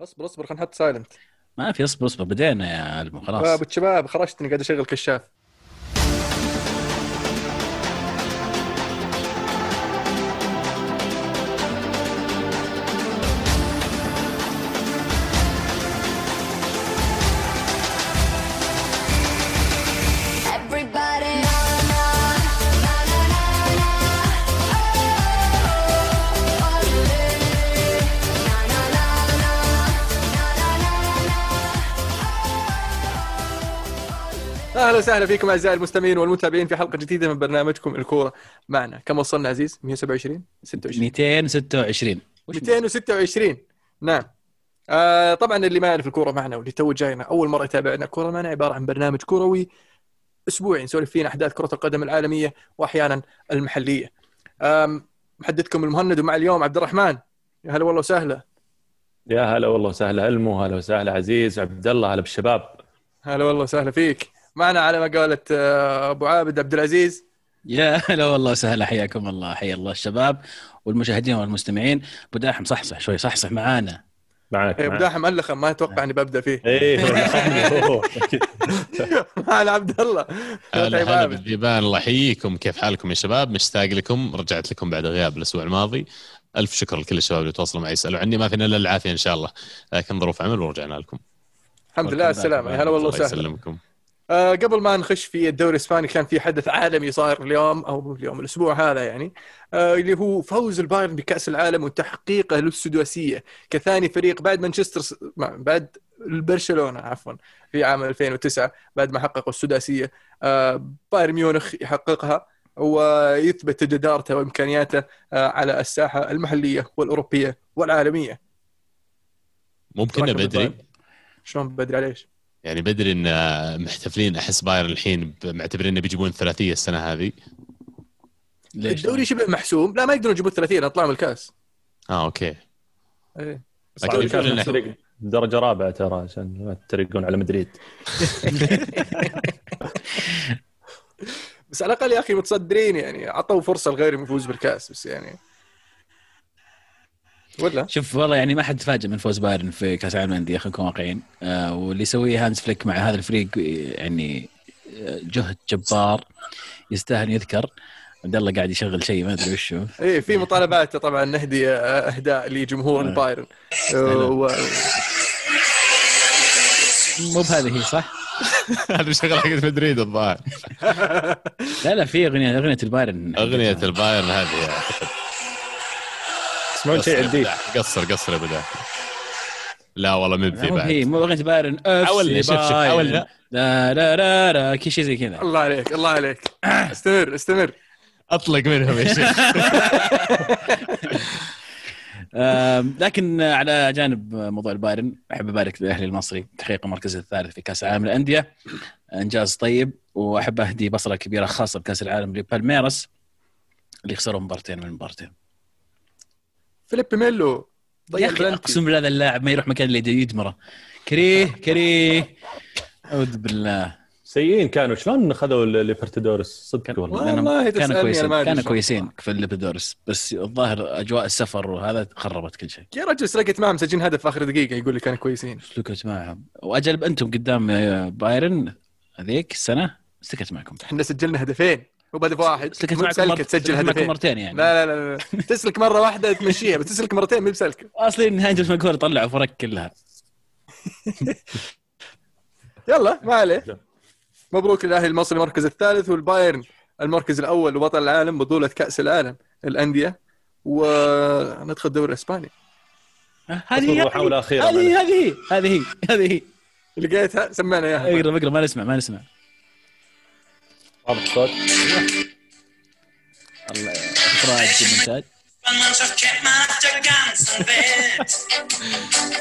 اصبر اصبر خلينا نحط سايلنت ما في اصبر اصبر بدينا يا علم ابو خلاص الشباب خرجتني قاعد اشغل كشاف. وسهلا فيكم أعزائي المستمعين والمتابعين في حلقة جديدة من برنامجكم الكورة معنا. كم وصلنا عزيز؟ 127 26 226 وش 226 نعم. آه طبعا اللي ما يعرف الكورة معنا واللي تو جاينا أول مرة يتابعنا الكوره معنا عبارة عن برنامج كروي أسبوعي نسولف فيه عن أحداث كرة القدم العالمية واحيانا المحلية. محدثكم المهند ومع اليوم عبد الرحمن. يا هلا والله وسهلا. يا هلا والله وسهلا ألمو هلا وسهلا عزيز عبد الله هلا بالشباب. هلا والله وسهلا فيك. معنا على ما قالت آه، أبو عابد عبد العزيز. يا هلا والله وسهلا حياكم الله حيا الله الشباب والمشاهدين والمستمعين. أبو داحم صحصح شوي صحصح معانا. معك إيه، أبو. داحم ألخم ما أتوقع إني ببدأ فيه. إيه. معنا عبد الله. هلا طيب هلا. بالذيبان الله يحييكم. كيف حالكم يا شباب؟ مشتاق لكم رجعت لكم بعد غياب الأسبوع الماضي. ألف شكر لكل الشباب اللي تواصلوا معي يسألوا عني ما فينا إلا العافية إن شاء الله. لكن ظروف عمل ورجعنا لكم. الحمد لله على السلامة. يا هلا والله الله وسهلا. يسلمكم. آه، قبل ما نخش في الدوري الإسباني كان في حدث عالمي صاير اليوم أو اليوم الأسبوع هذا يعني آه، اللي هو فوز البايرن بكأس العالم وتحقيقه للسداسيه كثاني فريق بعد مانشستر س- ما- بعد برشلونه عفوا في عام 2009 بعد ما حققوا السداسية آه، بايرن ميونخ يحققها ويثبت جدارته وإمكانياته آه، على الساحة المحلية والأوروبية والعالمية ممكن بدري. شلون بدري على إيش؟ يعني بدري إن محتفلين أحس بايرن الحين معتبرين إنه بيجيبون ثلاثية السنة هذه. ليش؟ الدوري شبه محسوم. لا ما يقدرون يجيبون 30 طلعوا من الكاس. آه أوكي. إيه. بس لكن درجة رابعة ترى عشان ما تتريقون على مدريد. بس على الأقل يا أخي متصدرين يعني عطوا فرصة لغيرهم يفوز بالكاس بس يعني ولا؟ شوف والله يعني ما حد تفاجئ من فوز بايرن في كأس العالم للأندية خلينا نكون واقعيين. آه واللي يسويه هانز فليك مع هذا الفريق يعني آه، جهد جبار يستاهل يذكر. عبد الله قاعد يشغل شيء ما أدري وشو. إيه في مطالبات طبعا نهدي آه، أهداء لجمهور. البايرن آه، و- مو بهذه هي صح؟ هذا شغل حق مدريد الظاهر. لا لا في أغنية أغنية البايرن. أغنية البايرن هذه تسمعون شيء جديد قصر قصر يا بدأ لا والله مو بذي هي بعد مو اغنيه بايرن اف حاولنا، شوف- شوف، حاولنا. لا. لا لا لا كي شيء زي كذا. الله عليك الله عليك. استمر استمر. أطلق منهم يا شيخ. لكن على جانب موضوع البايرن أحب أبارك للاهلي المصري تحقيق المركز الثالث في كأس العالم للأندية. إنجاز طيب وأحب أهدي بصقة كبيرة خاصة بكأس العالم لبالميراس اللي خسروا مبارتين من مبارتين. فيليب ميلو. يا ضيع أخي أقسم بالله هذا اللاعب ما يروح مكان اللي يدمره. كريه كريه. أعوذ بالله. سيئين كانوا. شلون خذوا الليبرتادورس صدق والله. والله كانوا كويسين. كانوا. كويسين في الليبرتادورس بس الظاهر أجواء السفر وهذا خربت كل شيء. يا رجل سرقت معهم مسجلين هدف في آخر دقيقة يقول لي كانوا كويسين. سلكت معهم. وأجل أنتم قدام آه، بايرن هذيك السنة؟ سلكت معكم. إحنا سجلنا هدفين. مو بهدف واحد سلكت مو معكم بسلكة مر... تسجل هدفين. مرتين يعني. لا لا لا, لا. تسلك مرة واحدة تمشيها بس تسلك مرتين مو بسلكة. أصلي نهايه المقهور طلعوا فرق كلها. يلا ما عليه. مبروك الاهلي المصري المركز الثالث والبايرن المركز الأول وبطل العالم بطولة كأس العالم الأندية. وندخل الدوري الإسباني. هذه محاولة أخيرة هذه هي هذه هي هذه هي هذه هي. لقيتها سمعنا إياها. اقرب اقرب ما نسمع ما نسمع. Ganzen Welt.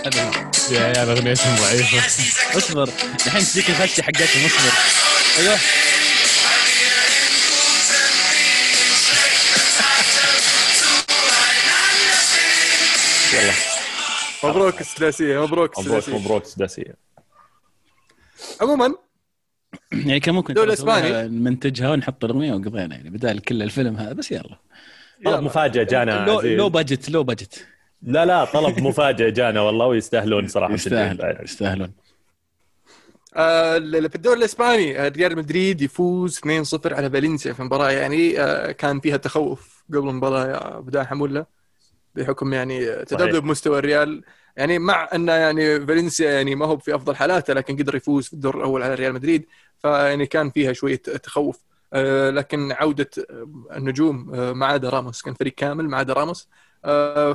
هذه هي يا عيال أغنيتهم ضعيفة. اصبر الحين تجيك الفتشه حقتهم اصبر أيوه. يلا. مبروك السداسيه مبروك مبروك السداسيه مبروك سداسية. عموما يعني كان ممكن نسويها- الإسباني. نمنتجها ونحط الأغنية وقضينا يعني بدال كل الفيلم هذا بس يلا. والله مفاجأة جانا لو. لو بادجت لو بادجت لا لا طلب مفاجئ جانا والله ويستاهلون صراحة يستاهل يستاهلون. ال- في الدوري الإسباني آه، ريال مدريد يفوز 2-0 على فالنسيا في مباراه يعني آه، كان فيها تخوف قبل المباراة يا بدايه حموله بحكم يعني تذبذب مستوى الريال. يعني مع إن يعني فالنسيا يعني ما هو في أفضل حالاته لكن قدر يفوز في الدور الأول على ريال مدريد. فيعني كان فيها شوية تخوف. آه، لكن عودة آه، النجوم آه، ما عدا راموس. كان فريق كامل ما عدا راموس.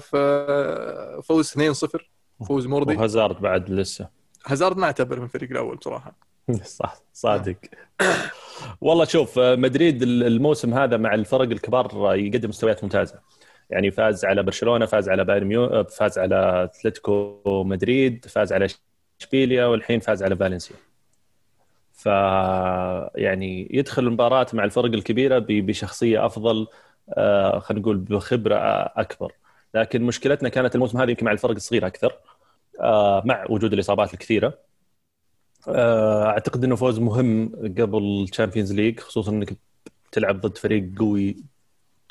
ففوز 2-0 فوز مرضي وهازارد بعد لسه. هازارد ما اعتبر من الفريق الأول بصراحة. صح صادق. والله شوف مدريد الموسم هذا مع الفرق الكبار يقدم مستويات ممتازة. يعني فاز على برشلونة فاز على بايرن ميو فاز على أتلتيكو مدريد فاز على إشبيليا والحين فاز على فالنسيا. ف يعني يدخل المباراة مع الفرق الكبيرة بشخصية أفضل آه، خلينا نقول بخبرة أكبر. لكن مشكلتنا كانت الموسم هذا يمكن مع الفرق الصغيرة أكثر آه، مع وجود الإصابات الكثيرة. آه، أعتقد إنه فوز مهم قبل ال Champions League خصوصا إنك تلعب ضد فريق قوي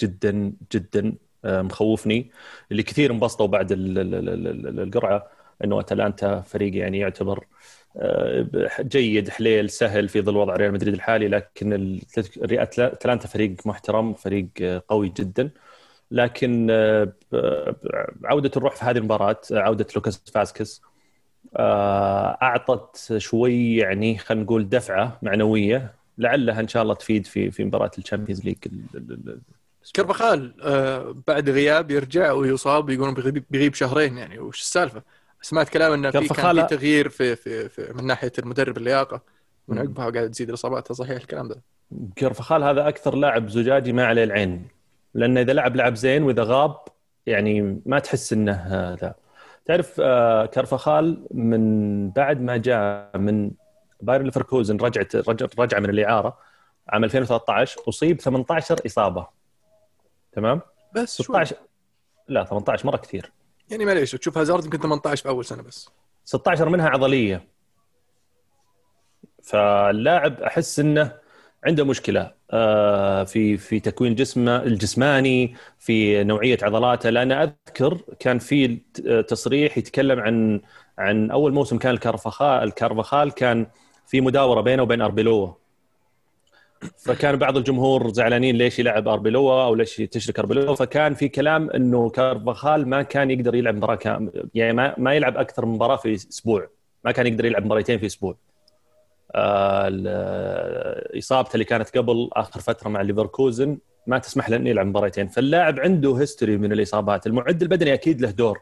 جدا جدا مخوفني. اللي كثير انبسطوا بعد ال- ال- ال- ال- القرعة إنه أتلانتا فريق يعني يعتبر جيد حليل سهل في ظل وضع ريال مدريد الحالي لكن أتلانتا فريق محترم فريق قوي جدا لكن آه، عودة الروح في هذه المباراة عودة لوكاس فاسكس آه، أعطت شوي يعني خلينا نقول دفعة معنوية لعلها إن شاء الله تفيد في في مباراة ال Champions League ال- ال- ال- كربخال آه، بعد غياب يرجع ويصاب يقولون بيغيب شهرين يعني وش السالفة؟ سمعت كلام إنه في كان في تغيير في, في, في من ناحية المدرب اللياقة من. عقبها قاعد تزيد الإصابات. صحيح الكلام ده. كرفخال هذا أكثر لاعب زجاجي ما عليه العين. لأنه إذا لعب لعب زين وإذا غاب يعني ما تحس إنه آه، ذا تعرف آه، كرفخال من بعد ما جاء من بايرن ليفركوزن رجعت رجع, من الإعارة عام 2013 أصيب 18 إصابة. تمام؟ بس شوي. 16 لا 18 مرة كثير. يعني معليش تشوف هازارد يمكن 18 في أول سنة بس. 16 منها عضلية. فاللاعب أحس إنه عنده مشكلة آه، في في تكوين جسمه الجسماني في نوعية عضلاته. لأن أذكر كان في تصريح يتكلم عن عن أول موسم كان الكارفخال الكارفخال كان في مداورة بينه وبين اربيلوا فكان بعض الجمهور زعلانين ليش يلعب اربيلوا أو ليش تشرك اربيلوا فكان في كلام إنه كارفخال ما كان يقدر يلعب مباراة كام يعني ما, ما يلعب أكثر من مباراة في أسبوع ما كان يقدر يلعب مباراتين في أسبوع. آه، إصابته اللي كانت قبل آخر فترة مع ليفركوزن ما تسمح له إنه يلعب مباراتين فاللاعب عنده هيستوري من الإصابات المعد البدني أكيد له دور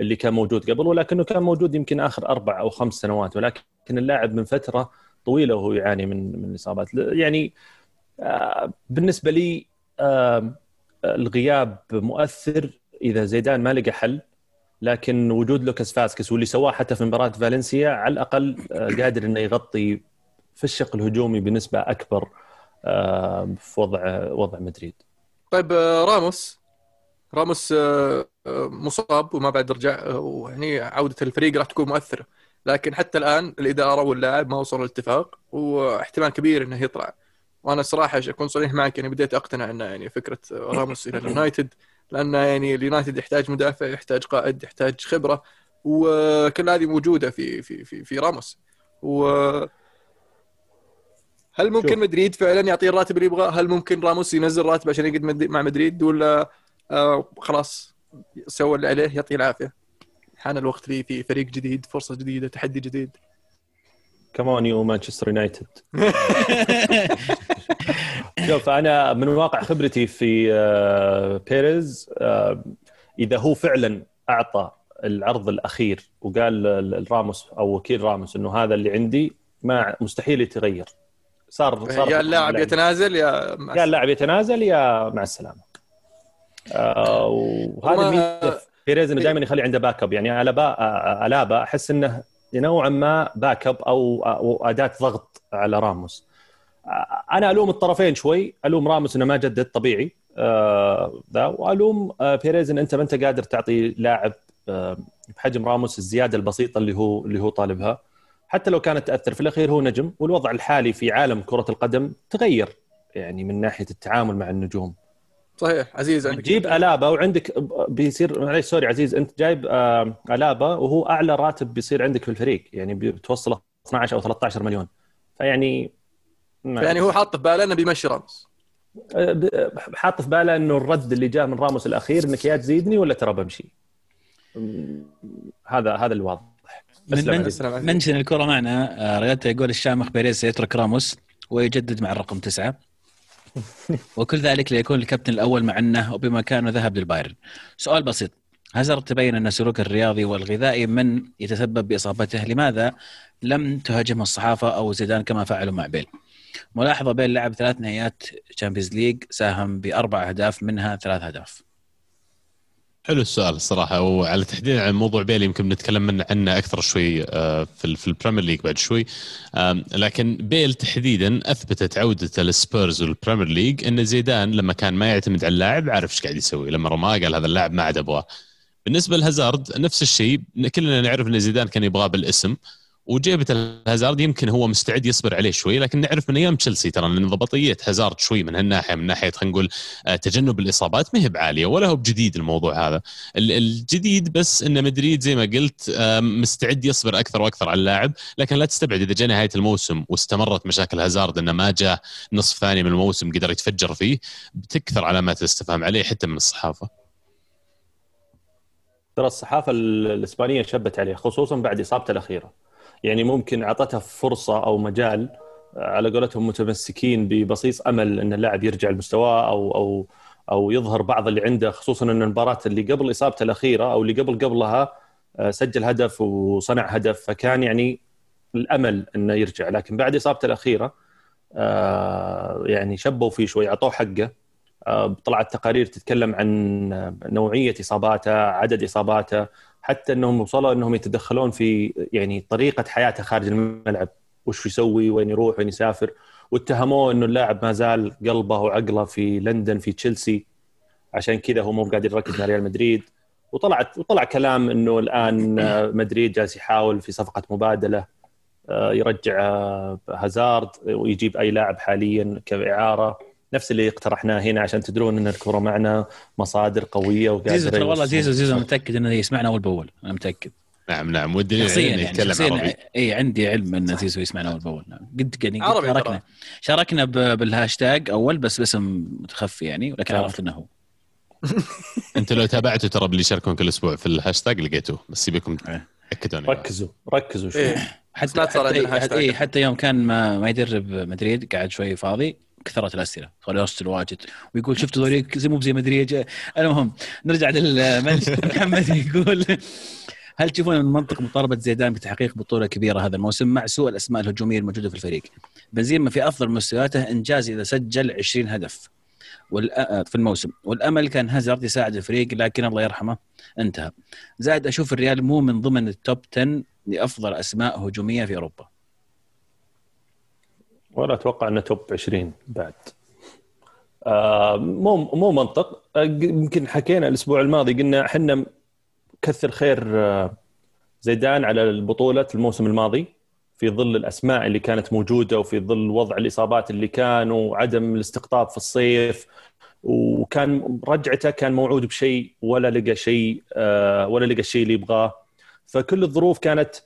اللي كان موجود قبل ولكنه كان موجود يمكن آخر أربع أو خمس سنوات ولكن اللاعب من فترة طويلة وهو يعاني من من الاصابات يعني آه، بالنسبة لي الغياب مؤثر إذا زيدان ما لقى حل لكن وجود لوكاس فاسكس واللي سواه حتى في مباراة فالنسيا على الأقل آه، قادر إنه يغطي في الشق الهجومي بنسبة أكبر في وضع وضع مدريد. طيب آه، راموس. راموس مصاب وما بعد رجع ويعني عودة الفريق راح تكون مؤثرة. لكن حتى الآن الإدارة واللاعب ما وصلوا لاتفاق واحتمال كبير إنه يطلع وأنا صراحة أكون صريح معك يعني بديت أقتنع إنه يعني فكرة راموس إلى اليونايتد لأن يعني اليونايتد يحتاج مدافع يحتاج قائد يحتاج خبرة وكل هذه موجودة في في في في راموس و هل ممكن شوف. مدريد فعلا يعطيه الراتب اللي يبغاه؟ هل ممكن راموس ينزل راتب عشان يقعد مع مدريد ولا آه خلاص سوى اللي عليه يعطيه العافية؟ حان الوقت لي في فريق جديد، فرصة جديدة، تحدي جديد. كمان يو مانشستر يونايتد شوف أنا من واقع خبرتي في آه، بيريز آه، إذا هو فعلا أعطى العرض الأخير وقال ل- لراموس أو وكيل راموس إنه هذا اللي عندي ما مستحيل يتغير. صار صار يا اللاعب يتنازل يا يا اللاعب يتنازل يا مع السلامة. آه، وهذا بيريز انه دائما يخلي عنده backup يعني الابا ألابا أحس إنه نوعا ما backup أو أداة ضغط على راموس. أنا ألوم الطرفين شوي. ألوم راموس إنه ما جدد طبيعي آه، ذا. وألوم آه، بيريز ان أنت ما أنت قادر تعطي لاعب آه، بحجم راموس الزيادة البسيطة اللي هو اللي هو طالبها. حتى لو كانت تأثر في الأخير هو نجم والوضع الحالي في عالم كرة القدم تغير يعني من ناحية التعامل مع النجوم. صحيح عزيز عندك تجيب ألابا وعندك بيصير معليش sorry عزيز أنت جايب ألابا وهو أعلى راتب بيصير عندك في الفريق يعني بتوصله 12 أو 13 مليون. فيعني ما- يعني هو حاط في باله إنه بيمشي راموس. ب- حاط في باله إنه الرد اللي جاء من راموس الأخير إنك يا تزيدني ولا ترى بمشي. هذا هذا الواضح. من. mention الكرة معنا آه، رياضة يقول الشامخ بيريز سيترك راموس ويجدد مع الرقم تسعة. وكل ذلك ليكون الكابتن الأول مع أنه وبمكانه ذهب للبايرن. سؤال بسيط. هازارد تبين أن سلوكه الرياضي والغذائي من يتسبب بإصابته؟ لماذا لم تهاجمه الصحافة أو زيدان كما فعلوا مع بيل؟ ملاحظة بيل لعب ثلاث نهائيات Champions League ساهم بأربع أهداف منها ثلاث أهداف. حلو السؤال الصراحة وعلى تحديدا عن موضوع بيل يمكن بنتكلم من عنه أكثر شوي آه، في في ال Premier League بعد شوي. لكن بيل تحديدا أثبتت عودته للسبيرز وال Premier League إن زيدان لما كان ما يعتمد على اللاعب عارف إيش قاعد يسوي. لما رماه قال هذا اللاعب ما عاد أبغاه. بالنسبة لهازارد نفس الشيء كلنا نعرف إن زيدان كان يبغاه بالاسم. وجيبة الهازارد يمكن هو مستعد يصبر عليه شوي لكن نعرف من أيام تشيلسي ترى إن ضبطيه هازارد شوي من هالناحية من ناحية خلينا نقول آه، تجنب الإصابات ما هي بعالية ولا هو بجديد الموضوع هذا. ال- الجديد بس إن مدريد زي ما قلت مستعد يصبر أكثر وأكثر على اللاعب لكن لا تستبعد إذا جاء نهاية الموسم واستمرت مشاكل هازارد إنه ما جاء نصف ثاني من الموسم قدر يتفجر فيه بتكثر علامات الاستفهام عليه حتى من الصحافة. ترى الصحافة ال- الإسبانية شبت عليه خصوصا بعد إصابته الأخيرة. يعني ممكن أعطتها فرصة أو مجال على قولتهم متمسكين ببصيص أمل إن اللاعب يرجع لمستواه أو أو أو يظهر بعض اللي عنده خصوصا إن المباراة اللي قبل إصابته الأخيرة أو اللي قبل قبلها آه، سجل هدف وصنع هدف فكان يعني الأمل إنه يرجع. لكن بعد إصابته الأخيرة آه، يعني شبوا فيه شوي أعطوه حقه. آه، طلعت تقارير تتكلم عن آه، نوعية إصاباته عدد إصاباته. حتى إنهم وصلوا إنهم يتدخلون في يعني طريقة حياته خارج الملعب. وش يسوي؟ وين يروح؟ وين يسافر؟ واتهموه إنه اللاعب ما زال قلبه وعقله في لندن في تشيلسي. عشان كذا هو مو قاعد يركز مع ريال مدريد. وطلعت وطلع كلام إنه الآن مدريد جالس يحاول في صفقة مبادلة آه، يرجع آه، هازارد ويجيب أي لاعب حاليا كإعارة. نفس اللي اقترحناه هنا عشان تدرون إن الكره معنا مصادر قوية وقادره زيزو ترى والله زيزو زيزو متأكد إنه يسمعنا أول بأول أنا متأكد نعم نعم والدليل شخصيا يعني يتكلم شخصيا عربي اي عندي علم إن زيزو يسمعنا أول بأول نعم. قد يعني عربي. شاركنا شاركنا ب- بالهاشتاج أول بس باسم متخفي يعني ولكن آه. عرفت إنه هو أنتم لو تابعتوا ترى باللي يشاركون كل أسبوع في الهاشتاج لقيتوه بس يبيكم إيه. تاكدون ركزوا ركزوا شوي إيه حتى حتى, حتى. إيه حتى يوم كان ما, ما يدرب مدريد قاعد شوي فاضي كثرت الأسئلة صار يرسل واجد ويقول شفتوا ذوليك زي مو زي مدريد المهم نرجع للمنشن محمد يقول هل تشوفون من منطق مطالبة زيدان بتحقيق بطولة كبيرة هذا الموسم مع سوء الأسماء الهجومية الموجودة في الفريق؟ بنزيما في أفضل مستوياته إنجاز إذا سجل 20 هدف والأ... في الموسم والأمل كان هازارد يساعد الفريق لكن الله يرحمه انتهى. زائد أشوف الريال مو من ضمن التوب 10 لأفضل أسماء هجومية في أوروبا. ولا أتوقع إنه توب 20 بعد. آه مو مو منطق. آه، يمكن حكينا الأسبوع الماضي قلنا إحنا كثر خير آه، زيدان على البطولة الموسم الماضي في ظل الأسماء اللي كانت موجودة وفي ظل وضع الإصابات اللي كان وعدم الاستقطاب في الصيف. وكان رجعته كان موعود بشيء ولا لقى شيء آه، ولا لقى الشيء اللي يبغاه. فكل الظروف كانت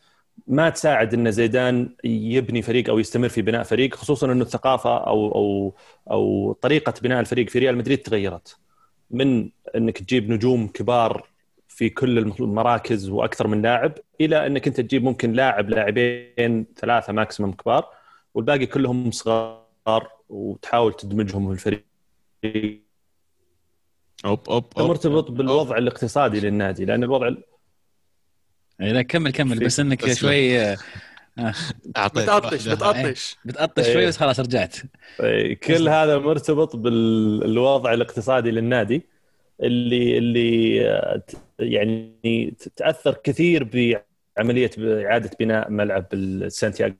ما تساعد إن زيدان يبني فريق أو يستمر في بناء فريق خصوصا إنه الثقافة أو أو أو طريقة بناء الفريق في ريال مدريد تغيرت. من إنك تجيب نجوم كبار في كل المراكز وأكثر من لاعب إلى إنك أنت تجيب ممكن لاعب لاعبين ثلاثة ماكسيموم كبار والباقي كلهم صغار وتحاول تدمجهم في الفريق. أوب أوب أوب. مرتبط بالوضع الاقتصادي للنادي لأن الوضع لا كمل كمل بس إنك بس شوي آه، بتعطش واحدة. بتعطش. بتقطش إيه. شوي بس خلاص رجعت. إيه، كل هذا مرتبط بالوضع الاقتصادي للنادي اللي اللي آه، يعني تأثر كثير بعملية اعاده بناء ملعب السانتياغو.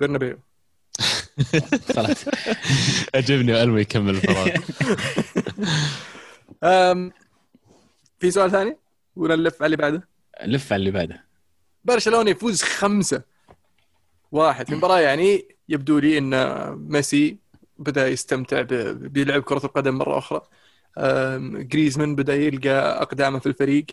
برنابيو. خلاص. عجبني والمي يكمل الفراغ. أم، في سؤال ثاني؟ ولا نلف على اللي بعده؟ لف على اللي بعده. برشلونة يفوز خمسة واحد. في مباراة يعني يبدو لي إن ميسي بدأ يستمتع ب- بلعب كرة القدم مرة أخرى. جريزمان بدأ يلقى أقدامه في الفريق.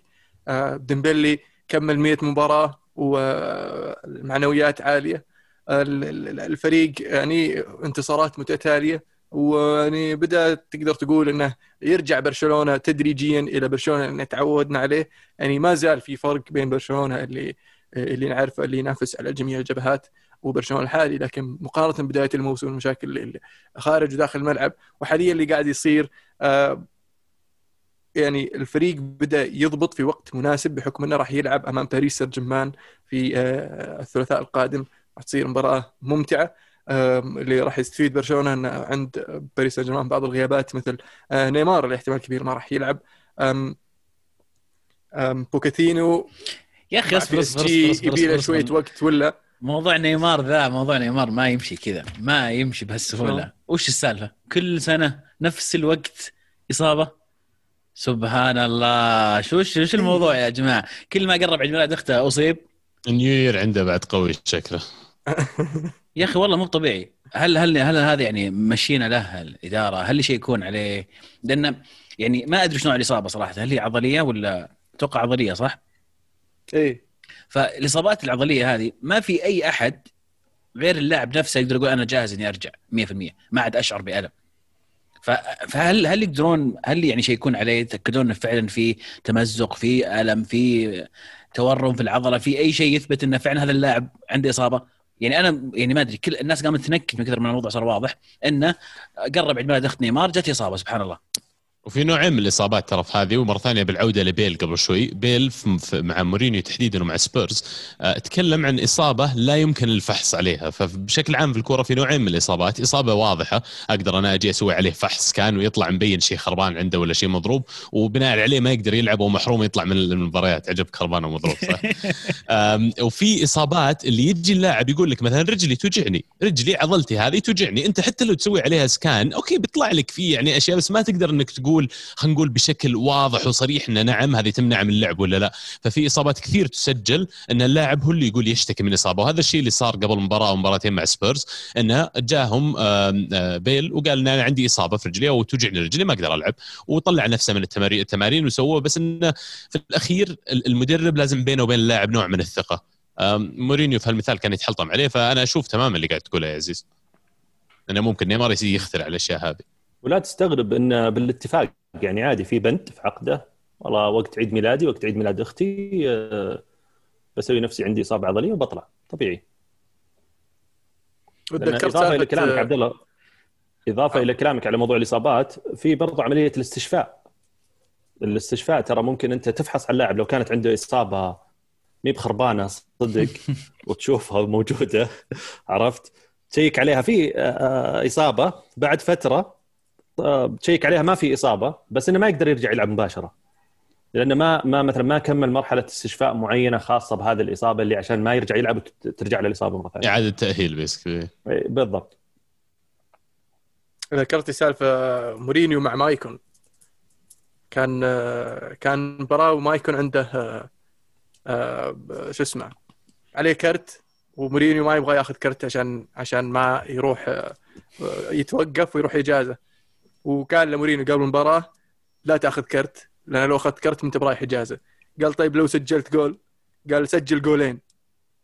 آه، ديمبلي كمل 100 مباراة والمعنويات عالية. ال- ال- الفريق يعني انتصارات متتالية. ويعني بدأ تقدر تقول إنه يرجع برشلونة تدريجيا إلى برشلونة اللي تعودنا عليه. يعني ما زال في فرق بين برشلونة اللي اللي نعرفه اللي ينافس على جميع الجبهات وبرشلونة الحالي. لكن مقارنة بداية الموسم المشاكل اللي- خارج وداخل الملعب وحاليا اللي قاعد يصير آه، يعني الفريق بدأ يضبط في وقت مناسب بحكم إنه راح يلعب أمام باريس سان جيرمان في آه، الثلاثاء القادم. راح تصير مباراة ممتعة. اللي راح يستفيد برشلونة إنه عند باريس سان جيرمان بعض الغيابات مثل آه، نيمار اللي احتمال كبير ما راح يلعب. بوكيتينو يا أخي اصبر اصبر يبي له شوية وقت ولا؟ موضوع نيمار ذا موضوع نيمار ما يمشي كذا ما يمشي بهالسهولة؟ وش السالفة؟ كل سنة نفس الوقت إصابة؟ سبحان الله. شو وش الموضوع يا جماعة؟ كل ما قرب عيد ميلاد أخته أصيب؟ نيو يير عنده بعد قوي شكله. يا أخي والله مو طبيعي. هل هل هل هذا يعني مشينا له الإدارة؟ هل شيء يكون عليه؟ لأن يعني ما أدري شو نوع الإصابة صراحة. هل هي عضلية ولا أتوقع عضلية صح؟ إيه. فالإصابات العضلية هذه ما في أي أحد غير اللاعب نفسه يقدر يقول أنا جاهز إني أرجع 100% ما عاد أشعر بألم. فهل هل يقدرون هل يعني شيء يكون عليه؟ يتأكدون إنه فعلا في تمزق في ألم في تورم في العضلة في أي شيء يثبت إنه فعلا هذا اللاعب عنده إصابة؟ يعني أنا يعني ما أدري كل الناس قامت تنكت من كثر من الموضوع صار واضح إنه قرب عيد ميلاد أخت نيمار جت إصابة سبحان الله. وفي نوعين من الإصابات ترى في هذه ومرة ثانية بالعودة لبيل قبل شوي. بيل مع مورينيو تحديدا ومع سبيرز آه، تكلم عن إصابة لا يمكن الفحص عليها. فبشكل عام في الكورة في نوعين من الإصابات. إصابة واضحة أقدر أنا أجي أسوي عليه فحص كان ويطلع مبين شيء خربان عنده ولا شيء مضروب وبناء عليه ما يقدر يلعب ومحروم يطلع من المباريات. عجبك خربان ومضروب صح؟ وفي إصابات اللي يجي اللاعب يقول لك مثلا رجلي توجعني رجلي عضلتي هذه توجعني أنت حتى لو تسوي عليها سكان أوكي بيطلع لك فيه يعني أشياء بس ما تقدر إنك تقول خلينا نقول بشكل واضح وصريح إن نعم هذه تمنع من اللعب ولا لا؟ ففي إصابات كثير تسجل إن اللاعب هو اللي يقول يشتكي من إصابة وهذا الشيء اللي صار قبل مباراة أو مباراتين مع سبيرز انه جاهم آه، بيل وقال إن أنا عندي إصابة في رجلي أو توجعني رجلي ما أقدر ألعب وطلع نفسه من التمارين التمارين وسووه بس انه في الأخير المدرب لازم بينه وبين اللاعب نوع من الثقة. مورينيو في هالمثال كان يتحلطم عليه فأنا أشوف تماما اللي قاعد تقوله يا عزيز. إنه ممكن نيمار يخترع الأشياء هذه. ولا تستغرب إن بالاتفاق يعني عادي في بند في عقده والله وقت عيد ميلادي وقت عيد ميلاد أختي آه، بسوي نفسي عندي إصابة عضلية وبطلع طبيعي. إضافة إلى كلامك عبد الله إضافة آه. إلى كلامك على موضوع الإصابات في برضه عملية الاستشفاء. الاستشفاء ترى ممكن أنت تفحص على اللاعب لو كانت عنده إصابة مي بخربانة صدق وتشوفها موجودة عرفت؟ تشيك عليها. في آه، آه، إصابة بعد فترة آه، تشيك عليها ما في إصابة بس إنه ما يقدر يرجع يلعب مباشرة. لأنه ما ما مثلا ما كمل مرحلة استشفاء معينة خاصة بهذه الإصابة اللي عشان ما يرجع يلعب وترجع له الإصابة مرة ثانية. إعادة تأهيل basically بالضبط. ذكرت سالفة مورينيو مع مايكون. كان كان مباراة ومايكون عنده آه، آه، شو اسمه عليه كرت ومورينيو ما يبغى ياخذ كرت عشان عشان ما يروح آه، يتوقف ويروح إجازة. وقال لمورينيو قبل المباراة لا تأخذ كرت لأن لو أخذت كرت أنت برايح إجازة. قال طيب لو سجلت جول؟ قال سجل جولين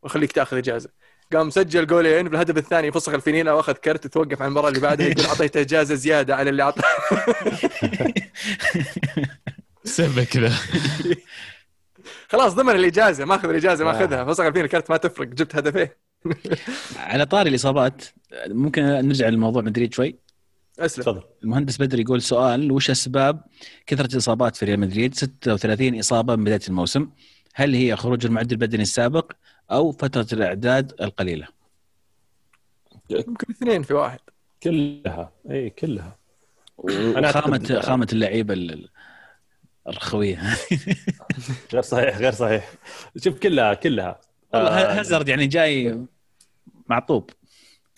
وخليك تأخذ إجازة. قام سجل جولين بالهدف الثاني فسخ الفنينه وأخذ كرت توقف عن المباراة اللي بعدها يقول اعطيته إجازة زيادة على اللي اعطاه سبه كذا خلاص ضمن الإجازة ماخذ الإجازة آه. ماخذها فسخ الفينه الكرت ما تفرق جبت هدفين. على طاري الإصابات ممكن نرجع لموضوع مدريد شوي. أسلم. تفضل. المهندس بدر يقول سؤال وش أسباب كثرة الإصابات في ريال مدريد؟ 36 إصابة من بداية الموسم. هل هي خروج المعد البدني السابق أو فترة الإعداد القليلة؟ يمكن اثنين في واحد. كلها. إي كلها. أنا خامه خامة اللعيبة ال- الرخوية. غير صحيح غير صحيح. شوف كلها كلها. والله آه، هازارد يعني جاي معطوب.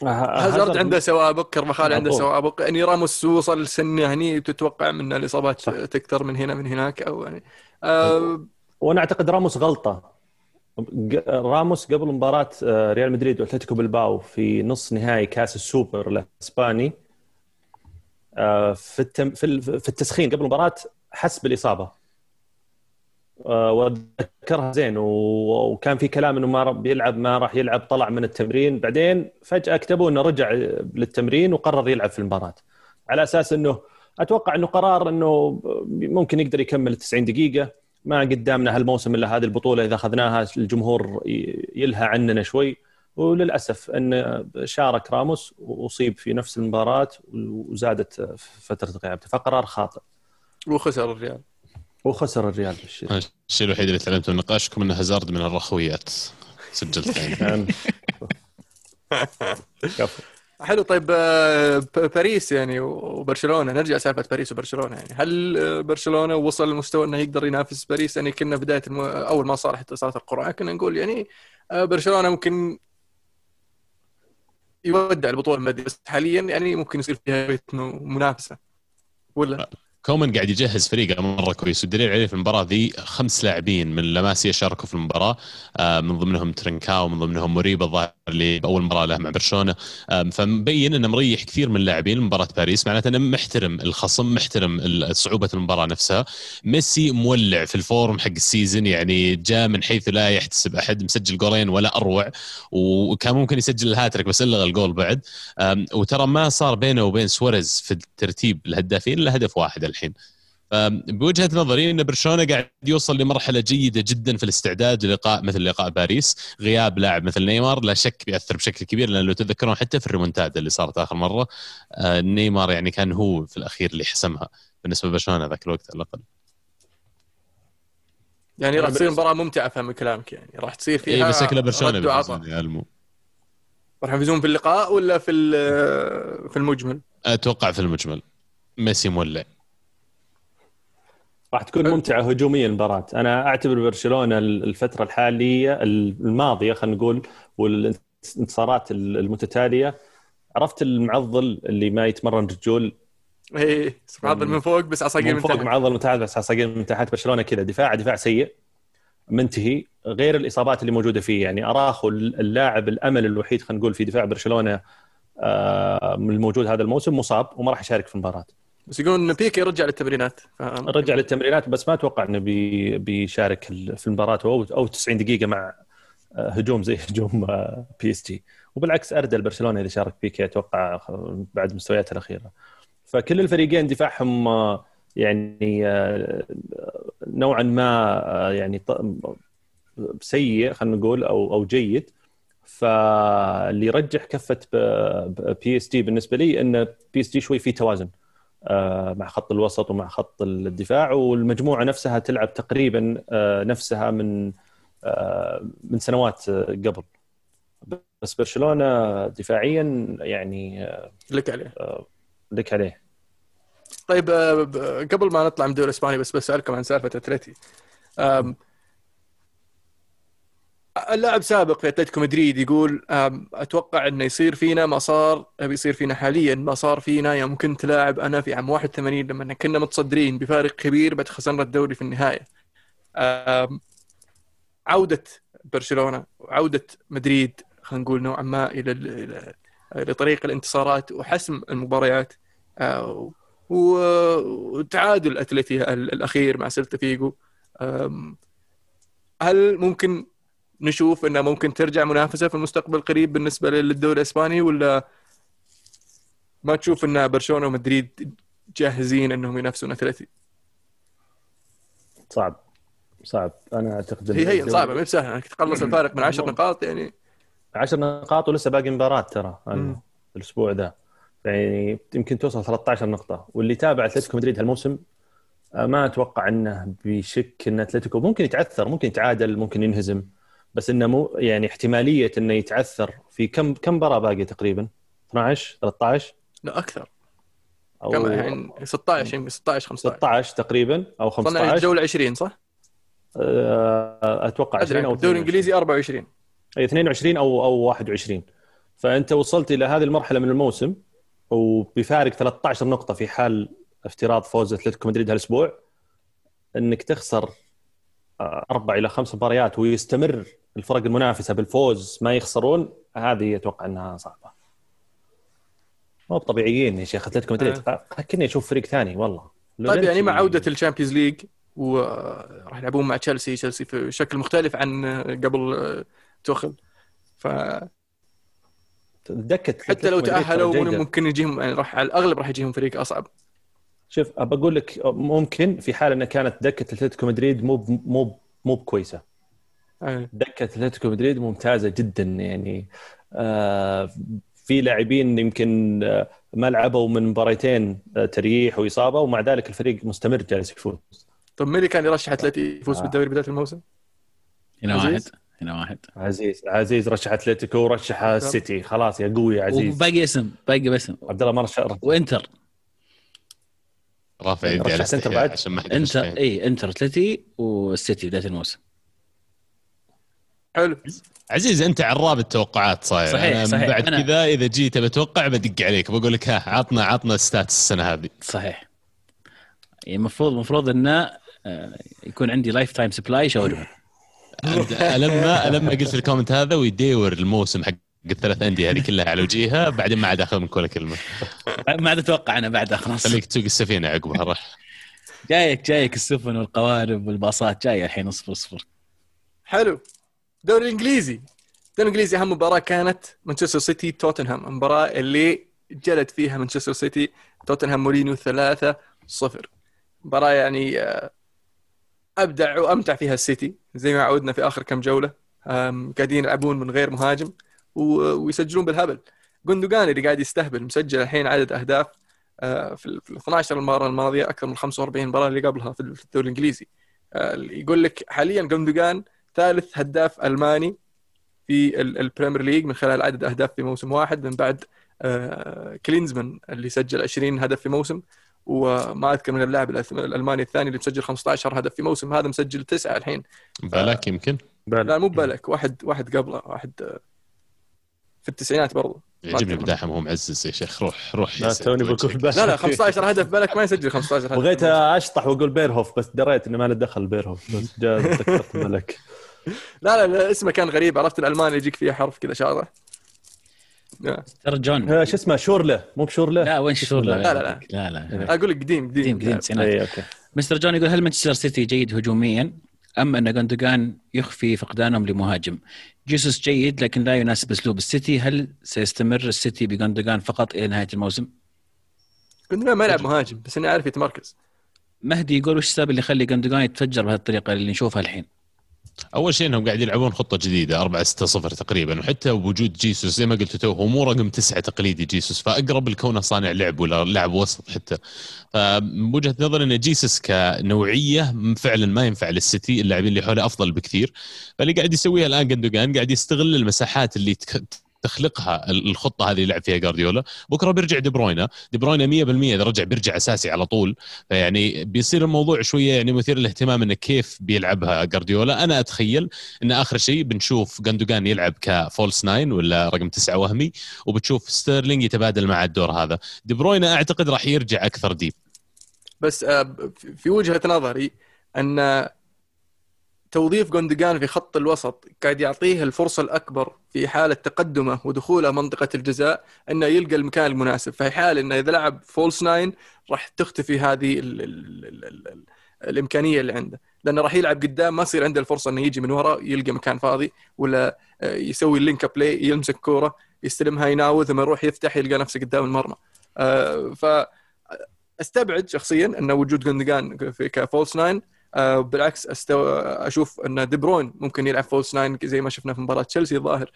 هازارد عنده سوابق كرمخال عنده. سوابق يعني راموس وصل سنه هني تتوقع من الإصابات صح. تكثر من هنا من هناك أو يعني. آه وأنا أعتقد راموس غلطة. راموس قبل مباراة ريال مدريد وأتلتيكو بالباو في نص نهائي كأس السوبر الإسباني. في في ال- في التسخين قبل المباراه حس بالاصابه واتذكرها زين وكان في كلام إنه ما بيلعب ما راح يلعب طلع من التمرين. بعدين فجأة كتبوا إنه رجع للتمرين وقرر يلعب في المباراة. على أساس إنه أتوقع إنه قرار إنه ممكن يقدر يكمل 90 دقيقة. ما قدامنا هالموسم إلا هذه البطولة إذا أخذناها الجمهور يلهى عننا شوي. وللأسف إن شارك راموس وأصيب في نفس المباراة وزادت فترة غيابته فقرار خاطئ. وخسر الريال. وخسر الريال بالشيء. الشيء الوحيد اللي تعلمته من نقاشكم إنه هازارد من الرخويات. سجلت يعني كفو. حلو طيب آه، ب- باريس يعني وبرشلونة. نرجع سالفه باريس وبرشلونة يعني. هل برشلونة وصل لمستوى إنه يقدر ينافس باريس؟ يعني كنا بداية الم... أول ما صار حتى صارت القرعة كنا نقول يعني آه، برشلونة ممكن يودع البطولة الماديه بس حاليا يعني ممكن يصير فيها منافسة. ولا؟ كومان قاعد يجهز فريقه مرة كويس والدليل عليه في المباراة ذي خمس لاعبين من لاماسيا شاركوا في المباراة. آه، من ضمنهم ترنكاو من ضمنهم مريبا الظاهر اللي بأول مباراة له مع برشلونة. آم، فمبين إنه مريح كثير من اللاعبين مباراة باريس معناته إنه محترم الخصم محترم صعوبة المباراة نفسها. ميسي مولع في ال form حق ال season يعني جاء من حيث لا يحتسب أحد مسجل جولين ولا أروع وكان ممكن يسجل الهاتريك بس الغى الجول بعد. وترى ما صار بينه وبين سواريز في الترتيب الهدافين إلا هدف واحد. الحين. بوجهة نظري إن برشلونة قاعد يوصل لمرحلة جيدة جدا في الاستعداد للقاء مثل لقاء باريس. غياب لاعب مثل نيمار لا شك بيأثر بشكل كبير لأن لو تتذكرون حتى في الريمونتادا اللي صارت آخر مرة آه، نيمار يعني كان هو في الأخير اللي حسمها بالنسبة لبرشلونة ذاك الوقت على الأقل. يعني راح أنا تصير مباراة ممتعة فهم كلامك يعني. راح تصير إي فيها بس شكله برشلونه المو. راح يفوزون في اللقاء ولا في ال- في المجمل؟ أتوقع في المجمل. ميسي مولع. راح تكون ممتعة هجوميا المباراة. أنا أعتبر برشلونة الفترة الحالية الماضية خلينا نقول والانتصارات المتتالية. عرفت المعضل اللي ما يتمرن رجول؟ إيه معضل من فوق بس عصاقير من من فوق تحت. معضل من تحت بس عصاقير من تحت. برشلونة كذا دفاع دفاع سيء منتهي. غير الإصابات اللي موجودة فيه يعني أراوخو اللاعب الأمل الوحيد خلينا نقول في دفاع برشلونة آه، الموجود هذا الموسم مصاب وما راح يشارك في المباراة. بس يقولون ان بيكي رجع للتمرينات. رجع للتمرينات بس ما أتوقع إنه بي بيشارك في المباراة أو أو 90 دقيقة مع آه، هجوم زي هجوم آه، PSG. وبالعكس أردى لبرشلونة إذا شارك بيكي أتوقع بعد مستوياته الأخيرة. فكل الفريقين دفاعهم آه، يعني نوعا ما يعني سيء خلينا نقول أو أو جيد. فاللي يرجح كفة PSG بالنسبة لي إن PSG شوي في توازن. مع خط الوسط ومع خط الدفاع والمجموعة نفسها تلعب تقريبا آه، نفسها من آه، من سنوات آه، قبل. بس برشلونة دفاعيا يعني آه، لك عليه. لك عليه. طيب آه، قبل ما نطلع من الدوري الإسباني بس بسألكم عن سالفة أتلتي. اللاعب سابق في أتلتيكو مدريد يقول أتوقع إنه يصير فينا ما صار بيصير فينا حاليا ما صار فينا. يوم كنت لاعب أنا في عام 81 لما كنا متصدرين بفارق كبير بعد خسرنا الدوري في النهاية. عودة برشلونة وعودة مدريد خلينا نقول نوعا ما إلى ال- إلى لطريق الانتصارات وحسم المباريات. آه، وتعادل اتلتي ال- الأخير مع سيلتا فيجو هل ممكن نشوف إنه ممكن ترجع منافسة في المستقبل القريب بالنسبة للدوري الإسباني ولا ما تشوف إن برشلونة ومدريد جاهزين إنهم ينافسون أتلتي؟ صعب. صعب. أنا أعتقد هي هي صعبة ما هي بسهله انك تخلص الفارق من 10 نقاط يعني. 10 نقاط ولسه باقي مباراة ترى الأسبوع ذا يعني يمكن توصل 13 نقطة. واللي تابع أتلتيكو مدريد هالموسم آه، ما أتوقع إنه بيشك إن أتلتيكو ممكن يتعثر ممكن يتعادل ممكن ينهزم. بس إنه مو يعني احتمالية إنه يتعثر في كم كم مباراه باقيه تقريبا؟ 12 13 لا أكثر. أو كم يعني 16 يمكن 16 15 16 تقريبا أو وصلنا 15 الجولة 20 صح؟ آه، أتوقع 20 أو الدوري 22. الانجليزي 24 أي 22 أو أو 21 فأنت وصلت إلى هذه المرحلة من الموسم وبفارق 13 نقطة في حال افتراض فوز أتلتيكو مدريد هالأسبوع إنك تخسر أربع إلى خمس مباريات ويستمر الفرق المنافسة بالفوز ما يخسرون هذه أتوقع إنها صعبة. مو طبيعيين يا شيخ أتلتيكو مدريد. كني أشوف فريق ثاني والله. طيب يعني مع لورنتي- عودة ال Champions League وراح يلعبون مع تشيلسي تشيلسي في شكل مختلف عن قبل آه، توخل. فحتى دكه لو أتلتيكو مدريد تأهلوا. ممكن يجيهم يعني راح على الأغلب راح يجيهم فريق أصعب. شوف أبى أقول لك ممكن في حال انها كانت دكة أتلتيكو مدريد مو مو مو بكويسة. دكة أتلتيكو مدريد ممتازة جدا يعني آه في لاعبين يمكن آه، ما لعبوا من مباريتين آه، تريح وإصابة ومع ذلك الفريق مستمر جالس يفوز. طيب مين اللي كان يرشح اتلتي يفوز آه. بالدوري بداية الموسم؟ هنا واحد؟ هنا واحد. عزيز عزيز رشح أتلتيكو ورشح السيتي خلاص يا قوي يا عزيز. وباقي اسم باقي باسم. عبد الله ما رشح. وإنتر. رافع يدي على انتر بعد؟ انتر. اي انتر أتلتي والسيتي بدايه الموسم. حلو. عزيز أنت عراب التوقعات صاير. صحيح، أنا صحيح. بعد أنا- كذا إذا جيت بتوقع بدق عليك. بقول لك ها عطنا عطنا stats السنة هذه. صحيح. يعني المفروض المفروض انه آه، يكون عندي lifetime supply شاورما لما لما قلت ال comment هذا ويدور الموسم حق الثلاث أندية هذه كلها على وجهها بعدين ما عاد آخذ منك ولا كلمة. ما عاد أتوقع أنا بعد خلاص. خليك تسوق السفينة عقبها راح. جايك جايك السفن والقوارب والباصات جاية الحين اصفر اصفر حلو. الدوري الإنجليزي. الدوري الإنجليزي أهم مباراة كانت مانشستر سيتي توتنهام المباراة اللي جلد فيها مانشستر سيتي توتنهام مورينيو 3 0 مباراة يعني آه، أبدع وأمتع فيها السيتي زي ما عودنا في آخر كم جولة. قاعدين يلعبون من غير مهاجم. ويسجلون بالهبل. جوندوجان اللي قاعد يستهبل مسجل الحين عدد أهداف آه، في ال في ال 12 المباراة الماضية أكثر من 45 مباراة اللي قبلها في الدوري الإنجليزي. آه، يقول لك حاليا جوندوجان ثالث هداف ألماني في ال- البريمير ليج من خلال عدد أهداف في موسم واحد من بعد آه، كلينزمان اللي سجل 20 هدف في موسم وما أذكر من اللاعب الألماني الثاني اللي مسجل 15 هدف في موسم هذا مسجل تسعة الحين. بالك يمكن. لا مو بالك واحد واحد قبله واحد في التسعينات برضو. يعجبني. بداحم هو معزز يا شيخ. روح روح لا توني. بقول لا لا 15 هدف بالك ما يسجل 15 هدف. بغيت أشطح وأقول بيرهوف بس دريت إنه ما له دخل بيرهوف بس جاء ذكرت ملك لا لا, لا اسمه كان غريب عرفت الألماني يجيك فيه حرف كذا شاطح ترى جون. آه، شو اسمه؟ شورلة. مو بشورلة؟ لا وين شورلة لا، لا. لا لا أقول لك قديم قديم. قديم قديم أوكي. مستر جون يقول هل مانشستر سيتي جيد هجوميا؟ أم أن جوندوجان يخفي فقدانهم لمهاجم. جيسوس جيد لكن لا يناسب أسلوب السيتي. هل سيستمر السيتي بجوندوجان فقط إلى نهاية الموسم؟ كنت ما يلعب مهاجم بس اني عارف يتمركز. مهدي يقول وش السبب اللي يخلي جوندوجان يتفجر بهالطريقه اللي نشوفها الحين؟ أول شيء إنهم قاعد يلعبون خطة جديدة 4 6 0 تقريبا وحتى وجود جيسوس زي ما قلت تو هو مو رقم تسعة تقليدي جيسوس فأقرب لكونه صانع لعب ولا لاعب وسط حتى فمن وجهة نظري إن جيسوس كنوعية فعلا ما ينفع للسيتي اللاعبين اللي حوله أفضل بكثير فاللي قاعد يسويها الآن جندوجان قاعد يستغل المساحات اللي. تخلقها الخطة هذه اللي يلعب فيها جارديولا بكرة بيرجع دي بروينا. دي بروينا 100% إذا رجع بيرجع أساسي على طول. فيعني بيصير الموضوع شوية يعني مثير للاهتمام إنه كيف بيلعبها جارديولا أنا أتخيل إن آخر شيء بنشوف جندوجان يلعب ك false nine ولا رقم تسعة وهمي وبتشوف ستيرلينج يتبادل مع الدور هذا. دي بروينا أعتقد راح يرجع أكثر deep. بس آه، في وجهة نظري أن توظيف جوندوجان في خط الوسط قاعد يعطيه الفرصة الأكبر في حاله تقدمه ودخوله منطقة الجزاء إنه يلقى المكان المناسب. في حال إنه إذا لعب false nine راح تختفي هذه ال ال ال ال ال الإمكانية اللي عنده. لأنه راح يلعب قدام ما يصير عنده الفرصة إنه يجي من ورا يلقى مكان فاضي ولا آه، يسوي ال link play يمسك كورة يستلمها يناول ثم يروح يفتح يلقى نفسه قدام المرمى. آه، ف أستبعد شخصيا إن وجود جوندوجان في ك false nine آه بالعكس أستو... أشوف أن دي بروين ممكن يلعب false nine زي ما شفنا في مباراة تشيلسي الظاهر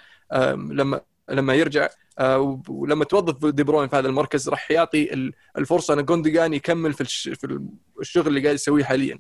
لما لما يرجع آه ولما توظف دي بروين في هذا المركز راح يعطي ال- الفرصة أن جوندوجان يكمل. في الشغل اللي قاعد يسويه حاليا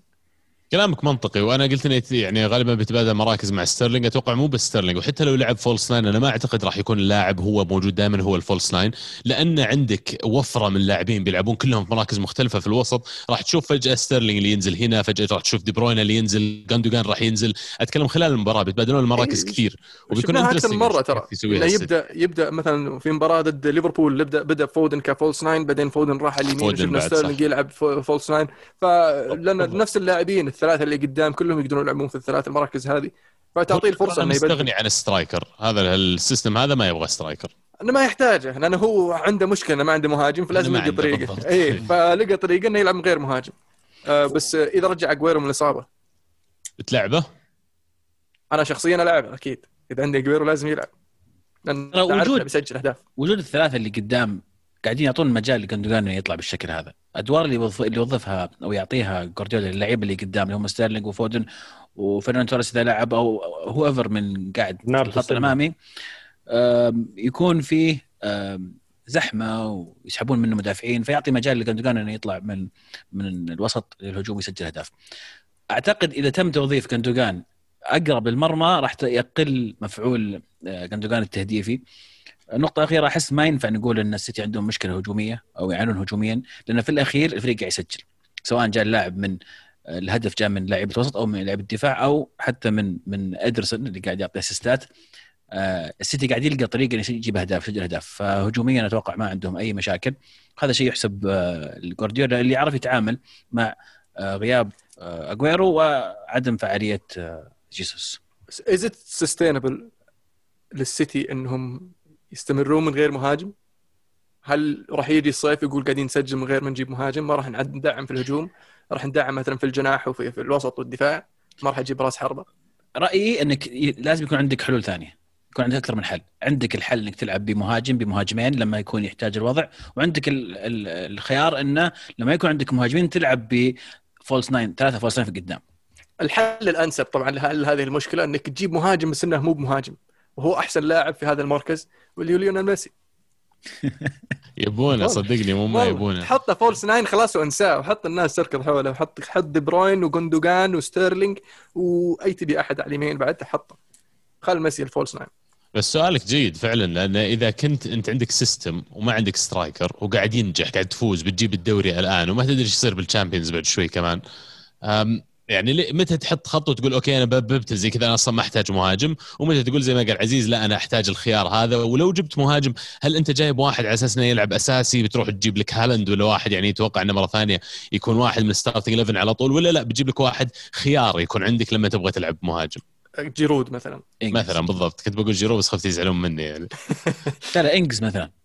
كلامك منطقي وأنا قلت إنه يعني غالبا بيتبادل مراكز مع ستيرلينج. أتوقع مو بس ستيرلينج وحتى لو لعب false nine أنا ما أعتقد راح يكون اللاعب هو موجود دائما هو ال false nine. لأن عندك وفرة من اللاعبين بيلعبون كلهم في مراكز مختلفة في الوسط. راح تشوف فجأة ستيرلينج اللي ينزل هنا فجأة راح تشوف دي بروين اللي ينزل جاندوجان راح ينزل. أتكلم خلال المباراة بيتبادلون المراكز إيه، كثير وبيكون أكثر مره ترى. يبدا يبدأ مثلا في مباراة ضد ليفربول يبدا بدأ فودن ك false nine بعدين فودن راح اليمين شفنا ستيرلينج. يلعب fa- false nine. فلأن نفس اللاعبين الثلاثة اللي قدام كلهم يقدرون يلعبون في الثلاث المراكز هذه. فتعطيه الفرصة إنه مستغني يبدل عن striker. هذا ال system هذا ما يبغى striker. انه ما يحتاجه لأنه هو عنده مشكلة انه ما عنده مهاجم فلازم يلقى طريقة. اي إيه. فلقى طريقة إنه يلعب من غير مهاجم. آه بس آه، إذا رجع أجويرو من الإصابة. بتلعبه؟ أنا شخصيا العب أكيد. إذا عندي أجويرو لازم يلعب. لأن وجود- بيسجل أهداف. وجود الثلاثة اللي قدام قاعدين يعطون مجال لجندوجان انه يطلع بالشكل هذا أدوار اللي يوظف اللي يوظفها أو يعطيها جوارديولا للعيبه اللي قدام اللي هم ستيرلينج وفودن وفرناندو توريس إذا لعب أو whoever من قاعد الخط. الأمامي يكون فيه زحمة ويسحبون منه مدافعين فيعطي مجال لجندوجان إنه يطلع من من الوسط للهجوم ويسجل أهداف. أعتقد إذا تم توظيف جندوجان أقرب للمرمى راح يقل مفعول آه، جندوجان التهديفي. النقطة الأخيرة أحس ما ينفع نقول أن السيتي عندهم مشكلة هجومية أو يعانون هجوميا لأن في الأخير الفريق قاعد يسجل سواء جاء اللاعب من الهدف جاء من لاعب الوسط أو من لاعب الدفاع أو حتى من من إدرسون اللي قاعد يعطي أسيستات. آه، السيتي قاعد يلقى طريقة إنه يجيب أهداف يسجل أهداف. فهجوميا أتوقع ما عندهم أي مشاكل. هذا شيء يحسب آه، لجوارديولا اللي يعرف يتعامل مع آه، غياب أجويرو وعدم فعالية جيسوس. is it sustainable للسيتي إنهم يستمرون من غير مهاجم؟ هل راح يجي الصيف يقول قاعدين نسجل من غير ما نجيب مهاجم؟ ما راح ندعم في الهجوم؟ راح ندعم مثلا في الجناح وفي في الوسط والدفاع؟ ما راح يجيب راس حربة؟ رأيي إنك لازم يكون عندك حلول ثانية يكون عندك أكثر من حل عندك الحل إنك تلعب بمهاجم بمهاجمين لما يكون يحتاج الوضع وعندك ال ال الخيار إنه لما يكون عندك مهاجمين تلعب ب false nine ثلاثة false nine في قدام الحل الأنسب طبعا لحل هذه المشكلة إنك تجيب مهاجم بس إنه مو بمهاجم وهو أحسن لاعب في هذا المركز واللي هو ليونيل ميسي. يبونه صدقني مو ما يبونه. تحطه false nine خلاص وانساه وحط الناس تركض حوله وحط حط دي بروين وجوندوجان وستيرلينج وأي تبي أحد على اليمين بعد حطه خل ميسي ال false nine. بس سؤالك جيد فعلا لأن إذا كنت أنت عندك system وما عندك striker وقاعد ينجح قاعد تفوز بتجيب الدوري الآن وما تدري إيش يصير بال Champions بعد شوي كمان يعني متى تحط خط وتقول okay أنا ب settle زي كذا أنا أصلا ما أحتاج مهاجم ومتى تقول زي ما قال عزيز لا أنا أحتاج الخيار هذا ولو جبت مهاجم هل أنت جايب واحد على أساس إنه يلعب أساسي بتروح تجيب لك هالاند ولا واحد يعني يتوقع إنه مرة ثانية يكون واحد من ال starting 11 على طول ولا لا بتجيب لك واحد خيار يكون عندك لما تبغى تلعب مهاجم؟ جيرود مثلا. إنجز. مثلا بالضبط. كنت بقول جيرو بس خفت يزعلون مني يعني. لا لا إنجز مثلا.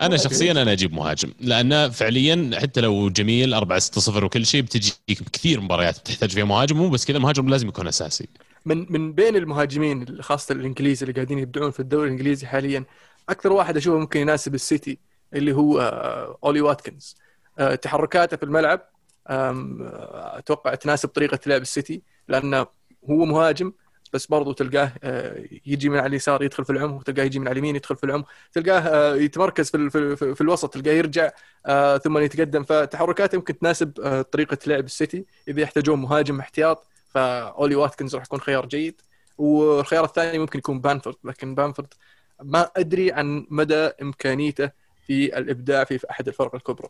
أنا شخصيا أنا أجيب مهاجم لأنه فعليا حتى لو جميل 4 6 0 وكل شيء بتجيك كثير مباريات تحتاج فيها مهاجم مو بس كذا مهاجم لازم يكون أساسي. من من بين المهاجمين خاصة الانجليزي اللي قاعدين يبدعون في الدوري الإنجليزي حاليا أكثر واحد أشوفه ممكن يناسب السيتي اللي هو آه، أولي واتكنز. آه، تحركاته في الملعب آه، أتوقع تناسب طريقة لعب السيتي لأنه هو مهاجم بس برضو تلقاه آه، يجي من على اليسار يدخل في العمق تلقاه يجي من على اليمين يدخل في العمق تلقاه آه، يتمركز في في, في, الوسط تلقاه يرجع آه، ثم يتقدم. فتحركاته يمكن تناسب طريقة لعب السيتي. إذا يحتاجون مهاجم احتياط فأولي واتكنز راح يكون خيار جيد. والخيار الثاني ممكن يكون بانفورد لكن بانفورد ما أدري عن مدى إمكانيته في الإبداع في في أحد الفرق الكبرى.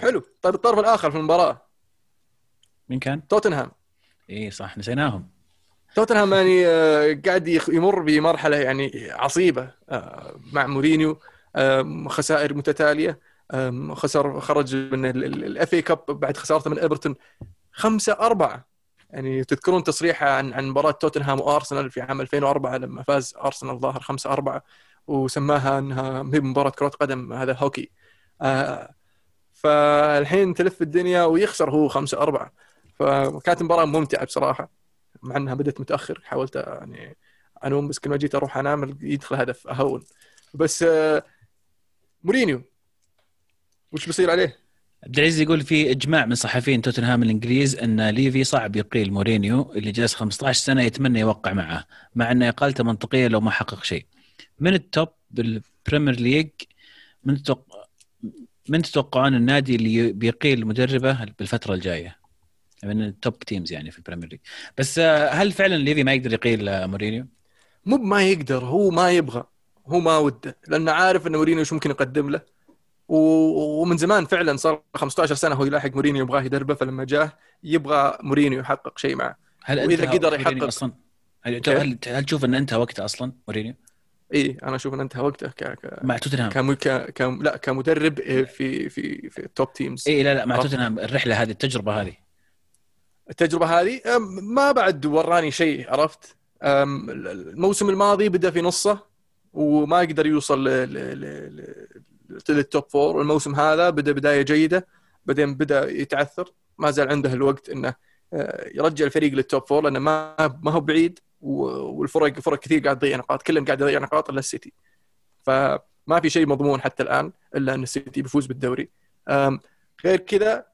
حلو. طيب الطرف الآخر في المباراة. مين كان؟ توتنهام. اي صح نسيناهم. توتنهام يعني آه، قاعد يمر بمرحلة يعني عصيبة آه، مع مورينيو آم، خسائر متتالية خسر خرج من ال FA Cup بعد خسارته من إيفرتون خمسة أربعة. يعني تذكرون تصريحه عن عن مباراة توتنهام وأرسنال في عام 2004 لما فاز أرسنال ظاهر 5 4 وسماها إنها هي مباراة كرة قدم هذا هوكي آه، فالحين تلف الدنيا ويخسر هو 5 4 فكانت مباراة ممتعة بصراحة مع إنها بدت متأخر حاولت يعني أنوم بس كل ما جيت أروح أنام يدخل هدف أهون بس مورينيو وش بيصير عليه؟ عبد العزيز يقول في إجماع من صحفيين توتنهام الإنجليز أن ليفي صعب يقيل مورينيو اللي جلس 15 سنة يتمنى يوقع معه مع إن إقالته منطقية لو ما حقق شيء. من ال top بال Premier League من تتوقع من تتوقعون النادي اللي بيقيل مدربه بالفترة الجاية؟ من ال top teams يعني في ال Premier League. بس آه، هل فعلا ليفي ما يقدر يقيل آه، مورينيو؟ مو ما يقدر هو ما يبغى هو ما وده لأنه عارف إن مورينيو إيش ممكن يقدم له ومن زمان فعلا صار 15 سنة هو يلاحق مورينيو يبغاه يدربه فلما جاه يبغى مورينيو يحقق شيء معه هل انتهى قدر يحقق- أصلا هل كيف؟ هل هل تشوف إن أنتهى وقته أصلا مورينيو إي أنا أشوف إن أنتهى وقته ك... ك... مع توتنهام؟ كم... ك... ك... لا كمدرب في في في ال top teams إي لا لا مع. توتنهام الرحلة هذه التجربة هذه التجربة هذه. ما بعد وراني شيء عرفت؟ الموسم الماضي بدأ في نصه وما قدر يوصل لل top four الموسم هذا بدأ بداية جيدة بعدين بدأ يتعثر. ما زال عنده الوقت إنه آه، يرجع الفريق لل top four لأنه ما ما هو بعيد والفرق فرق كثير قاعد تضيع نقاط. كلهم قاعد يضيع نقاط إلا السيتي. فما في شيء مضمون حتى الآن إلا إن السيتي بيفوز بالدوري. غير كذا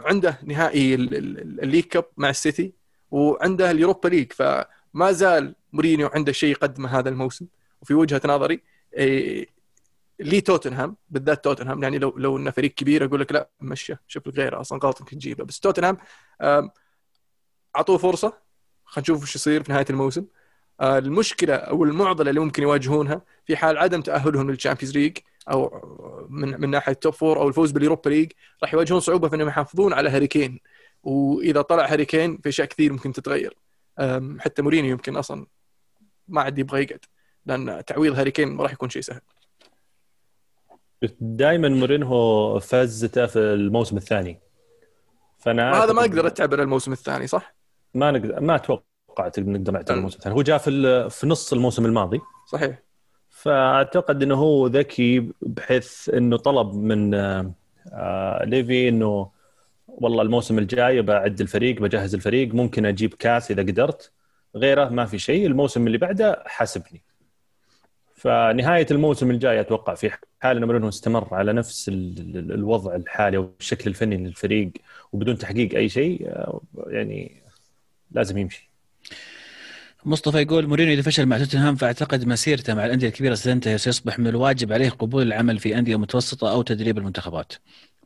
عنده نهائي ال- ال- ال League Cup مع السيتي وعنده ال Europa League. فما زال مورينيو عنده شيء يقدمه هذا الموسم. وفي وجهة نظري إيه، لي توتنهام بالذات توتنهام. يعني لو لو إنه فريق كبير أقول لك لا مشى شوف لك غيره أصلا غلط انك تجيبه. بس توتنهام أعطوه فرصة. خلينا نشوف وش يصير في نهاية الموسم. آه، المشكلة أو المعضلة اللي ممكن يواجهونها في حال عدم تأهلهم لل Champions League أو من من ناحية top four أو الفوز بال Europa League راح يواجهون صعوبة في إنهم يحافظون على هاري كين وإذا طلع هاري كين في أشياء كثير ممكن تتغير. حتى مورينيو يمكن أصلا ما عاد يبغى يقعد لأن تعويض هاري كين ما راح يكون شيء سهل. دائما مورينهو فازته في الموسم الثاني. فأنا ما أعتقد- أقدر اعتبره الموسم الثاني صح؟ ما نقدر ما أتوقع نقدر نعتبر الموسم الثاني. هو جاء في في نص الموسم الماضي. صحيح. فأعتقد إنه هو ذكي بحيث إنه طلب من آه، ليفي إنه والله الموسم الجاي بعد الفريق بجهز الفريق ممكن أجيب كاس إذا قدرت. غيره ما في شيء الموسم اللي بعده حاسبني. فنهاية الموسم الجاي أتوقع في حال ان مورينهو استمر على نفس ال- ال- الوضع الحالي أو الشكل الفني للفريق وبدون تحقيق أي شيء آه، يعني لازم يمشي. مصطفى يقول مورينيو إذا فشل مع توتنهام فأعتقد مسيرته مع الأندية الكبيرة ستنتهي وسيصبح من الواجب عليه قبول العمل في أندية متوسطة أو تدريب المنتخبات.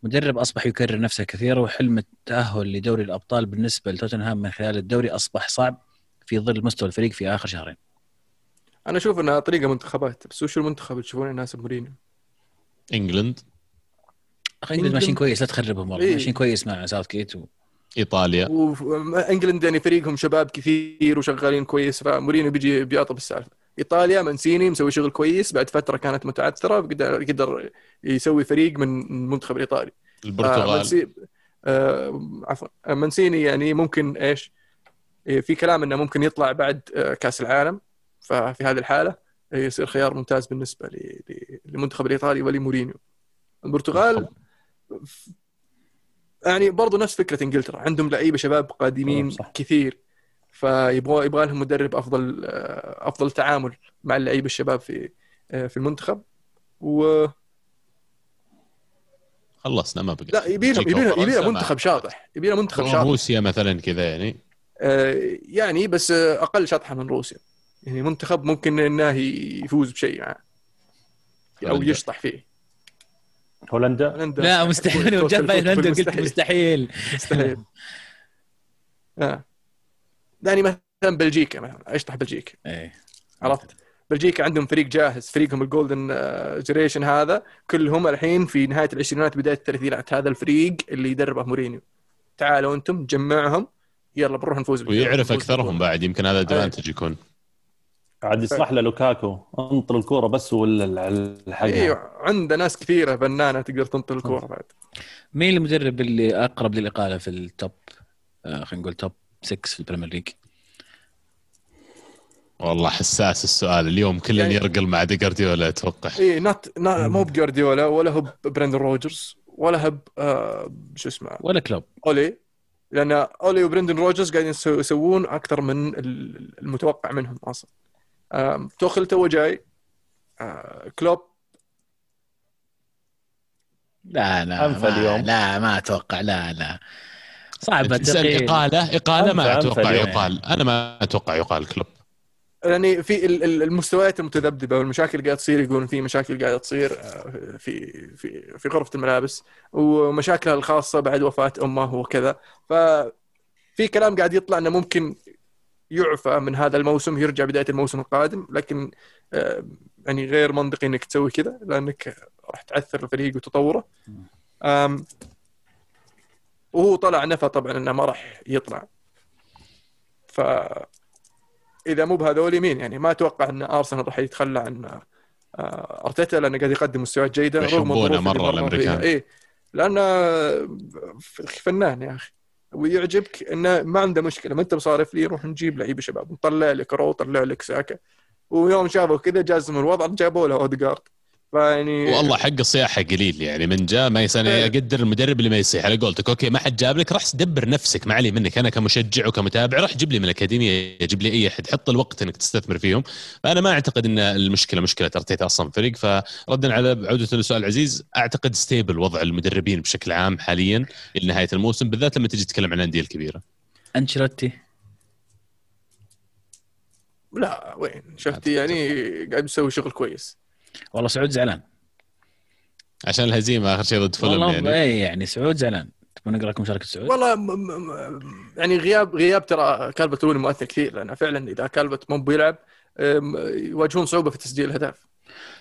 مدرب أصبح يكرر نفسه كثيرا وحلم التأهل لدوري الأبطال بالنسبة لتوتنهام من خلال الدوري أصبح صعب في ظل مستوى الفريق في آخر شهرين. أنا أشوف إنها طريقة منتخبات بس وش المنتخب اللي تشوفونه يناسب مورينيو؟ England أخي England ماشيين كويس لا تخربهم والله إيه. ماشيين كويس مع ساوث جيت و... إيطاليا. و England يعني فريقهم شباب كثير وشغالين كويس فمورينيو بيجي بيعطى بالسالفة. إيطاليا مانسيني مسوي شغل كويس بعد فترة كانت متعثرة قدر قدر يسوي فريق من المنتخب الإيطالي. آه، البرتغال منسي... آه عفوا. آه، مانسيني يعني ممكن إيش؟ في كلام إنه ممكن يطلع بعد آه، كأس العالم ففي هذه الحالة يصير خيار ممتاز بالنسبة للمنتخب الإيطالي ولمورينيو. البرتغال يعني برضو نفس فكرة إنجلترا. عندهم لعيبة شباب قادمين صح. كثير. فيبغى يبغى لهم مدرب أفضل آه، أفضل تعامل مع اللعيبة الشباب في آه، في المنتخب. و خلصنا ما بقى لا يبي لهم بلجيكا يبي لهم يبي وفرنسا لهم مع- منتخب شاطح. يبي لهم منتخب شاطح. روسيا مثلا كذا يعني. آه، يعني بس آه، أقل شطحة من روسيا. يعني منتخب ممكن إنه يفوز بشيء معه. أو. يشطح فيه. هولندا؟ هولندا. لا مستحيل. لو جاب توصل هولندا قلت مستحيل. مستحيل. مستحيل آه. يعني مثلا بلجيكا مثلا أشطح بلجيكا. إيه. عرفت؟ بلجيكا عندهم فريق جاهز فريقهم ال golden generation هذا. كلهم الحين في نهاية العشرينات بداية الثلاثينات. هذا الفريق اللي يدربه مورينيو. تعالوا أنتم جمعهم. يلا بنروح نفوز ويعرف أكثرهم. بعد. يمكن هذا advantage يكون. عاد يصلح له لوكاكو انطر الكورة بس ولا الحق إيوه عنده ناس كثيرة فنانة تقدر تنطر الكورة بعد. مين المدرب اللي أقرب للإقالة في ال top آه خلينا نقول top 6 في ال Premier League. والله حساس السؤال. اليوم كل يعني- يرقل مع دي جارديولا أتوقع. اي not نا- مو بجوارديولا ولا هو برندن روجرز ولا هو آه، شو اسمه؟ ولا كلوب. أولي. لأن أولي وبرندن روجرز قاعدين يسو- يسوون أكثر من ال- المتوقع منهم أصلا. توخل توه جاي. آه، كلوب. لا لا أنفى ما اليوم. لا ما أتوقع. لا لا. صعبة تسأل تقيل إقالة؟ إقالة ما أتوقع. يقال أنا ما أتوقع يقال كلوب. يعني في ال- ال- المستويات المتذبذبة والمشاكل اللي قاعدة تصير يقولون في مشاكل قاعدة تصير آه، في في في غرفة الملابس ومشاكلها الخاصة بعد وفاة أمه وكذا. ففي كلام قاعد يطلع إنه ممكن يعفى من هذا الموسم يرجع بداية الموسم القادم لكن آه، يعني غير منطقي إنك تسوي كذا لأنك راح تعثر الفريق وتطوره وهو طلع نفى طبعا إنه ما راح يطلع ف إذا مو بهذول مين يعني ما أتوقع إن أرسنال راح يتخلى عن آه، أرتيتا لأنه قاعد يقدم مستويات جيدة رغم الظروف الأمريكان. فيها. إيه لأنه فنان يا أخي ويعجبك إنه ما عنده مشكلة. ما أنت بصارف لي روح نجيب لعيبة شباب نطلع لك رو طلع لك ساكا. ويوم شافوا كذا جازم الوضع جابوا له اودجارد فيعني والله حق الصياحة قليل يعني من جاء ما يسأل إيه. أقدر المدرب اللي ما يصيح على قولتك okay ما حد جاب لك راح دبر نفسك ما علي منك أنا كمشجع وكمتابع راح جيب لي من الأكاديمية جيب لي أي أحد حط الوقت إنك تستثمر فيهم. فانا ما أعتقد إن المشكلة مشكلة ارتيتا أصلا فريق فردا على عودة للسؤال العزيز أعتقد stable وضع المدربين بشكل عام حاليا إلى نهايه الموسم بالذات لما تجي تتكلم عن الأندية الكبيرة. أنشيلوتي. لا وين؟ شفتي يعني قاعد يسوي شغل كويس. والله سعود زعلان. عشان الهزيمة آخر شيء ضد فولم والله يعني. يعني. يعني سعود زعلان. تبون نقرأ لكم مشاركة سعود؟ والله م- م- م- يعني غياب غياب ترى كالبت لوني مؤثر كثير لأنه فعلا إذا كالبت مو بيلعب يواجهون صعوبة في تسجيل الاهداف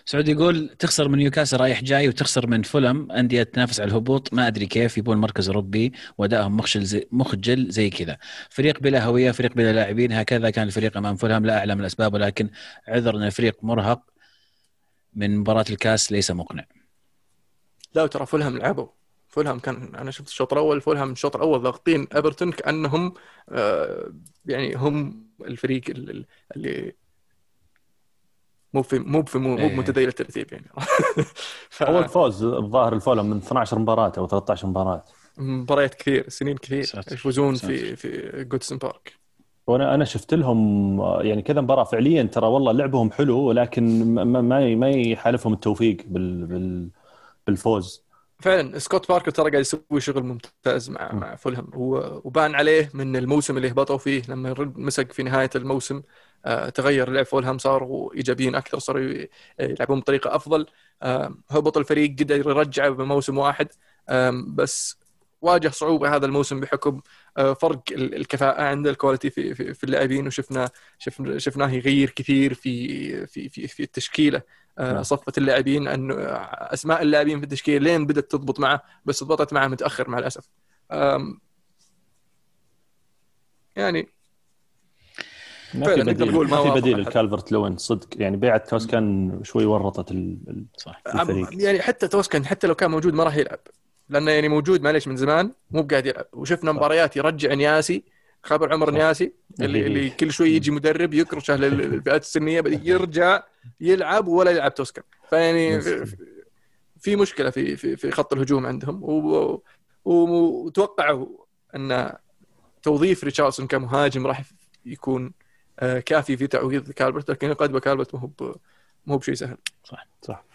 سعود يقول تخسر من نيوكاسل رايح جاي وتخسر من فولم أندية تنافس على الهبوط ما أدري كيف يبون مركز اوروبي وادائهم مخجل زي مخجل زي كذا. فريق بلا هوية فريق بلا لاعبين هكذا كان الفريق أمام فولهام لا أعلم الأسباب ولكن عذر ان الفريق مرهق. من مباراة الكاس ليس مقنع لا ترى فولهام لعبوا فولهام كان أنا شفت الشوط الأول فولهام الشوط الأول ضاغطين إيفرتون كأنهم آه، يعني هم الفريق ال- ال- اللي مو في مو في مو, مو إيه. بمتذيلين الترتيب يعني ف- أول فوز الظاهر الفولهام من 12 مباراه أو 13 مباراه مباريات كثير سنين كثير. يفوزون. في في جوديسون بارك وأنا أنا شفت لهم يعني كذا مباراة فعليا ترى والله لعبهم حلو ولكن ما ما ما يحالفهم التوفيق بال بال بالفوز. فعلا سكوت باركر ترى قاعد يسوي شغل ممتاز مع مع فولهام وبان عليه من الموسم اللي هبطوا فيه لما مسك في نهاية الموسم آه، تغير لعب فولهام صاروا إيجابيين أكثر صاروا يلعبون بطريقة أفضل. آه، هبط الفريق قدر يرجعه بموسم واحد. بس واجه صعوبة هذا الموسم بحكم فرق ال- الكفاءة عند الكواليتي في في, في اللاعبين وشفنا شفنا شفناه يغير كثير في في في, في التشكيلة آه، نعم. صفة اللاعبين انه أسماء اللاعبين في التشكيله لين بدأت تضبط معه بس ضبطت معه متأخر مع الأسف. يعني ما في بديل. نقول ما ما في بديل. الكالفرت لوين. صدق يعني بيعة توسكان شوي ورطت الفريق. يعني حتى توسكن حتى لو كان موجود ما راح يلعب. لأنه يعني موجود معليش من زمان مو بقاعد يلعب وشفنا مباريات يرجع نياسي خبر عمر صح. نياسي اللي إيه. اللي كل شوي يجي مدرب يكرشه للفئات السنية يرجع يلعب ولا يلعب توسكن فيعني. في- مشكلة في في في خط الهجوم عندهم وتوقعوا أن توظيف ريتشاردسون كمهاجم راح يكون آه، كافي في تعويض كالبرت لكن قد كالبرت مو ب- مو بشيء سهل صح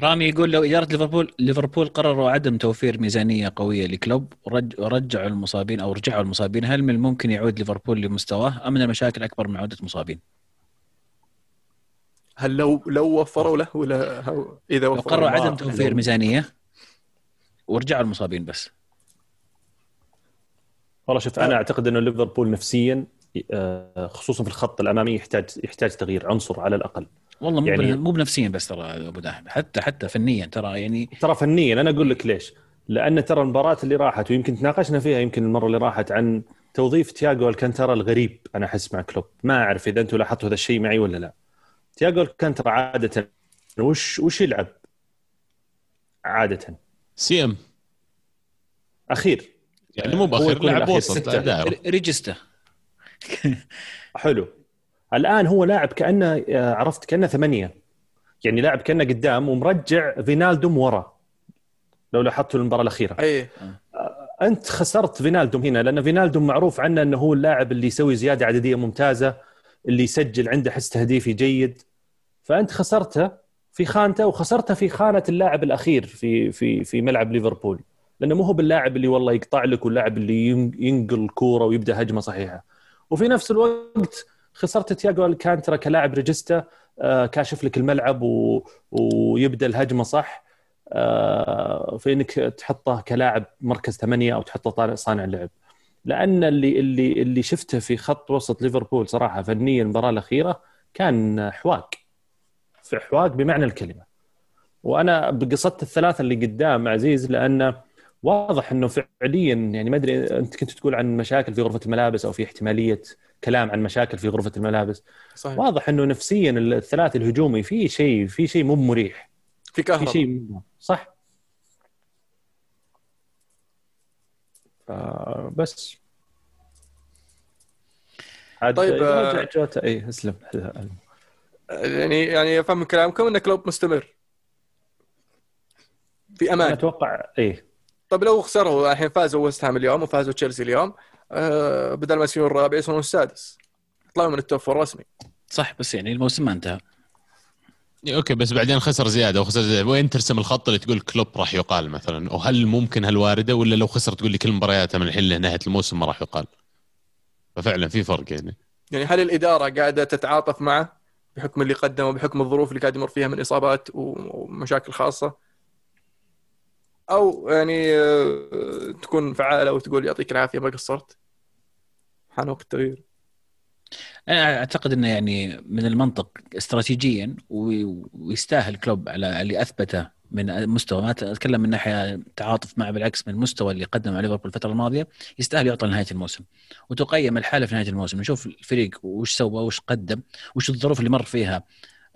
رامي يقول لو إدارة ليفربول ليفربول قرروا عدم توفير ميزانية قوية لكلوب ورج- ورجعوا المصابين أو رجعوا المصابين هل من الممكن يعود ليفربول لمستواه أم أن المشاكل أكبر من عودة مصابين؟ هل لو لو وفروا له ولا لو وفروا قرروا؟ عدم توفير ميزانية ورجعوا المصابين بس والله شوف أنا أعتقد إنه ليفربول نفسيا آه، خصوصا في الخط الأمامي يحتاج يحتاج تغيير عنصر على الأقل والله مو يعني- مو بنفسيا بس ترى أبو داحم حتى حتى فنيا ترى يعني ترى فنيا أنا أقول لك ليش. لأن ترى المباراة اللي راحت ويمكن تناقشنا فيها يمكن المرة اللي راحت عن توظيف تياغو ألكانتارا الغريب أنا أحس مع كلوب. ما أعرف إذا أنتم لاحظتوا هذا الشيء معي ولا لا. تياغو ألكانتارا عادة وش وش يلعب؟ عادة. CM. أخير. يعني مو لاعب الأخير وسط regista حلو. الآن هو لاعب كأنه آه، عرفت كأنه ثمانية. يعني لاعب كأنه قدام ومرجع فينالدوم ورا. لو لاحظتوا المباراة الأخيرة. اي أنت خسرت فينالدوم هنا لأن فينالدوم معروف عنه إنه هو اللاعب اللي يسوي زيادة عددية ممتازة اللي يسجل عنده حس تهديفي جيد. فأنت خسرته في خانته وخسرته في خانة اللاعب الأخير في في في ملعب ليفربول. لأنه مو هو باللاعب اللي والله يقطع لك واللاعب اللي ين- ينقل الكورة ويبدأ هجمة صحيحة. وفي نفس الوقت خسرت تياغو ألكانترا كلاعب regista آه، كاشف لك الملعب و... ويبدأ الهجمة صح. آه، في انك تحطه كلاعب مركز ثمانية أو تحطه صانع لعب لأن اللي اللي اللي شفته في خط وسط ليفربول صراحة فنيا المباراة الأخيرة كان حواق. في حواق بمعنى الكلمة. وأنا بقصدت الثلاثة اللي قدام عزيز لأنه واضح إنه فعليا يعني ما أدري أنت كنت تقول عن مشاكل في غرفة الملابس أو في احتمالية كلام عن مشاكل في غرفة الملابس. صحيح. واضح إنه نفسيا الثلاث الهجومي في شيء في شيء مو مريح. في في كهرباء شيء صح. عاد طيب، آه، جوتا اي أسلم. يعني يعني أفهم من كلامكم ان كلوب مستمر. في أمان. أتوقع إيه. طيب لو خسروا الحين فازوا ويست هام اليوم وفازوا تشيلسي اليوم آه بدل ما يصيرون الرابع يصيرون السادس. طلعوا من ال top four رسمي صح بس يعني الموسم ما انتهى. okay بس بعدين خسر زيادة وخسر زيادة. وين ترسم الخط اللي تقول كلوب راح يقال مثلا؟ وهل ممكن هالواردة ولا لو خسر تقول لي كل مبارياته من الحين لنهاية الموسم ما راح يقال؟ ففعلا في فرق يعني. يعني هل الإدارة قاعدة تتعاطف معه بحكم اللي قدمه بحكم الظروف اللي قاعد يمر فيها من إصابات ومشاكل خاصة؟ أو يعني آه، تكون فعالة وتقول يعطيك العافية ما قصرت. حان وقت التغيير. أنا أعتقد إنه يعني من المنطق استراتيجيا ويستاهل كلوب على اللي أثبته من مستوى. ما أتكلم من ناحية تعاطف معه بالعكس من المستوى اللي قدمه ليفربول الفترة الماضية يستاهل يعطى لنهاية الموسم. وتقيم الحالة في نهاية الموسم. نشوف الفريق وش سوى وش قدم وش الظروف اللي مر فيها.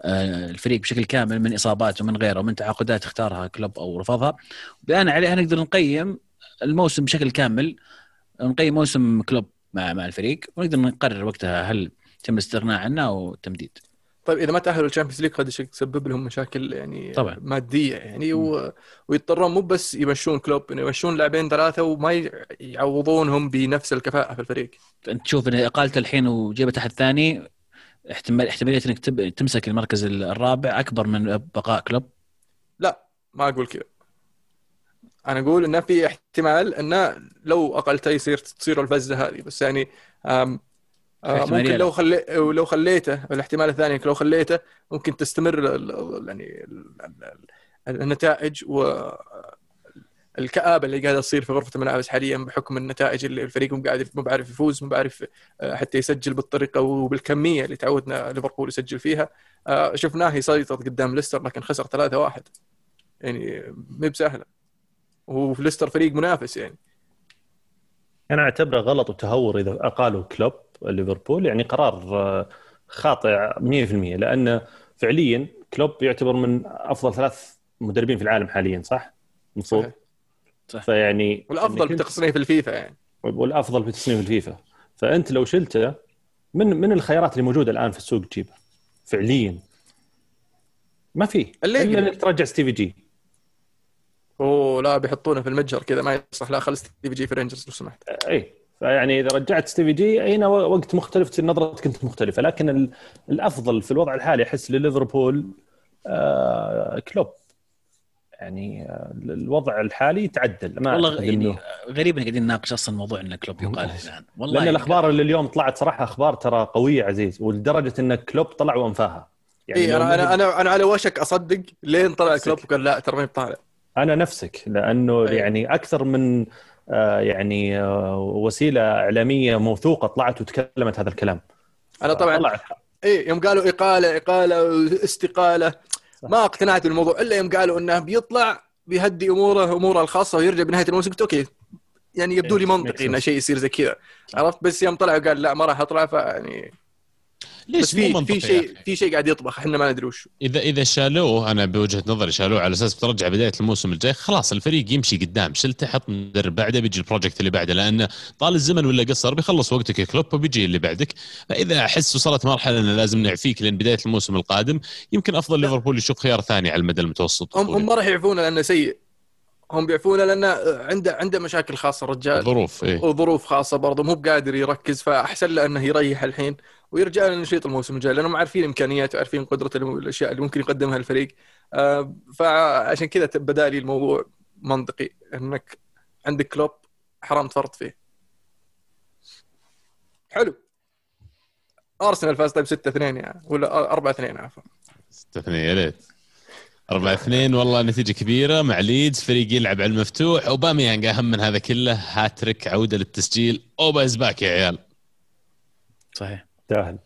الفريق بشكل كامل من إصابات ومن غيره ومن تعاقدات اختارها كلوب أو رفضها. بناء عليها نقدر نقيم الموسم بشكل كامل نقيم موسم كلوب مع مع الفريق ونقدر نقرر وقتها هل تم الاستغناء عنه أو التمديد طيب إذا ما تأهلوا ال Champions League قد يسبب لهم مشاكل يعني طبعاً. مادية يعني و... ويضطرون مو بس يمشون كلوب إنه يمشون لاعبين ثلاثة وما يعوضونهم بنفس الكفاءة في الفريق. أنت تشوف إن إقالته الحين وجيبت احد ثاني احتمال احتمالية إنك تب... تمسك المركز الرابع أكبر من بقاء كلوب؟ ما أقول كذا. أنا أقول إنه في احتمال إنه لو اقلته يصير تصير الفزة هذه. بس يعني آم آه، احتمالية ممكن لا. لو خلي لو خليته الاحتمال الثاني إنك لو خليته ممكن تستمر يعني ال- ال- النتائج و الكآبة اللي قاعدة تصير في غرفة الملابس حاليا بحكم النتائج اللي الفريق مو قاعد مو بعرف يفوز مو بعرف آه، حتى يسجل بالطريقة وبالكمية اللي تعودنا ليفربول يسجل فيها. آه، شفناه يسيطر قدام ليستر لكن خسر 3-1 يعني مو بسهلة. وفي ليستر فريق منافس يعني. أنا أعتبره غلط وتهور إذا اقالوا كلوب ليفربول. يعني قرار آه، خاطئ 100% لأن فعليا كلوب يعتبر من أفضل ثلاث مدربين في العالم حاليا صح؟ المفروض. صح. فيعني والأفضل بتصنيف الفيفا يعني. والأفضل في تصنيف الفيفا. فأنت لو شلته من من الخيارات اللي موجودة الآن في السوق تجيبه فعليا. ما في. إلا إنك ترجع ستيفي جي. أوه لا بيحطونه في المتجر كذا ما يصلح. لا خلي ستيفي جي في رينجرز لو سمحت. اي فيعني إذا رجعت ستيفي جي هنا وقت مختلف تصير نظرتك أنت مختلفة. لكن ال- الأفضل في الوضع الحالي أحس لليفربول آه كلوب. يعني آه الوضع الحالي تعدل ما والله يعني إنه- غريب إنك قاعدين نناقش أصلا موضوع إن كلوب يقال الآن والله لأن يعني الأخبار اللي اليوم طلعت صراحة أخبار ترى قوية عزيز ولدرجة إن كلوب طلع وأنفاها يعني لو أنا أنا أنا على وشك أصدق لين طلع نفسك. كلوب وقال لا ترى ما طالع أنا نفسك لأنه أي. يعني أكثر من آه، يعني آه، وسيلة إعلامية موثوقة طلعت وتكلمت هذا الكلام أنا طبعا طلعت اي يوم قالوا إقالة إقالة استقاله. ما اقتنعت بالموضوع إلا يوم قالوا إنه بيطلع بيهدي أموره أموره الخاصة ويرجع بنهاية الموسم. قلت أوكي يعني يبدو لي إيه، منطقي إنه. شيء يصير زي كذا. عرفت؟ بس يوم طلع وقال لا ما راح أطلع فيعني ليش في في شيء؟ في شيء قاعد يطبخ إحنا ما ندري وش. اذا إذا شالوه أنا بوجهة نظري شالوه على أساس بترجع بداية الموسم الجاي خلاص الفريق يمشي قدام شلته حط مدرب بعده بيجي ال project اللي بعده لأنه طال الزمن ولا قصر بيخلص وقتك كلوب وبيجي اللي بعدك. فإذا أحس وصلت مرحلة انه لازم نعفيك لين بداية الموسم القادم يمكن أفضل ليفربول يشوف خيار ثاني على المدى المتوسط. هم هم. ما راح يعفونه لأنه سيء. هم بيعفونه لأنه عنده عنده مشاكل خاصة الرجال ظروف إيه. وظروف خاصة برضه مو بقادر يركز فأحسن له إنه يريح الحين. ويرجع لنا نشيط الموسم الجاي لأنهم عارفين إمكانياته وعارفين قدرته الأشياء اللي ممكن يقدمها الفريق. آه، فعشان كذا بدأ لي الموضوع منطقي إنك عندك كلوب حرام تفرط فيه. حلو. أرسنال فاز طيب 6 2 يعني ولا 4 2 عفوا. 6 2 يا ريت. 4 2 والله نتيجة كبيرة. مع ليدز فريق يلعب على المفتوح. أوباميانج أهم من هذا كله. هاتريك عودة للتسجيل. أوبا back يا عيال. صحيح. تاهل.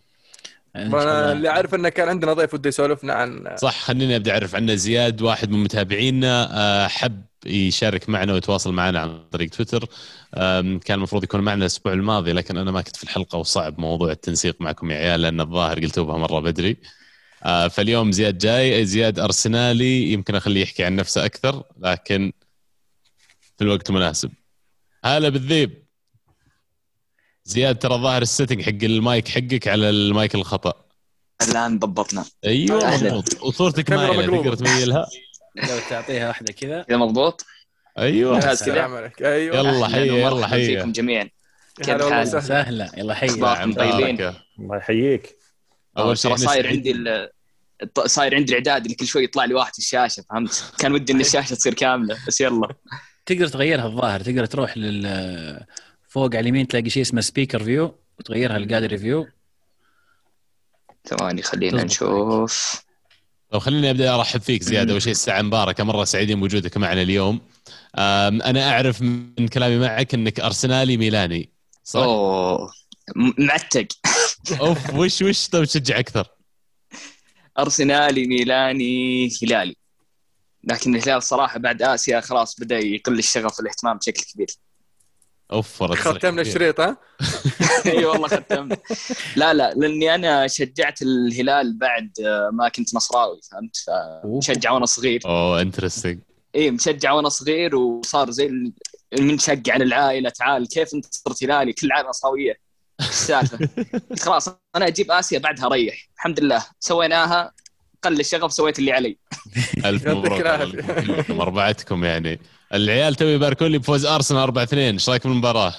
إن شاء وأنا الله. اللي عارف إنه كان عندنا ضيف وده يسولفنا عن صح خليني أبدأ أعرف عنه زياد واحد من متابعينا آه، حب يشارك معنا ويتواصل معنا عن طريق تويتر. كان المفروض يكون معنا الأسبوع الماضي لكن أنا ما كنت في الحلقة وصعب موضوع التنسيق معكم يا عيال لأن الظاهر قلتوها مرة بدري. آه، فاليوم زياد جاي. زياد أرسنالي يمكن أخليه يحكي عن نفسه أكثر لكن في الوقت المناسب هلا بالذيب. زياد ترى ظاهر ال setting حق المايك حقك على المايك الخطأ. الآن ضبطنا. أيوه. مضبوط. وصورتك مايله مقلوبة. تقدر تميلها لو تعطيها واحدة كذا. كذا مضبوط. أيوه. ممتاز كذا. أيوه. يلا حي يلا حي فيكم جميعا. كيف حالك؟ وسهلا. سهلة. يلا حي أخباركم نعم، طيبين؟ الله يحييك. أول شيء صاير عندي صاير عندي الإعداد اللي كل شوي يطلع لي واحد في الشاشة فهمت؟ كان ودي إن الشاشة تصير كاملة بس يلا. تقدر تغيرها الظاهر تقدر تروح لل فوق على اليمين تلاقي شيء اسمه speaker view وتغيرها ل gallery view ثواني خلينا نشوف. طب خليني أبدأ أرحب فيك زياد أول شيء الساعة مباركة. مرة سعيدين بوجودك معنا اليوم. أنا أعرف من كلامي معك إنك أرسنالي ميلاني صح؟ أوه معتق. أوف وش وش؟ طيب تشجع أكثر؟ أرسنالي ميلاني هلالي. لكن الهلال صراحة بعد آسيا خلاص بدأ يقل الشغف والاهتمام بشكل كبير. اوف والله تصريح ختمنا كبير. الشريط ها؟ إي والله ختمنا. لا لا لأني أنا شجعت الهلال بعد آه، ما كنت نصراوي فهمت؟ فمشجع وأنا صغير. أوه interesting إي مشجع وأنا صغير وصار زي ال- المنشق عن العائلة تعال كيف أنت صرت هلالي؟ كل العائله نصراويه إيش السالفة؟ قلت خلاص أنا أجيب آسيا بعدها أريح. الحمد لله. سويناها. قل الشغف سويت اللي علي ألف مبروك أربعتكم يعني العيال تو يباركون لي بفوز أرسنال 4 2 إيش رأيك بالمباراة؟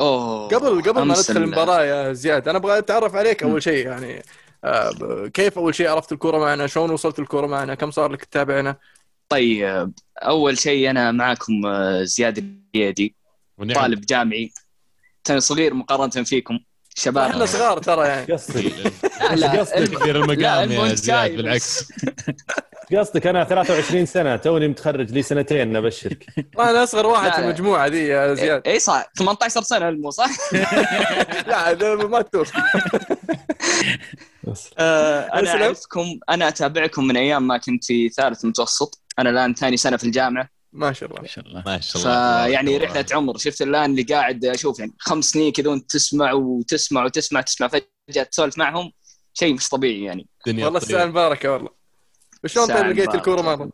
أوه قبل قبل ما ندخل ال- المباراة يا زياد أنا أبغى أتعرف عليك أول شيء يعني آه، كيف أول شيء عرفت الكورة معنا؟ شلون وصلت الكورة معنا؟ كم صار لك تتابعنا؟ طيب أول شيء أنا معكم آه، زياد اليدي. طالب جامعي تاني صغير مقارنة فيكم شباب. إحنا صغار ترى يعني. قصدك. لا كبير لا، المقام يا زياد. بالعكس. قصدك أنا 23 سنة توني متخرج لي سنتين أبشرك. أنا أصغر واحد في. المجموعة ذي يا زياد. اي صح. 18 سنة المو صح؟ لا هذا ما توصل آه، أنا. اعرفكم أنا أتابعكم من أيام ما كنت في ثالث متوسط. أنا الآن ثاني سنة في الجامعة. ما شاء الله. ما شاء الله. ما شاء الله. الله. رحلة عمر. شفت الآن اللي قاعد أشوف يعني خمس سنين كذا وأنت تسمع وتسمع وتسمع تسمع فجأة تسولف معهم. شيء مش طبيعي يعني. والله. الساعة مباركه والله. شلون طيب لقيت. الكورة مره؟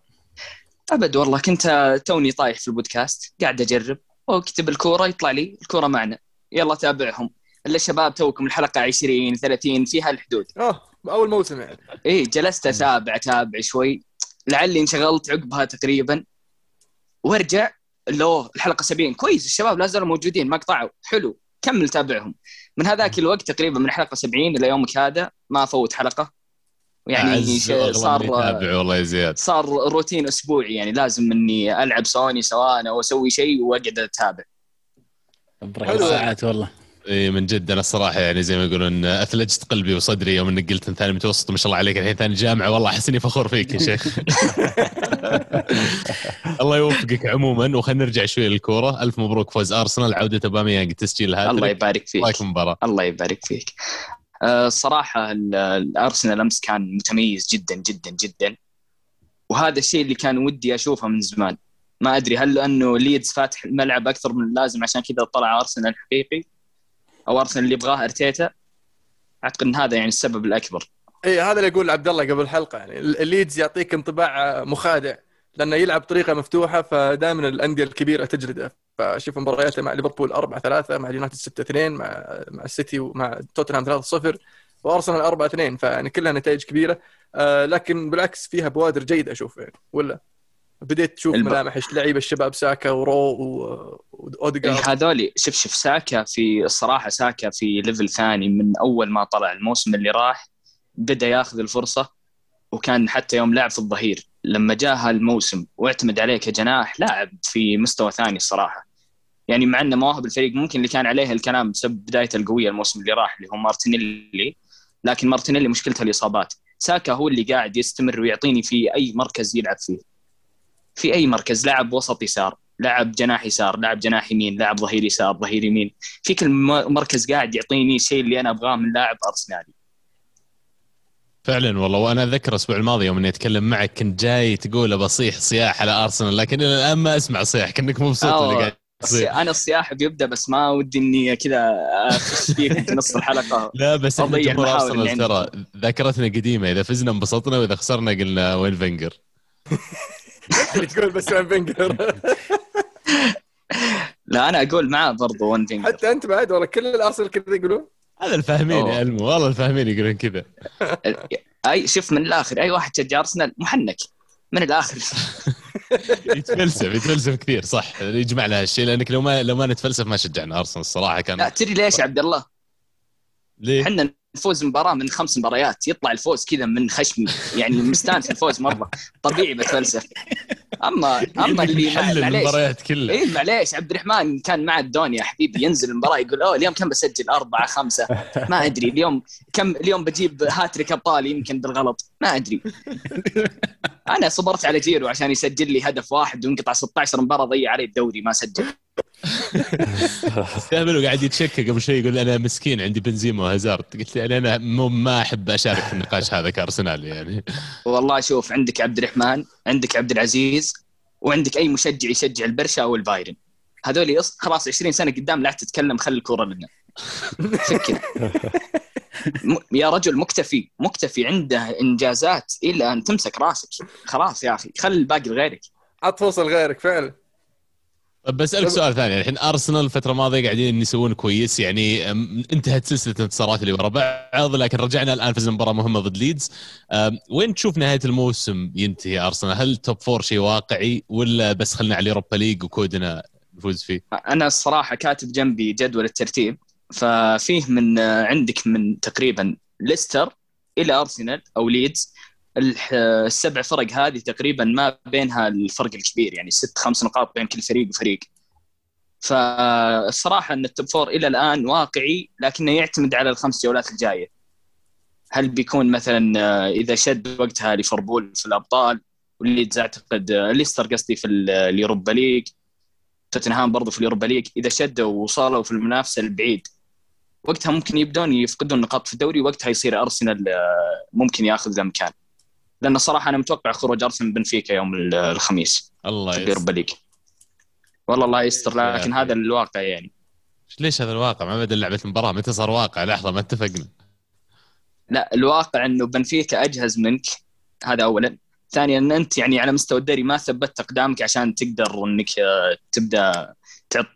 أبد والله. كنت توني طايح في البودكاست. قاعد أجرب. وأكتب الكورة يطلع لي الكورة معنا. يلا تابعهم. الا الشباب توكم الحلقة 20 30 في هالحدود آه أول موسم يعني. إيه جلست أتابع أتابع شوي. لعلي انشغلت عقبها تقريبا. وارجع لو الحلقة 70 كويس الشباب لا زالوا موجودين ما قطعوا. حلو كمل تابعهم. من هذاك الوقت تقريبا من الحلقة 70 إلى يومك هذا ما فوت حلقة. يعني صار والله يا زياد صار روتين أسبوعي يعني لازم إني ألعب سوني سوا أو أسوي شيء وأقعد أتابع. حلو. ساعات والله. اي من جد أنا الصراحة يعني زي ما يقولون أثلجت قلبي وصدري يوم انك قلت ان ثاني متوسط ما شاء الله عليك الحين ثاني جامعة والله أحس إني فخور فيك يا شيخ. الله يوفقك عموما وخلينا نرجع شوي للكورة. ألف مبروك فوز أرسنال عودة أوباميانج تسجيله الهاتريك يبارك فيك. المباراه الله يبارك فيك. آه، الصراحة ال- الأرسنال أمس كان متميز جدا جدا جدا. وهذا الشيء اللي كان ودي أشوفه من زمان. ما أدري هل لأنه ليدز فاتح الملعب أكثر من اللازم عشان كذا طلع أرسنال حقيقي؟ أو أرسنال اللي يبغاه أرتيتا. أعتقد أن هذا يعني السبب الأكبر. اي هذا اللي يقول عبد الله قبل الحلقة يعني. الليدز يعطيك انطباع مخادع لأنه يلعب بطريقة مفتوحة فدائما الأندية الكبيرة تجلده فشوف مبارياته مع ليفربول 4 3 مع اليونايتد 6 2 مع مع السيتي ومع توتنهام 3 0 وأرسنال 4 2 فيعني كلها نتائج كبيرة. آه لكن بالعكس فيها بوادر جيدة أشوف يعني. ولا؟ بديت تشوف الب- ملامح لعيبة الشباب ساكا ورو و- وأوديجارد. إيه هذولي شوف شوف ساكا في الصراحة ساكا في level ثاني من أول ما طلع الموسم اللي راح بدأ ياخذ الفرصة وكان حتى يوم لعب في الظهير. لما جاء هالموسم واعتمد عليه كجناح لاعب في مستوى ثاني الصراحة يعني مع ان مواهب الفريق ممكن اللي كان عليه الكلام بسبب بدايته القوية الموسم اللي راح اللي هو مارتينيلي. لكن مارتينيلي مشكلته الإصابات. ساكا هو اللي قاعد يستمر ويعطيني في أي مركز يلعب فيه. في أي مركز لعب وسط يسار لعب جناح يسار لعب جناح يمين لعب ظهير يسار ظهير يمين. في كل م- مركز قاعد يعطيني الشيء اللي أنا أبغاه من لاعب أرسنالي. فعلا والله. وأنا اتذكر الأسبوع الماضي يوم إني أتكلم معك كنت جاي تقول بصيح صياح على أرسنال لكن إلى الآن ما أسمع صياح كأنك مبسوط. اللي قاعد يصير أنا الصياح بيبدأ بس ما ودي إني كذا أخش فيك في نص الحلقة. لا بس إحنا جمهور أرسنال ترى ذاكرتنا قديمة إذا فزنا انبسطنا وإذا خسرنا قلنا وين فينجر. اللي تقول بس وين فينجر لا أنا أقول معاه برضو وين فينجر حتى أنت بعد والله كل الارسنال كذا يقولون. هذا الفاهمين. يا المو والله الفاهمين يقولون كذا. أي شوف من الآخر أي واحد شجع أرسنال محنك. من الآخر. يتفلسف يتفلسف كثير صح. يجمع لها الشيء لأنك لو ما لو ما نتفلسف ما شجعنا أرسنال الصراحة لا كان تدري ليش يا عبد الله؟ ليه؟ إحنا نفوز مباراة من خمس مباريات يطلع الفوز كذا من خشمي يعني مستانس الفوز مرة طبيعي بتفلسف. اما أما اللي معليش. المباريات كلها. اي معليش عبد الرحمن كان مع الدنيا يا حبيبي ينزل المباراة يقول أوه اليوم كم بسجل؟ أربعة خمسة. ما أدري اليوم كم اليوم بجيب هاتريك أبطال يمكن بالغلط ما أدري. أنا صبرت على جيرو عشان يسجل لي هدف واحد وانقطع 16 مباراة ضيع علي الدوري ما سجل. دائما قاعد يتشكى قبل شوي يقول أنا مسكين عندي بنزيما وهازارد قلت له أنا مو ما أحب أشارك في النقاش هذا كأرسنال يعني. والله شوف عندك عبد الرحمن عندك عبد العزيز وعندك أي مشجع يشجع البرشا أو البايرن هذول خلاص 20 سنة قدام لا تتكلم خلي الكورة لنا. م- يا رجل مكتفي مكتفي عنده إنجازات إلى أن تمسك راسك. خلاص يا أخي خلي الباقي لغيرك. عط فرصه لغيرك فعلا. طب بسألك سؤال ثاني. الحين أرسنال الفترة الماضية قاعدين يسوون كويس يعني انتهت سلسلة الانتصارات اللي ورا بعض لكن رجعنا الآن فزنا مباراة مهمة ضد ليدز. وين تشوف نهاية الموسم ينتهي أرسنال؟ هل top four شيء واقعي ولا بس خلنا على اليوروبا ليج وكودنا نفوز فيه؟ أنا الصراحة كاتب جنبي جدول الترتيب ففيه من عندك من تقريبا ليستر إلى أرسنال أو ليدز. السبع فرق هذه تقريبا ما بينها الفرق الكبير يعني ست خمس نقاط بين كل فريق وفريق. فالصراحه إن ال top four إلى الآن واقعي لكنه يعتمد على الخمس جولات الجاية. هل بيكون مثلا آه، إذا شد وقتها ليفربول في الأبطال وليدز أعتقد آه، ليستر قصدي في ال- اليوروبا ليج توتنهام برضو في اليوروبا ليج إذا شدوا ووصلوا في المنافسة البعيد وقتها ممكن يبدون يفقدون نقاط في الدوري وقتها يصير أرسنال آه، ممكن ياخذ مكان. لأن الصراحه أنا متوقع خروج أرسنال بنفيكا يوم ال- الخميس. الله في يستر. ليج والله الله يستر لكن. هذا الواقع يعني. ليش هذا الواقع؟ ما بدا لعبة المباراة متى صار واقع؟ لحظة ما اتفقنا. لا الواقع إنه بنفيكا أجهز منك. هذا اولا. ثانيا ان أنت يعني على مستوى الدوري ما ثبتت أقدامك عشان تقدر إنك آه، تبدأ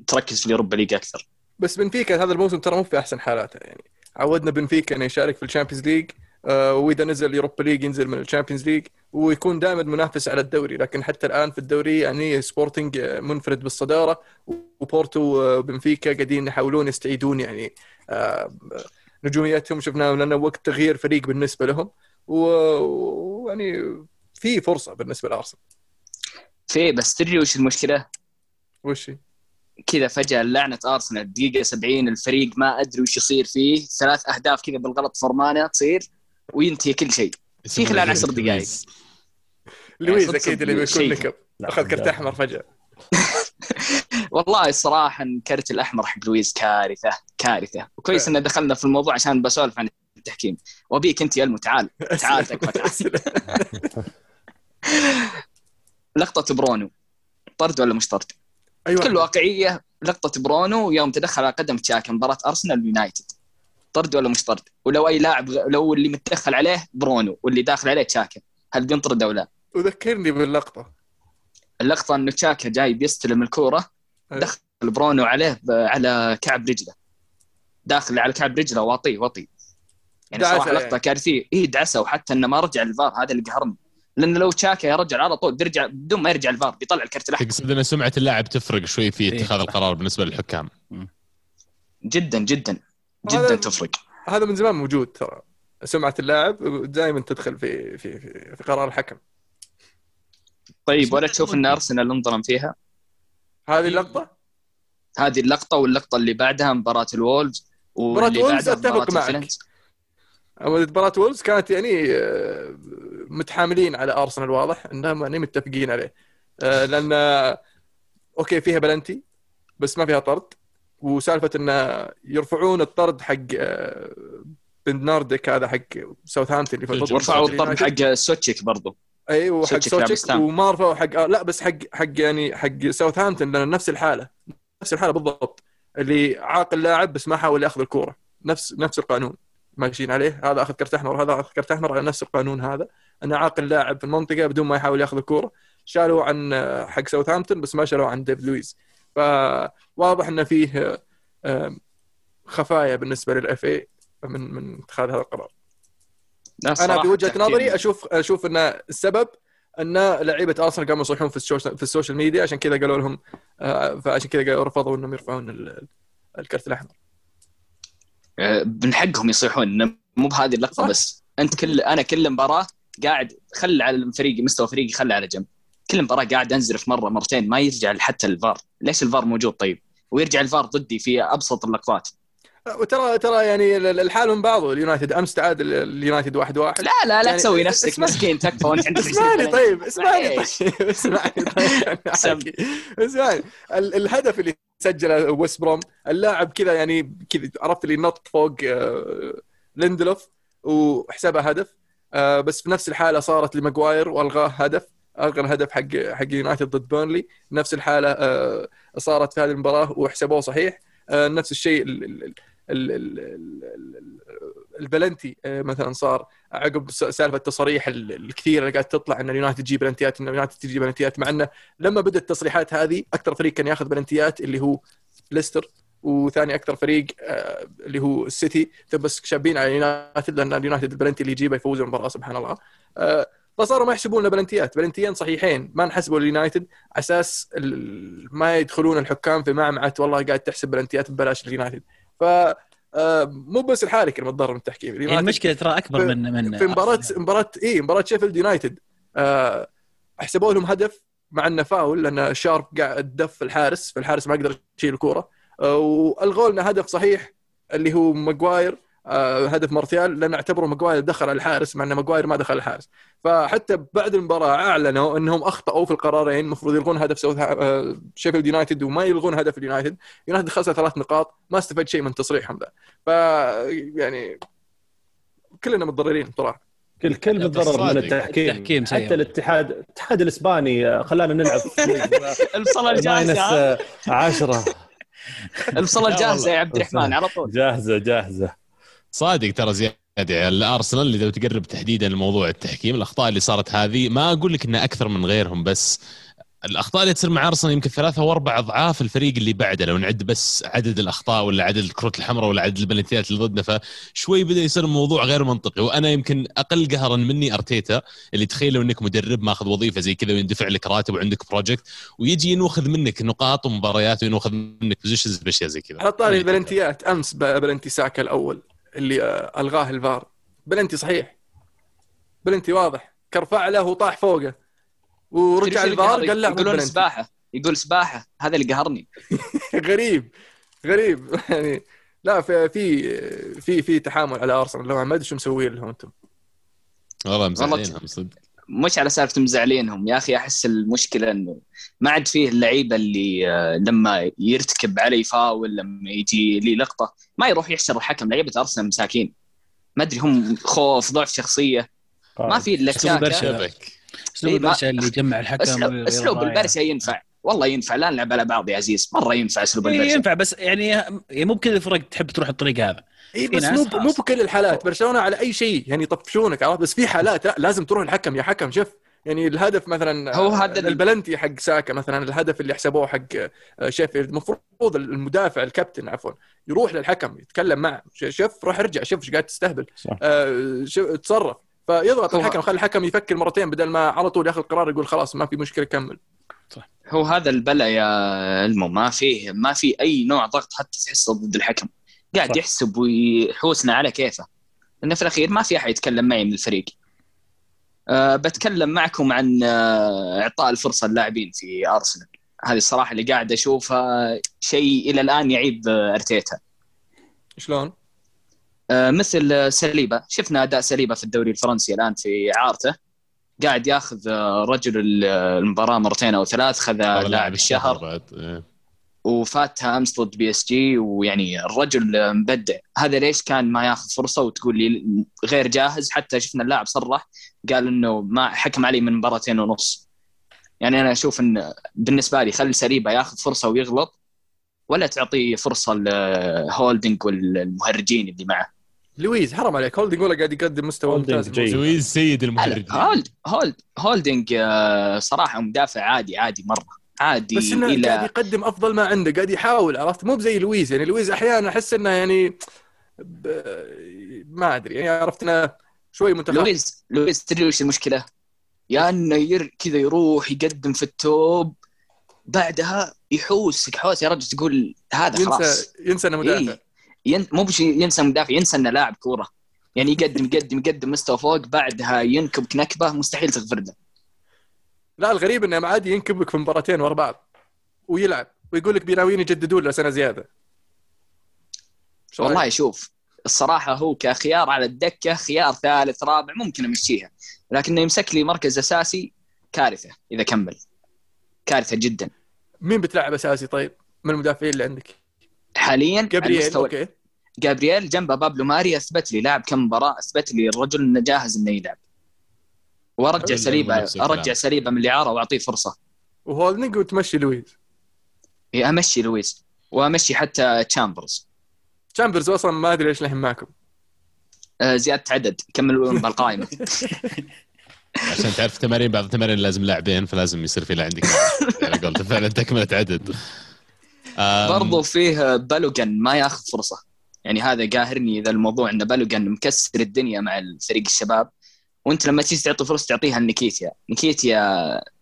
تركز في اليوروبا ليج أكثر. بس بنفيكا هذا الموسم ترى مو في أحسن حالاته يعني. عودنا بنفيكا إنه يشارك في الشامبيونز ليج. وإذا نزل اليوروبا ليج ينزل من الشامبيونز ليج ويكون دائما منافس على الدوري. لكن حتى الآن في الدوري يعني سبورتنج آه، منفرد بالصدارة وبورتو وبنفيكا قاعدين يحاولون يستعيدون يعني آه، نجوميتهم شفناه لأنه وقت تغيير فريق بالنسبة لهم ويعني في فرصة بالنسبة لأرسنال. في بس تدري وش المشكلة؟ وش؟ هي؟ كذا فجأة لعنة أرسنال. دقيقة 70 الفريق ما أدري وش يصير فيه. ثلاث أهداف كذا بالغلط فرمانه تصير. وينتهي كل شيء. في خلال عشر دقائق. لويز أكيد اللي بيكون شيء. نكب لا، أخذ كرت. أحمر فجأة. والله الصراحة الكرت الأحمر حق لويز كارثة كارثة. وكويس. إن دخلنا في الموضوع عشان بسولف عن التحكيم. وأبيك أنت يا المو تعال تعال تكفى تعال. لقطة برونو. طرد ولا مش طرد؟ أيوه. بكل واقعية لقطة برونو يوم تدخل على قدم تشاكا مباراة أرسنال ويونايتد طرد ولا مش طرد؟ ولو أي لاعب لو اللي متدخل عليه برونو واللي داخل عليه تشاكا هل بينطرد أو لا؟ وذكرني باللقطة اللقطة انه تشاكا جاي بيستلم الكورة أيوة. دخل برونو عليه على كعب رجله داخل على كعب رجله واطيه وطي يعني صراحة يعني. لقطة كارثية اي دعسة وحتى إنه ما رجع الفار هذا اللي قهرني لأنه لو تشاكا يا رجل على طول بيرجع بدون ما يرجع الفار بيطلع الكرت الأحمر تقصد إن سمعة اللاعب تفرق شوي في إيه، اتخاذ صح. القرار بالنسبة للحكام جدا جدا جدا تفرق. هذا من زمان موجود ترى. سمعة اللاعب دائما تدخل في في في, في قرار الحكم. طيب ولا تشوف إن أرسنال انظلم فيها؟ هذه اللقطة؟ هذه اللقطة واللقطة اللي بعدها مباراة مباراة واللي بعدها أتفق مباراة معك. مباراة وولز كانت يعني آه، متحاملين على أرسنال واضح إنهم يعني متفقين عليه. آه، لأن آه، okay فيها بلنتي بس ما فيها طرد. وسالفة انه يرفعون الطرد حق آه، بيدناريك هذا حق ساوثهامبتون اللي في ورفعوا. الطرد حق سوتشيك برضو. أيوه حق سوتشيك. وما رفعوا حق آه لا بس حق حق يعني حق ساوثهامبتون لأن نفس الحالة نفس الحالة بالضبط. اللي عاقل لاعب بس ما حاول يأخذ الكورة. نفس نفس القانون ماشيين عليه. هذا أخذ كرت أحمر وهذا أخذ كرت أحمر على نفس القانون هذا. انه عاقل لاعب في المنطقة بدون ما يحاول يأخذ الكورة. شالوا عن آه، حق ساوثهامبتون بس ما شالوا عن ديفيد لويز فواضح انه فيه خفايا بالنسبة للاف اي من من اتخاذ هذا القرار. أنا صراحة في وجهة تحكيم- نظري أشوف أشوف إن السبب إن لعيبة أرسنال قاموا يصيحون في ال social في ال social media عشان كذا قالوا لهم آه، فعشان كذا قالوا رفضوا إنهم يرفعون ال- الكرت الأحمر. آه، من حقهم يصيحون مو بهذه اللقطة. بس. أنت كل أنا كل مباراة قاعد خل على فريقي مستوى فريقي خله على جنب. كل مباراة قاعد انزرف مرة مرتين ما يرجع حتى الفار. ليش الفار موجود طيب؟ ويرجع الفار ضدي في أبسط اللقطات. وترى ترى يعني ال- الحال من بعضه اليونايتد أمس تعادل اليونايتد واحد واحد. لا لا لا يعني تسوي نفسك اسمع- مسكين تكفى وأنت عندك إسمعني 20 طيب إسمعني. طيب إسمعني طيب سم. إسمعني. ال- الهدف اللي سجله ويست بروم اللاعب كذا يعني كذا عرفت اللي نط فوق آه، ليندلوف وحسبها هدف. آه، بس في نفس الحالة صارت لماجواير وألغاه هدف. الغى الهدف حق حق يونايتد ضد بيرنلي. نفس الحالة آه، صارت في هذه المباراة وحسبوه صحيح. آه، نفس الشيء ال- ال- ال- ال- ال- ال- ال- البلنتي آه، مثلا صار عقب سالفة التصاريح ال- الكثيره اللي قاعد تطلع إن اليونايتد تجيب بلنتيات إن اليونايتد تجيب بلنتيات مع إنه لما بدأت التصريحات هذه أكثر فريق كان ياخذ بلنتيات اللي هو ليستر وثاني أكثر فريق اللي هو السيتي بس شابين على اليونايتد لأن اليونايتد البلنتي اللي يجيبه يفوز المباراة سبحان الله. فصاروا ما يحسبون لنا بلنتيات. بلنتيين صحيحين. ما نحسبوا لليونايتد على أساس ما يدخلون الحكام في معمعة والله قاعد تحسب بلنتيات ببلاش اليونايتد ف آه، مو بس الحالك اللي متضرر من التحكيم يعني المشكلة ترى أكبر من من في مباراه. مباراه إي مباراة شيفيلد يونايتد. آه، حسبوا لهم هدف مع إنه فاول لأن شارب قاعد دف الحارس فالحارس ما قدر يشيل الكورة. آه، والغوا لنا هدف صحيح اللي هو ماجواير. هدف مارتيال لأن اعتبروا ماجواير دخل على الحارس مع إن ماجواير ما دخل الحارس. فحتى بعد المباراة أعلنوا إنهم أخطأوا في القرارين المفروض يلغون هدف سوث آه، شيفيلد يونايتد وما يلغون هدف اليونايتد. يونايتد خسر ثلاث نقاط ما استفاد شيء من تصريحهم ذا. ف يعني كلنا متضررين بصراحة. كل كل متضرر من. التحكيم. التحكيم. حتى الاتحاد الاتحاد الإسباني آه، خلانا نلعب. البصله الجاهزة 10 البصله الجاهزة. يا عبد الرحمن على طول. جاهزه جاهزة. صادق ترى زيادة. الارسنال اللي لو تقرب تحديدا لموضوع التحكيم الأخطاء اللي صارت هذه ما أقول لك إنها أكثر من غيرهم بس الأخطاء اللي تصير مع ارسنال يمكن ثلاثة أو أربع أضعاف الفريق اللي بعده لو نعد بس عدد الأخطاء ولا عدد الكروت الحمراء ولا عدد البلنتيات اللي ضدنا فشوي بدأ يصير الموضوع غير منطقي. وأنا يمكن أقل قهرا مني أرتيتا اللي تخيلوا إنك مدرب ماخذ وظيفة زي كذا ويندفع لك راتب وعندك project ويجي ينوخذ منك نقاط ومباريات وينوخذ منك positions بأشياء زي كذا. على طاري البلنتيات أمس بلنتي ساكا الأول. اللي آه، ألغاه الفار. بلنتي صحيح. بلنتي واضح. كرفع له وطاح فوقه. ورجع الفار؟ قال لا يقولون سباحة. يقول سباحة. هذا اللي قهرني. غريب. غريب. يعني لا في في في في تحامل على أرسنال. لو ما ادري شو مسوين لهم أنتم؟ والله مزعلينهم صدق. مش على سالفة مزعلينهم. يا أخي أحس المشكلة إنه ما عاد فيه اللعيبة اللي آه، لما يرتكب علي فاول لما يجي لي لقطة ما يروح يحشر الحكم. لعيبة أرسنال مساكين. ما أدري هم خوف ضعف شخصية. ما في إلا أسلوب إيه، البرشا اللي يجمع الحكم اسلوب. البرشا ينفع. والله ينفع. لا نلعب على بعض يا عزيز. مرة ينفع أسلوب إيه، البرشا. ينفع بس يعني يعني مو بكل الفرق تحب تروح الطريق هذا. اي بس مو. مو بكل الحالات برشلونة على أي شيء يعني يطفشونك عرفت؟ بس في حالات لا لازم تروح الحكم يا حكم شوف. يعني الهدف مثلا هو آه، هذا ال- البلنتي حق ساكا مثلا الهدف اللي حسبوه حق آه، شيفيلد المفروض المدافع الكابتن عفوا يروح للحكم يتكلم معه. ش- شوف روح ارجع شوف إيش قاعد تستهبل. صح. آه، تصرف فيضغط الحكم خلي الحكم يفكر مرتين بدل ما على طول ياخذ قرار يقول خلاص ما في مشكلة كمل. هو هذا البلا يا المو ما فيه ما في أي نوع ضغط حتى تحسه ضد الحكم. قاعد صح. يحسب ويحوسنا على كيفه. لأنه في الأخير ما في أحد يتكلم معي من الفريق. أه بتكلم معكم عن آه، إعطاء الفرصة للاعبين في أرسنال. هذه الصراحة اللي قاعد أشوفها شيء إلى الآن يعيب آه، أرتيتا. شلون؟ آه، مثل سليبه شفنا أداء سليبه في الدوري الفرنسي الآن في اعارته قاعد ياخذ آه، رجل ال- المباراة مرتين أو ثلاث خذ لاعب الشهر بعد إيه. وفاتها امس ضد بي اس جي ويعني الرجل مبدع. هذا ليش كان ما ياخذ فرصة وتقول لي غير جاهز؟ حتى شفنا اللاعب صرح قال إنه ما حكم علي من مباراتين ونص. يعني أنا أشوف إن بالنسبة لي خلي سليبة ياخذ فرصة ويغلط ولا تعطيه فرصة لهولدنج والمهرجين اللي معه. لويز حرام عليك. هولدنج ولا قاعد يقدم مستوى ممتاز. لويز. سيد المهرجين. هولد هولد هولدنج آه، صراحة مدافع عادي عادي مرة. عادي بس إنه قاعد إلى يقدم أفضل ما عنده قاعد يحاول عرفت؟ مو بزي لويز يعني لويز أحيانا احس إنه يعني ب... ما أدري يعني عرفت إنه شوي متخصص لويز لويز تدري وش المشكلة؟ يا إنه ير كذا يروح يقدم في ال top بعدها يحوس حوس يا رجل تقول هذا خلاص. ينسى ينسى إنه مدافع. إيه. ين... مو بش ينسى مدافع ينسى إنه لاعب كورة. يعني يقدم يقدم يقدم مستوى فوق بعدها ينكب نكبه مستحيل تغفر له. لا الغريب إنه عادي ينكب لك في مباراتين ورا بعض ويلعب ويقول لك بناويين يجددون له سنة زيادة؟ والله شوف الصراحة هو كخيار على الدكة خيار ثالث رابع ممكن أمشيها. لكنه يمسك لي مركز أساسي كارثة إذا كمل. كارثة جدا. مين بتلعب أساسي طيب؟ من المدافعين اللي عندك؟ حاليا جابرييل okay. جابرييل جنبه بابلو ماري أثبت لي لاعب كم مباراة أثبت لي الرجل إنه جاهز إنه يلعب. وارجع ساليبا. أرجع ساليبا من الاعاره وأعطيه فرصة. وهولدنج وتمشي لويز. إيه، أمشي لويز وأمشي حتى تشامبرز. تشامبرز أصلا ما أدري ليش لحين معكم. آه، زيادة عدد. كملوا بالقائمه عشان تعرف تمارين بعض التمارين لازم لاعبين فلازم يصير في لاعب عندك. يعني قلت فعلا تكملة عدد. برضو فيه بالوغان ما ياخذ فرصة. يعني هذا قاهرني ذا الموضوع إن بالوغان مكسر الدنيا مع الفريق الشباب. وانت لما تيجي تعطي فرصه تعطيها لنيكيتيا. نيكيتيا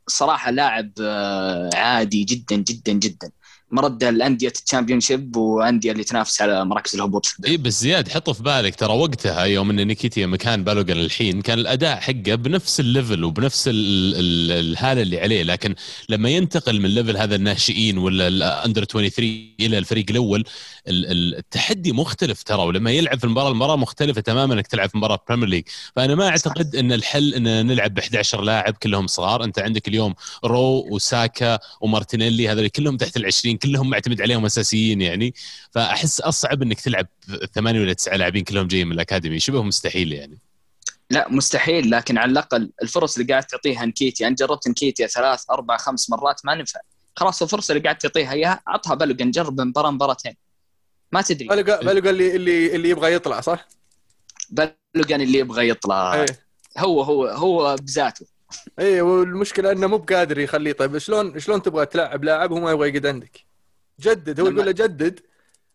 صراحة لاعب آه، عادي جدا جدا جدا. مرده الأندية ال Championship وأندية اللي تنافس على مراكز الهبوط في اي بس زياد حطه في بالك. ترى وقتها يوم إن نيكيتيا مكان بالوغان الحين كان الأداء حقه بنفس ال level وبنفس ال ال الحاله اللي عليه. لكن لما ينتقل من level هذا الناشئين ولا ال under 23 إلى الفريق الأول ال- ال- التحدي مختلف ترى ولما يلعب في المباراة المباراة مختلفة تماما إنك تلعب في مباراة Premier League فأنا ما أعتقد إن الحل إن نلعب ب 11 لاعب كلهم صغار. أنت عندك اليوم رو وساكا ومارتينيلي هذول كلهم تحت ال 20 كلهم معتمد عليهم أساسيين يعني. فأحس أصعب إنك تلعب ثمانية ولا تسعة لاعبين كلهم جايين من الأكاديمي. شبه مستحيل يعني. لا مستحيل. لكن على الأقل الفرص اللي قاعد تعطيها نكيتيا أنا جربت نكيتيا ثلاث أربع خمس مرات ما نفع. خلاص الفرصة اللي قاعد تعطيها إياها عطها بالوغان جرب مباراة مباراتين. ما تدري. بالوغا اللي اللي اللي يبغى يطلع صح؟ بالوغان اللي يبغى يطلع. إيه. هو هو هو بذاته. إيه والمشكلة إنه مو بقادر يخليه. طيب شلون شلون تبغى تلعب؟ لاعب وهو ما يبغى يقعد عندك؟ جدد هو يقول له جدد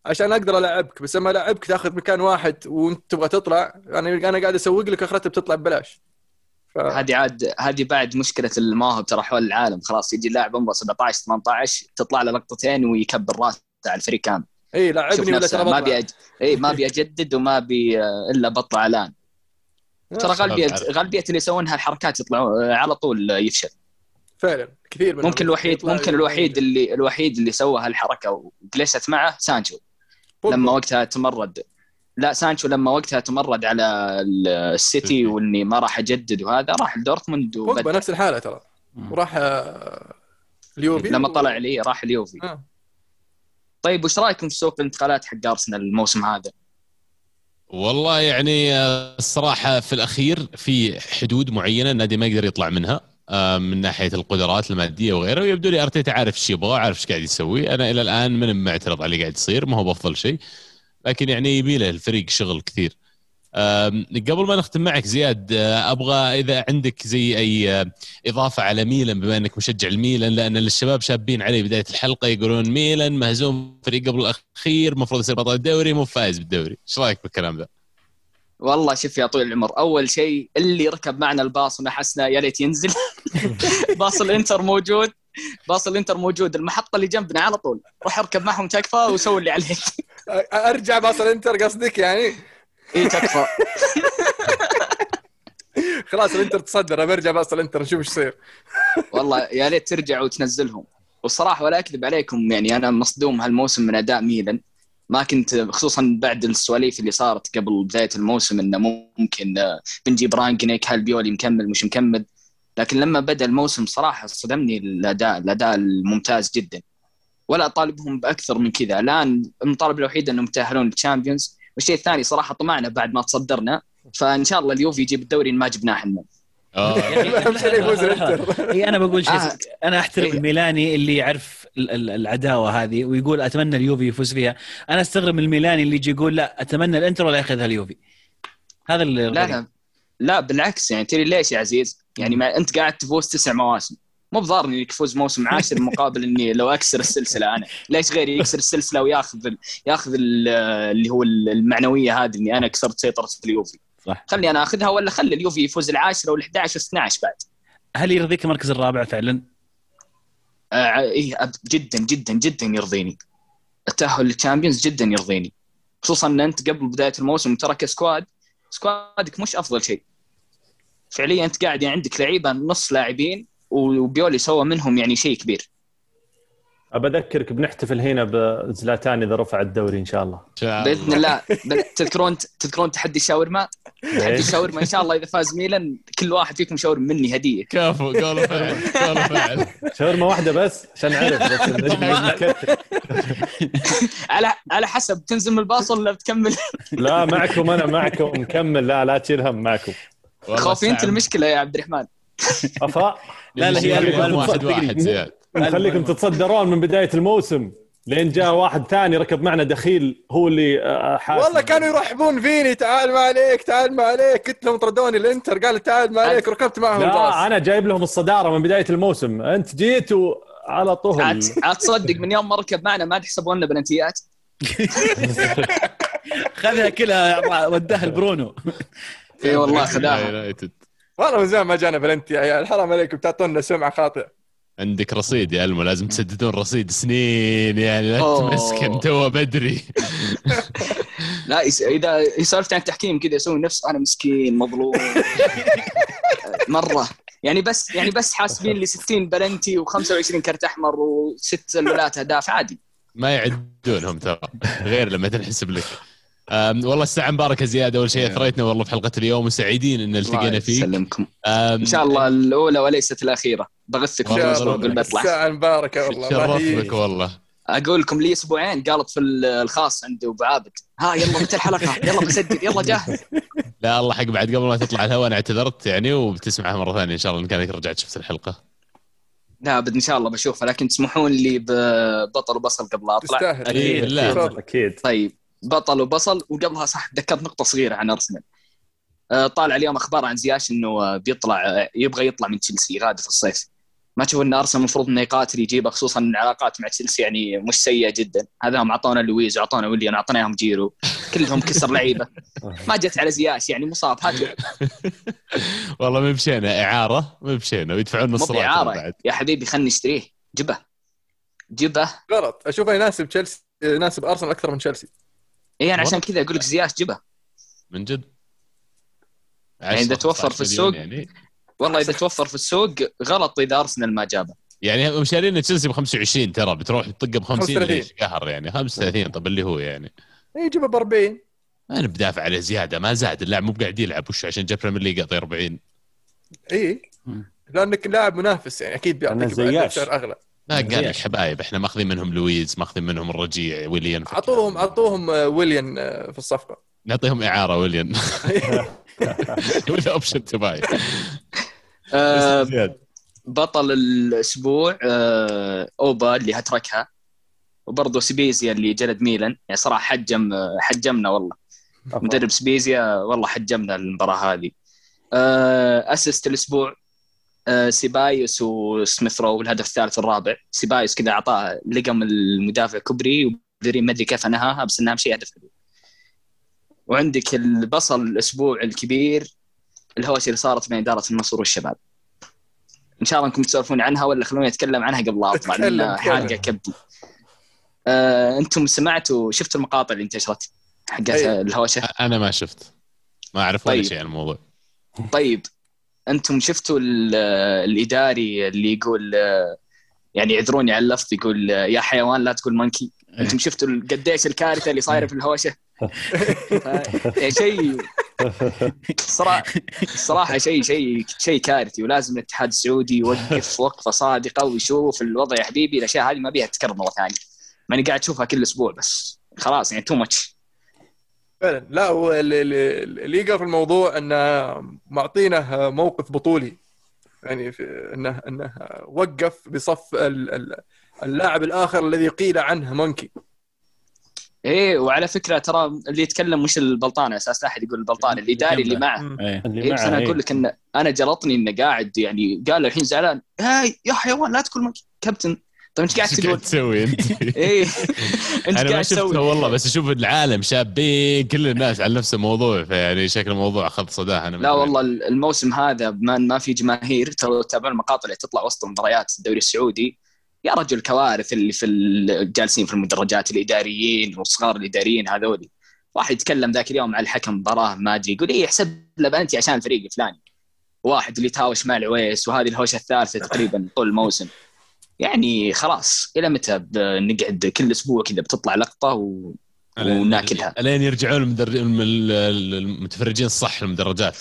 عشان أقدر ألعبك بس لما ألعبك تاخذ مكان واحد وأنت تبغى تطلع أنا أنا قاعد أسوق لك اخرتها بتطلع ببلاش. ف... هذه عاد هذه بعد مشكلة المواهب ترى حول العالم. خلاص يجي لاعب عمره 17 18 تطلع له لقطتين ويكبر راسه على الفريق كامل. إي شوف لاعبني ولا ترى ما. ابي أج... إي ما ابي اجدد وما ابي إلا بطلع الآن ترى غالبيه عارف. غالبية اللي يسوون هالحركات يطلعوا آه، على طول آه، يفشل فعلا كثير منهم ممكن الوحيد ممكن الوحيد اللي الوحيد اللي سوى هالحركة وجلست معه سانشو. لما وقتها تمرد لا سانشو لما وقتها تمرد على السيتي سيتي. واني ما راح اجدد وهذا راح لدورتموند وبدأ نفس الحالة ترى. وراح آه، اليوفي لما طلع لي راح اليوفي آه. طيب وش رايكم في سوق الانتقالات حق أرسنال الموسم هذا؟ والله يعني آه، الصراحة في الأخير في حدود معينة النادي ما يقدر يطلع منها آه، من ناحية القدرات المادية وغيره ويبدو لي أرتيتا عارف إيش يبغى عارف إيش قاعد يسوي أنا إلى الآن من معترض على اللي قاعد يصير ما هو بأفضل شيء لكن يعني يبي له الفريق شغل كثير قبل ما نختم معك زياد آه، أبغى إذا عندك زي أي آه، إضافة على ميلان بما إنك مشجع الميلان لأن الشباب شابين عليه بداية الحلقة يقولون ميلان مهزوم فريق قبل الأخير المفروض يصير بطل الدوري مو فايز بالدوري. إيش رأيك بالكلام ذا؟ والله شوف يا طويل العمر أول شيء اللي ركب معنا الباص ونحسنا يا ليت ينزل. باص الإنتر موجود باص الإنتر موجود المحطة اللي جنبنا على طول. روح اركب معهم تكفى وسوي اللي عليك. أرجع باص الإنتر قصدك يعني؟ اي تكفى. خلاص الانتر تصدر برجع باص الانتر نشوف إيش يصير. والله يا ليت ترجع وتنزلهم. والصراحة ولا أكذب عليكم يعني أنا مصدوم هالموسم من أداء ميلان. ما كنت خصوصا بعد السواليف اللي صارت قبل بداية الموسم إنه ممكن آه، بنجيب رانجنيك هل بيولي مكمل مش مكمل. لكن لما بدأ الموسم صراحة صدمني الأداء الأداء الممتاز جدا. ولا أطالبهم بأكثر من كذا. الآن المطالبه الوحيدة إنهم يتأهلون لل Champions والشيء الثاني صراحة طمعنا بعد ما تصدرنا فإن شاء الله اليوفي يجيب الدوري ما جبناه إحنا. اهم شيء يفوز الانتر اي أنا بقول شيء آه. أنا أحترم. الميلاني اللي يعرف ال- ال- العداوة هذه ويقول أتمنى اليوفي يفوز فيها أنا أستغرب من الميلاني اللي يجي يقول لا أتمنى الإنتر ولا ياخذها اليوفي هذا اللي لا لا لا بالعكس يعني ترى ليش يا عزيز؟ يعني ما أنت قاعد تفوز تسع مواسم مو بضارني إني افوز موسم عاشر مقابل إني لو أكسر السلسلة أنا. ليش غيري يكسر السلسلة وياخذ ال... ياخذ ال... اللي هو المعنوية هذه إني أنا كسرت سيطرة اليوفي. صح. خلني أنا أخذها ولا خلي اليوفي يفوز العاشره وال11 وال12 بعد. هل يرضيك المركز الرابع فعلا؟ آه إيه جدا جدا جدا يرضيني. التأهل لل Champions جدا يرضيني. خصوصا إن أنت قبل بداية الموسم ترى ك squad squad ك مش أفضل شيء. فعليا أنت قاعد يعني عندك لعيبة نص لاعبين وبيولي سوى منهم يعني شيء كبير. ابى اذكرك بنحتفل هنا بزلاتان إذا رفع الدوري إن شاء الله. بإذن الله. تذكرون تذكرون تحدي الشاورما تحدي إيه. الشاورما إن شاء الله إذا فاز ميلان كل واحد فيكم شاورما مني هدية. كفو قولوا فعل قولوا فعل. شاورما واحدة بس عشان اعرف. على على حسب تنزل من الباص ولا بتكمل؟ لا معكم أنا معكم. مكمل. لا لا تشيل هم معكم. خوفي انت المشكلة يا عبد الرحمن. افا؟ لا لا هي ألف- واحد واحد زياد. نخليكم تتصدرون من بداية الموسم لين جاء واحد ثاني ركب معنا دخيل هو اللي آه، حاسب. والله كانوا يرحبون فيني تعال ما عليك تعال ما عليك. قلت لهم طردوني الإنتر قال تعال ما عليك ركبت معهم لا الباص أنا جايب لهم الصدارة من بداية الموسم. أنت جيت وعلى طول. عاد تصدق من يوم ما ركب معنا ما تحسبون لنا بلنتيات. خذها كلها وداها لبرونو. إي والله خداها. والله من زمان ما جانا بلنتي يا عيال حرام عليكم تعطونا سمعة خاطئة. عندك رصيد يا ألمو لازم تسددون رصيد سنين يعني لا. تمسكن تو بدري. لا يس... إذا سولفت عن التحكيم كذا يسوي نفسه أنا مسكين مظلوم. مرة. يعني بس يعني بس حاسبين لي 60 بلنتي و25 كرت أحمر وست سلولات أهداف عادي. ما يعدونهم ترى غير لما تنحسب لك. والله الساعة مباركة زيادة. أول شيء أثريتنا والله في حلقة اليوم وسعيدين إن التقينا الله فيك. يسلمكم. إن شاء الله الأولى وليست الأخيرة. بغثك قبل ما يطلع ساعة مباركة والله. الله شرفت يحييك. بك والله. أقول لكم لي أسبوعين قالت في الخاص عند أبو عابد. ها يلا متى الحلقة؟ يلا بسجل. يلا جاهز. لا الله حق بعد قبل ما تطلع الهواء أنا اعتذرت يعني وبتسمعها مرة ثانية إن شاء الله إن كانك رجعت شفت الحلقة. لا أبد إن شاء الله بشوفها. لكن تسمحون لي ببطل وبصل قبل لا أطلع. تستاهل. لا. تفضل. أكيد. طيب. بطل وبصل وقبلها صح ذكرت نقطة صغيرة عن أرسنال. آه، طالع اليوم أخبار عن زياش إنه بيطلع آه، يبغى يطلع من تشيلسي غادي في الصيف. ما تشوف إن أرسنال المفروض إنه يقاتل يجيبه خصوصا إن العلاقات مع تشيلسي يعني مش سيئة جدا. هذا هم أعطونا لويز واعطونا ويليان اعطيناهم إياهم جيرو. كلهم كسر لعيبة. ما جت على زياش يعني مصاب هات له. والله ما مشينا. إعارة؟ ما مشينا. ويدفعون نص بإعارة. بعد. يا حبيبي خلني اشتريه جبه. جبه. غلط. أشوفه يناسب تشيلسي يناسب أرسنال أكثر من تشيلسي. اي أنا عشان كذا أقول لك زياش جبه من جد؟ يعني إذا 10 توفر في 15 السوق يعني؟ والله إذا توفر في السوق غلط إذا أرسنال ما جابه. يعني هم شارين تشيلسي ب 25 ترى بتروح تطقه ب 50 35. ليش؟ قهر يعني 35 طب اللي هو يعني. يجيبه ب 40 أنا بدافع عليه زيادة ما زاد اللاعب مو قاعد يلعب وش عشان جاب Premier League يعطيه 40 اي. لأنك لاعب منافس يعني أكيد بيعطيك. سعر أغلى. ما قال لك. حبايب إحنا ماخذين منهم لويز ماخذين منهم الرجيع ويليان اعطوهم أعطوهم آه، ويليان آه، في الصفقة. نعطيهم إعارة ويليان. ولا option to buy بصل الأسبوع آه أوبا اللي هتركها وبرضه سبيزيا اللي جلد ميلان. يعني صراحة حجم حجمنا والله. مدرب سبيزيا والله حجمنا المباراة هذه. assist الأسبوع سيبايوس وسميث رو الهدف الثالث والرابع. سيبايوس كذا أعطاه لقم المدافع كوبري ومدري ما أدري كيف أنهاها بس إنها شيء هدف حلو. وعندك البصل الأسبوع الكبير الهوشه اللي صارت بين إدارة النصر والشباب. إن شاء الله إنكم تسولفون عنها ولا خلوني أتكلم عنها قبل لا أطلع لأن. حارقه كبدي. آه، إنتم سمعتوا شفتوا المقاطع اللي انتشرت حقت أي. الهوشة؟ أنا ما شفت. ما أعرف ولا طيب. شيء عن الموضوع. طيب. أنتم شفتوا ال- الإداري اللي يقول يعني يعذروني على اللفظ يقول يا حيوان لا تقول monkey أنتم شفتوا قديش الكارثة اللي صايرة في الهوشة؟ يعني شيء صراحة الصراحه شيء شيء شيء كارثي. ولازم الاتحاد السعودي يوقف وقفة صادقة ويشوف الوضع يا حبيبي. الأشياء هذه ما بيها تتكرر مرة ثانية. ماني قاعد أشوفها كل أسبوع بس. خلاص يعني too much فعلا. لا هو اللي, اللي اللي يقرأ في الموضوع أنه معطينه موقف بطولي. يعني في انه أنه وقف بصف ال- ال- اللاعب الآخر الذي قيل عنه مونكي. إيه وعلى فكرة ترى اللي يتكلم مش البلطان على أساس لا أحد يقول البلطان الاداري اللي معه. إيه. اللي إيه بس أنا إيه. أقول لك إن أنا جلطني إنه قاعد يعني قال الحين زعلان. هاي يا حيوان لا تقول مك- كابتن. طيب انت قاعد تقول تسوي؟ أنت؟ إيه. انت أنا ما شفته والله بس أشوف العالم شابين كل الناس على نفس الموضوع فيعني شكل الموضوع أخذ صداه أنا لا والله الموسم هذا بما ما في جماهير ترى تتابعون المقاطع اللي تطلع وسط مباريات الدوري السعودي. يا رجل كوارث اللي في ال- جالسين في المدرجات الإداريين والصغار الإداريين هذول واحد يتكلم ذاك اليوم على الحكم مباراة ما أدري يقول إيه يحسب له بنتي عشان الفريق الفلاني. واحد اللي يتهاوش مع العويس وهذه الهوشة الثالثة تقريبا طول الموسم. يعني خلاص إلى متى بنقعد كل أسبوع كذا بتطلع لقطة و... وناكلها. ألين يرجعون المدر... الم- ال- ال- المتفرجين الصح المدرجات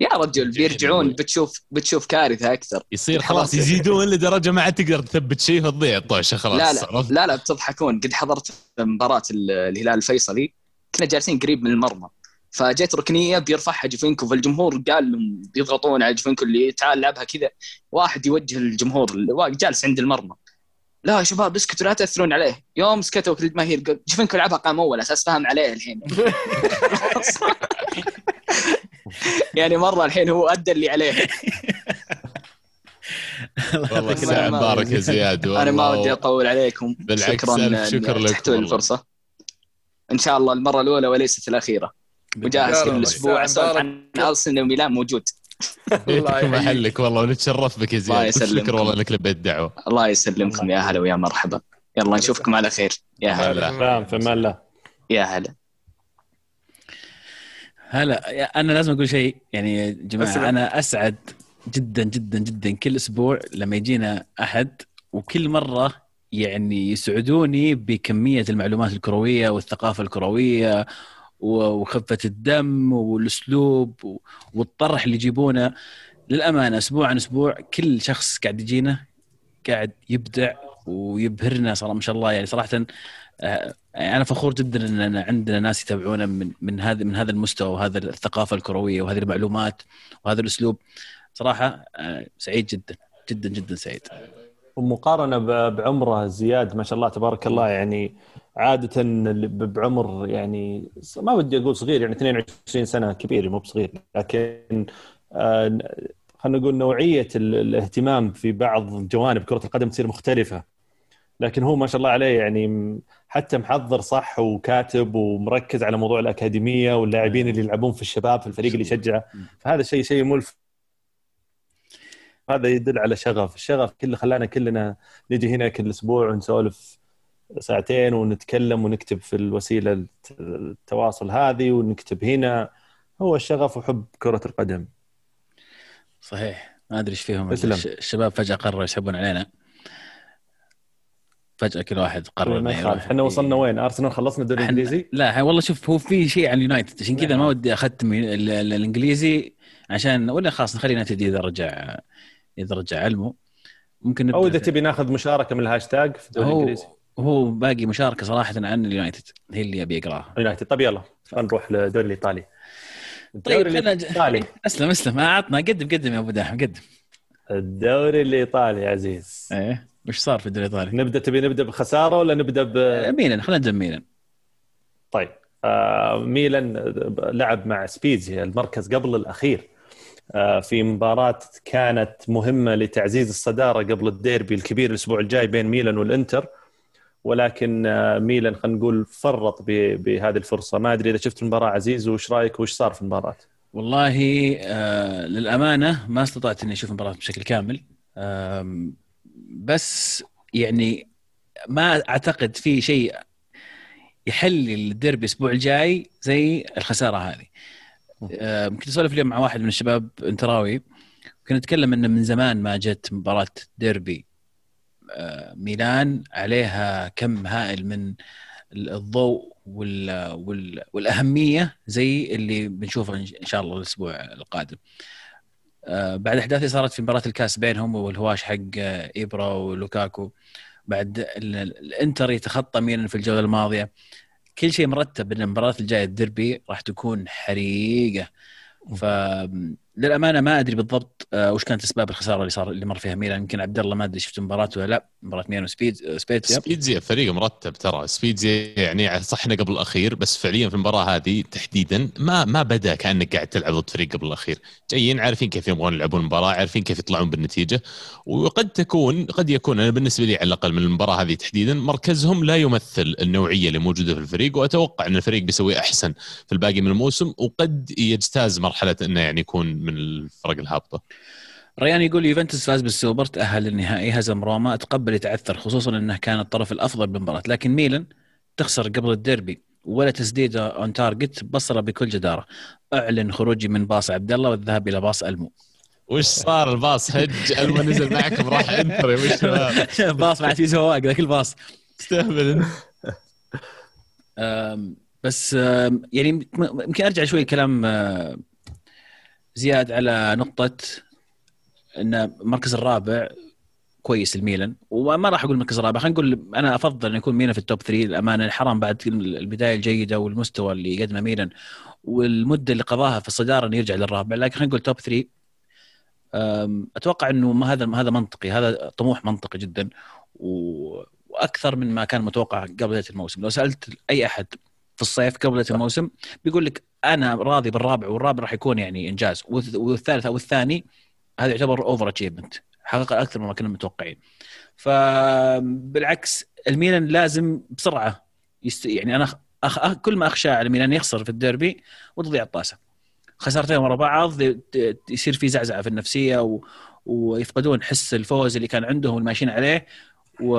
يا رجل بيرجعون بتشوف بتشوف كارثة أكثر. يصير خلاص. يزيدون لدرجة ما عاد تقدر تثبت شيء فتضيع الطوشه خلاص. لا لا؟ لا لا بتضحكون. قد حضرت مباراة ال- الهلال الفيصلي. كنا جالسين قريب من المرمى. فجت ركنية بيرفعها جوفينكو فالجمهور قال لهم يضغطون على جوفينكو اللي تعال لعبها كذا. واحد يوجه الجمهور اللي جالس عند المرمى. لا يا شباب اسكتوا لا تأثرون عليه. يوم سكتوا كل الجماهير قال جوفينكو لعبها قام أول أساس فاهم عليه الحين. يعني مرة الحين هو أدى اللي عليه. والله ما- مبارك يا زياد. أنا ما. ودي أطول عليكم. بالعكس، شكرا ألف شكر إن لك. الفرصة. إن شاء الله المرة الأولى وليست الأخيرة. وجاهز كل. أسبوع اسولف عن ارسنال وميلان موجود. الله بيتك يحييك. محلك والله ونتشرف بك يا الله زياد يسلمكم. شكرا والله انك لبيت الدعوة. الله يسلمكم يا هلا ويا مرحبا. يلا نشوفكم على خير. يا هلا. في أمان الله يا هلا. هلا. أنا لازم أقول شيء. يعني يا جماعة أسلم. أنا أسعد جدا جدا جدا كل أسبوع لما يجينا أحد وكل مرة يعني يسعدوني بكمية المعلومات الكروية والثقافة الكروية وخفة الدم والأسلوب والطرح اللي يجيبونه. للأمانة أسبوع عن أسبوع كل شخص قاعد يجينا قاعد يبدع ويبهرنا صراحة ما شاء الله. يعني صراحة آه، أنا فخور جدا إن عندنا ناس يتابعونا من من هذا من هذا المستوى وهذا الثقافة الكروية وهذه المعلومات وهذا الأسلوب. صراحة آه، سعيد جدا جدا جدا سعيد. ومقارنة بعمرة زياد ما شاء الله تبارك الله يعني عادة بعمر يعني ما ودي أقول صغير يعني 22 سنة كبير مو بصغير لكن آه، خلينا نقول نوعية ال- الاهتمام في بعض جوانب كرة القدم تصير مختلفة. لكن هو ما شاء الله عليه يعني حتى محضر صح وكاتب ومركز على موضوع الأكاديمية واللاعبين اللي يلعبون في الشباب في الفريق اللي يشجعه. فهذا شيء شيء ملفت. هذا يدل على شغف. الشغف كله خلانا كلنا نجي هنا كل أسبوع ونسولف ساعتين ونتكلم ونكتب في الوسيلة الت- التواصل هذه ونكتب هنا. هو الشغف وحب كرة القدم. صحيح. ما أدري إيش فيهم. الش- الشباب فجأة قرروا يسحبون علينا. فجأة كل واحد قرر ما إنه يخالف. يروح. إحنا وصلنا وين؟ أرسنال خلصنا الدوري الإنجليزي؟ لا والله شوف هو في شيء عن اليونايتد عشان كذا ما ودي اختم ال- ال- الإنجليزي عشان ولا خلاص نخلي يونايتد اذا رجع اذا رجع علمه. ممكن أو إذا تبي ناخذ مشاركة من الهاشتاج في الدوري الإنجليزي. هو باقي مشاركة صراحة عن اليونايتد هي اللي أبي أقراها. يونايتد طيب يلا نروح للدوري الإيطالي. طيب الإيطالي. أسلم أسلم ما عطنا قدم قدم يا أبو داحم قدم. الدوري الإيطالي يا عزيز. إيه وش صار في الدوري الإيطالي؟ نبدأ تبي نبدأ بخسارة ولا نبدأ ب ميلان خلينا نبدأ ميلان طيب آه ميلان لعب مع سبيزيا المركز قبل الأخير. آه في مباراة كانت مهمة لتعزيز الصدارة قبل الديربي الكبير الأسبوع الجاي بين ميلان والإنتر. ولكن آه ميلان خلينا نقول فرط بهذه الفرصة. ما أدري إذا شفت المباراة عزيز وش رأيك وش صار في المباراة؟ والله آه للأمانة ما استطعت إني أشوف المباراة بشكل كامل. بس يعني ما أعتقد في شيء يحل الديربي الأسبوع الجاي زي الخسارة هذه. كنت أسولف اليوم مع واحد من الشباب انتراوي كنا نتكلم إنه من زمان ما جت مباراة ديربي ميلان عليها كم هائل من الضوء وال وال والأهمية زي اللي بنشوفه إن شاء الله الأسبوع القادم. آه، بعد أحداث اللي صارت في مباراة الكاس بينهم والهواش حق آه، ايبرا ولوكاكو. بعد ال- ال- الإنتر يتخطى ميلان في الجولة الماضية. كل شيء مرتب إن المباراه الجايه الديربي راح تكون حريقة. ف للأمانة ما أدري بالضبط آه، وش كانت أسباب الخسارة اللي صار اللي مر فيها ميلان. يمكن عبد الله ما أدري شفت المباراه ولا لا مباراة ميلان وسبيد آه، سبيتزيا سبيتزيا فريق مرتب ترى. سبيتزيا يعني صحنا قبل الأخير بس فعليا في المباراة هذه تحديدا ما ما بدأ كأنك قاعد تلعب ضد فريق قبل الأخير. جايين عارفين كيف يبغون يلعبون المباراة عارفين كيف يطلعون بالنتيجة وقد تكون قد يكون أنا بالنسبة لي على الأقل من المباراة هذه تحديدا مركزهم لا يمثل النوعية اللي موجودة في الفريق وأتوقع إن الفريق بيسوي أحسن في الباقي من الموسم وقد يجتاز مرحلة إنه يعني يكون من الفرق الهابطة. ريان يقول يوفنتوس فاز بالسوبر تأهل للنهائي هزم روما تقبل يتعثر خصوصا إنه كان الطرف الأفضل بالمباراة. لكن ميلان تخسر قبل الديربي ولا تسديده on target خسره بكل جدارة. أعلن خروجي من باص عبد الله والذهاب إلى باص ألمو. وش صار الباص؟ هج الما نزل معكم راح انتر يا وش باص مع في سواق ذاك الباص. أم، بس يعني يمكن أرجع شوي كلام زياد على نقطة إن المركز الرابع كويس الميلان وما راح أقول المركز الرابع خلينا نقول أنا أفضل إن يكون ميلان في التوب 3 الامانه حرام بعد البداية الجيدة والمستوى اللي يقدمه ميلان والمدة اللي قضاها في الصدارة إنه يرجع للرابع لكن خلينا نقول توب 3 أم، أتوقع إنه ما هذا هذا منطقي هذا طموح منطقي جدا وأكثر من ما كان متوقع قبل بداية الموسم. لو سألت أي أحد في الصيف قبل الموسم بيقول لك أنا راضي بالرابع والرابع راح يكون يعني إنجاز والث- والثالث أو الثاني هذا يعتبر over achievement حقق أكثر مما كنا متوقعين. فبالعكس الميلان لازم بسرعة يست... يعني أنا أخ... أخ... كل ما أخشى على الميلان يخسر في الديربي وتضيع الطاسة. خسارتين ورا بعض يصير في زعزعة في النفسية و... ويفقدون حس الفوز اللي كان عندهم والماشيين عليه. و...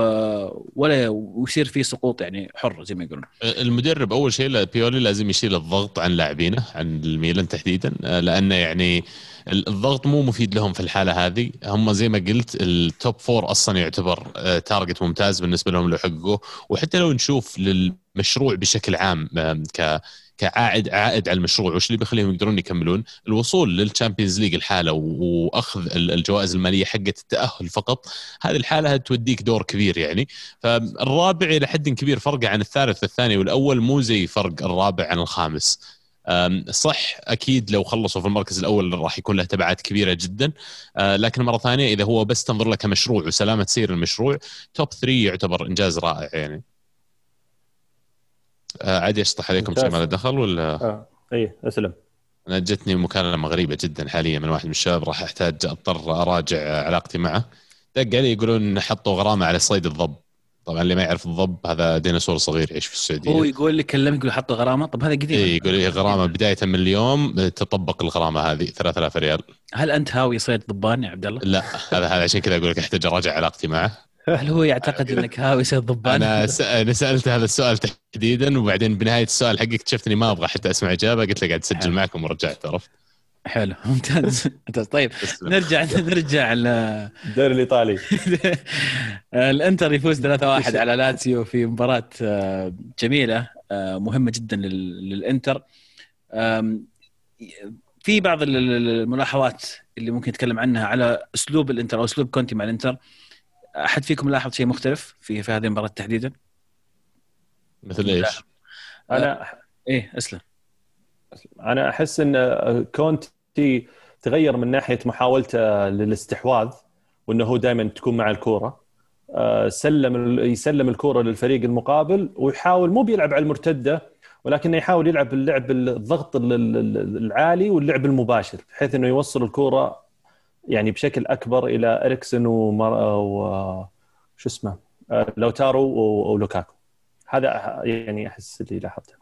ولا ويصير في سقوط يعني حر زي ما يقولون. المدرب أول شيء بيولي لازم يشيل الضغط عن لاعبينه عن الميلان تحديدا آه، لأنه يعني ال- الضغط مو مفيد لهم في الحالة هذه. هم زي ما قلت ال top four أصلا يعتبر آه، target ممتاز بالنسبة لهم لو حققوه وحتى لو نشوف للمشروع بشكل عام ك كعائد عائد على المشروع وش اللي بيخليهم يقدرون يكملون؟ الوصول للتشامبيونز ليج الحالة وأخذ ال- الجوائز المالية حقت التأهل فقط. هذه الحالة توديك دور كبير يعني. فالرابع إلى حد كبير فرقه عن الثالث والثاني والأول مو زي فرق الرابع عن الخامس. صح أكيد لو خلصوا في المركز الأول راح يكون له تبعات كبيرة جدا. أه، لكن مرة ثانية إذا هو بس تنظر له كمشروع وسلامة سير المشروع توب 3 يعتبر إنجاز رائع يعني. عادي أشطح عليكم شيء. ما له دخل ولا؟ آه. اي أسلم. أنا جتني مكالمة غريبة جدا حاليا من واحد من الشباب راح أحتاج أضطر أراجع علاقتي معه. دق علي يقولون حطوا غرامة على صيد الضب. طبعا اللي ما يعرف الضب هذا ديناصور صغير يعيش في السعودية. هو يقول لك كلمك يقول حط غرامة؟ طب هذا قديم. إيه يقول لي غرامة بداية من اليوم تطبق الغرامة هذه 3000 ريال. هل أنت هاوي صيد ضبان يا عبد الله؟ لا هذا هذا عشان كذا أقول لك أحتاج أراجع علاقتي معه. هل هو يعتقد إنك هاوي صيد ضبان؟ أنا س... أنا سألت هذا السؤال تحديدا وبعدين بنهاية السؤال حقك اكتشفت اني ما أبغى حتى أسمع إجابة قلت له قاعد اسجل. معكم ورجعت عرفت حلو ممتاز ممتاز طيب. نرجع نرجع ل الدوري الإيطالي الإنتر يفوز 3-1 على لاتسيو في مباراة آه، جميلة آه، مهمة جدا لل- للإنتر في بعض ال- ال- الملاحظات اللي ممكن نتكلم عنها على أسلوب الإنتر أو أسلوب كونتي مع الإنتر أحد فيكم لاحظ شيء مختلف في في هذه المباراة تحديدا؟ مثل إيش؟ أنا إيه أسلم أنا أحس إن كونتي تغير من ناحية محاولته للاستحواذ وإنه هو دائما تكون مع الكورة آه، سلم يسلم الكورة للفريق المقابل ويحاول مو بيلعب على المرتدة ولكنه يحاول يلعب اللعب الضغط ال- ال- العالي واللعب المباشر بحيث إنه يوصل الكورة يعني بشكل أكبر إلى اريكسن ومر... و... شو اسمه آه، لوتارو ولوكاكو. هذا يعني أحس اللي لاحظته.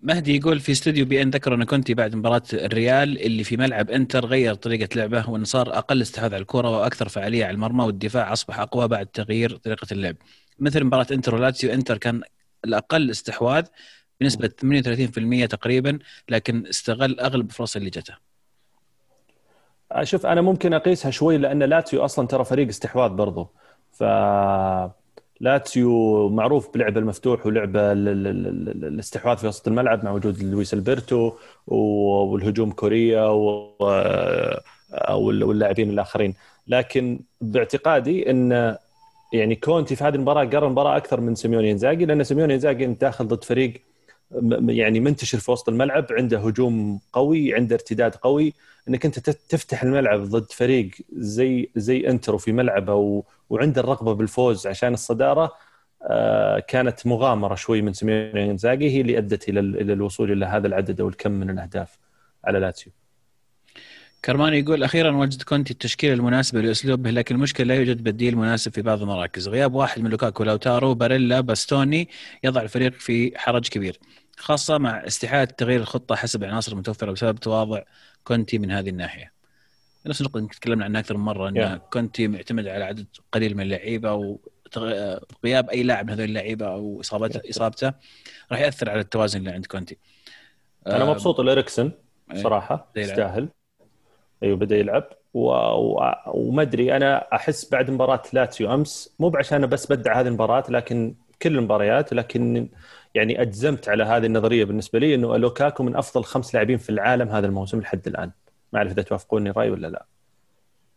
مهدي يقول في استوديو beIN ذكر ان كونتي بعد مباراة الريال اللي في ملعب إنتر غير طريقة لعبه وان صار أقل استحواذ على الكره وأكثر فعالية على المرمى والدفاع أصبح أقوى بعد تغيير طريقة اللعب. مثل مباراة إنتر ولاتسيو إنتر كان الأقل استحواذ بنسبة 38% تقريبا لكن استغل أغلب الفرص اللي جته. شوف أنا ممكن أقيسها شوي لأن لاتسيو أصلا ترى فريق استحواذ برضو. ف لاتسيو معروف بلعب المفتوح ولعب ال- ال- ال- ال- الاستحواذ في وسط الملعب مع وجود لويس ألبرتو والهجوم كوريا واللاعبين الآخرين. لكن باعتقادي إن يعني كونتي في هذه المباراة قرأ المباراه أكثر من سيميوني إنزاجي لأن سيميوني إنزاجي أنت داخل ضد فريق يعني منتشر في وسط الملعب عنده هجوم قوي عنده ارتداد قوي. إنك أنت تفتح الملعب ضد فريق زي زي إنتر وفي ملعبه و... وعنده الرغبة بالفوز عشان الصدارة آه، كانت مغامرة شوي من سيميوني إنزاجي هي اللي أدت إلى ال- إلى الوصول إلى هذا العدد أو الكم من الأهداف على لاتسيو. كرماني يقول أخيرا وجد كونتي التشكيلة المناسبة لأسلوبه لكن المشكلة لا يوجد بديل مناسب في بعض المراكز. غياب واحد من لوكاكو لوتارو باريلا باستوني يضع الفريق في حرج كبير. خاصة مع استحالة تغيير الخطة حسب العناصر المتوفرة بسبب تواضع كونتي من هذه الناحية نفس النقطة اللي تكلمنا عنها أكثر من مرة إن Yeah. كونتي معتمد على عدد قليل من اللعيبة وغياب أي لاعب من هذول اللعيبة أو إصابته إصابته راح يأثر على التوازن اللي عند كونتي أنا آه، مبسوط الاريكسن إيه. بدأ يلعب. يستاهل أيوه بدأ يلعب و... و... وما أدري أنا أحس بعد مباراة لاتسيو أمس مو بعشان بس بدع هذه المباراة لكن كل المباريات لكن يعني أجزمت على هذه النظرية بالنسبة لي إنه لوكاكو من أفضل خمس لاعبين في العالم هذا الموسم لحد الآن. ما أعرف إذا توافقوني الراي ولا لا.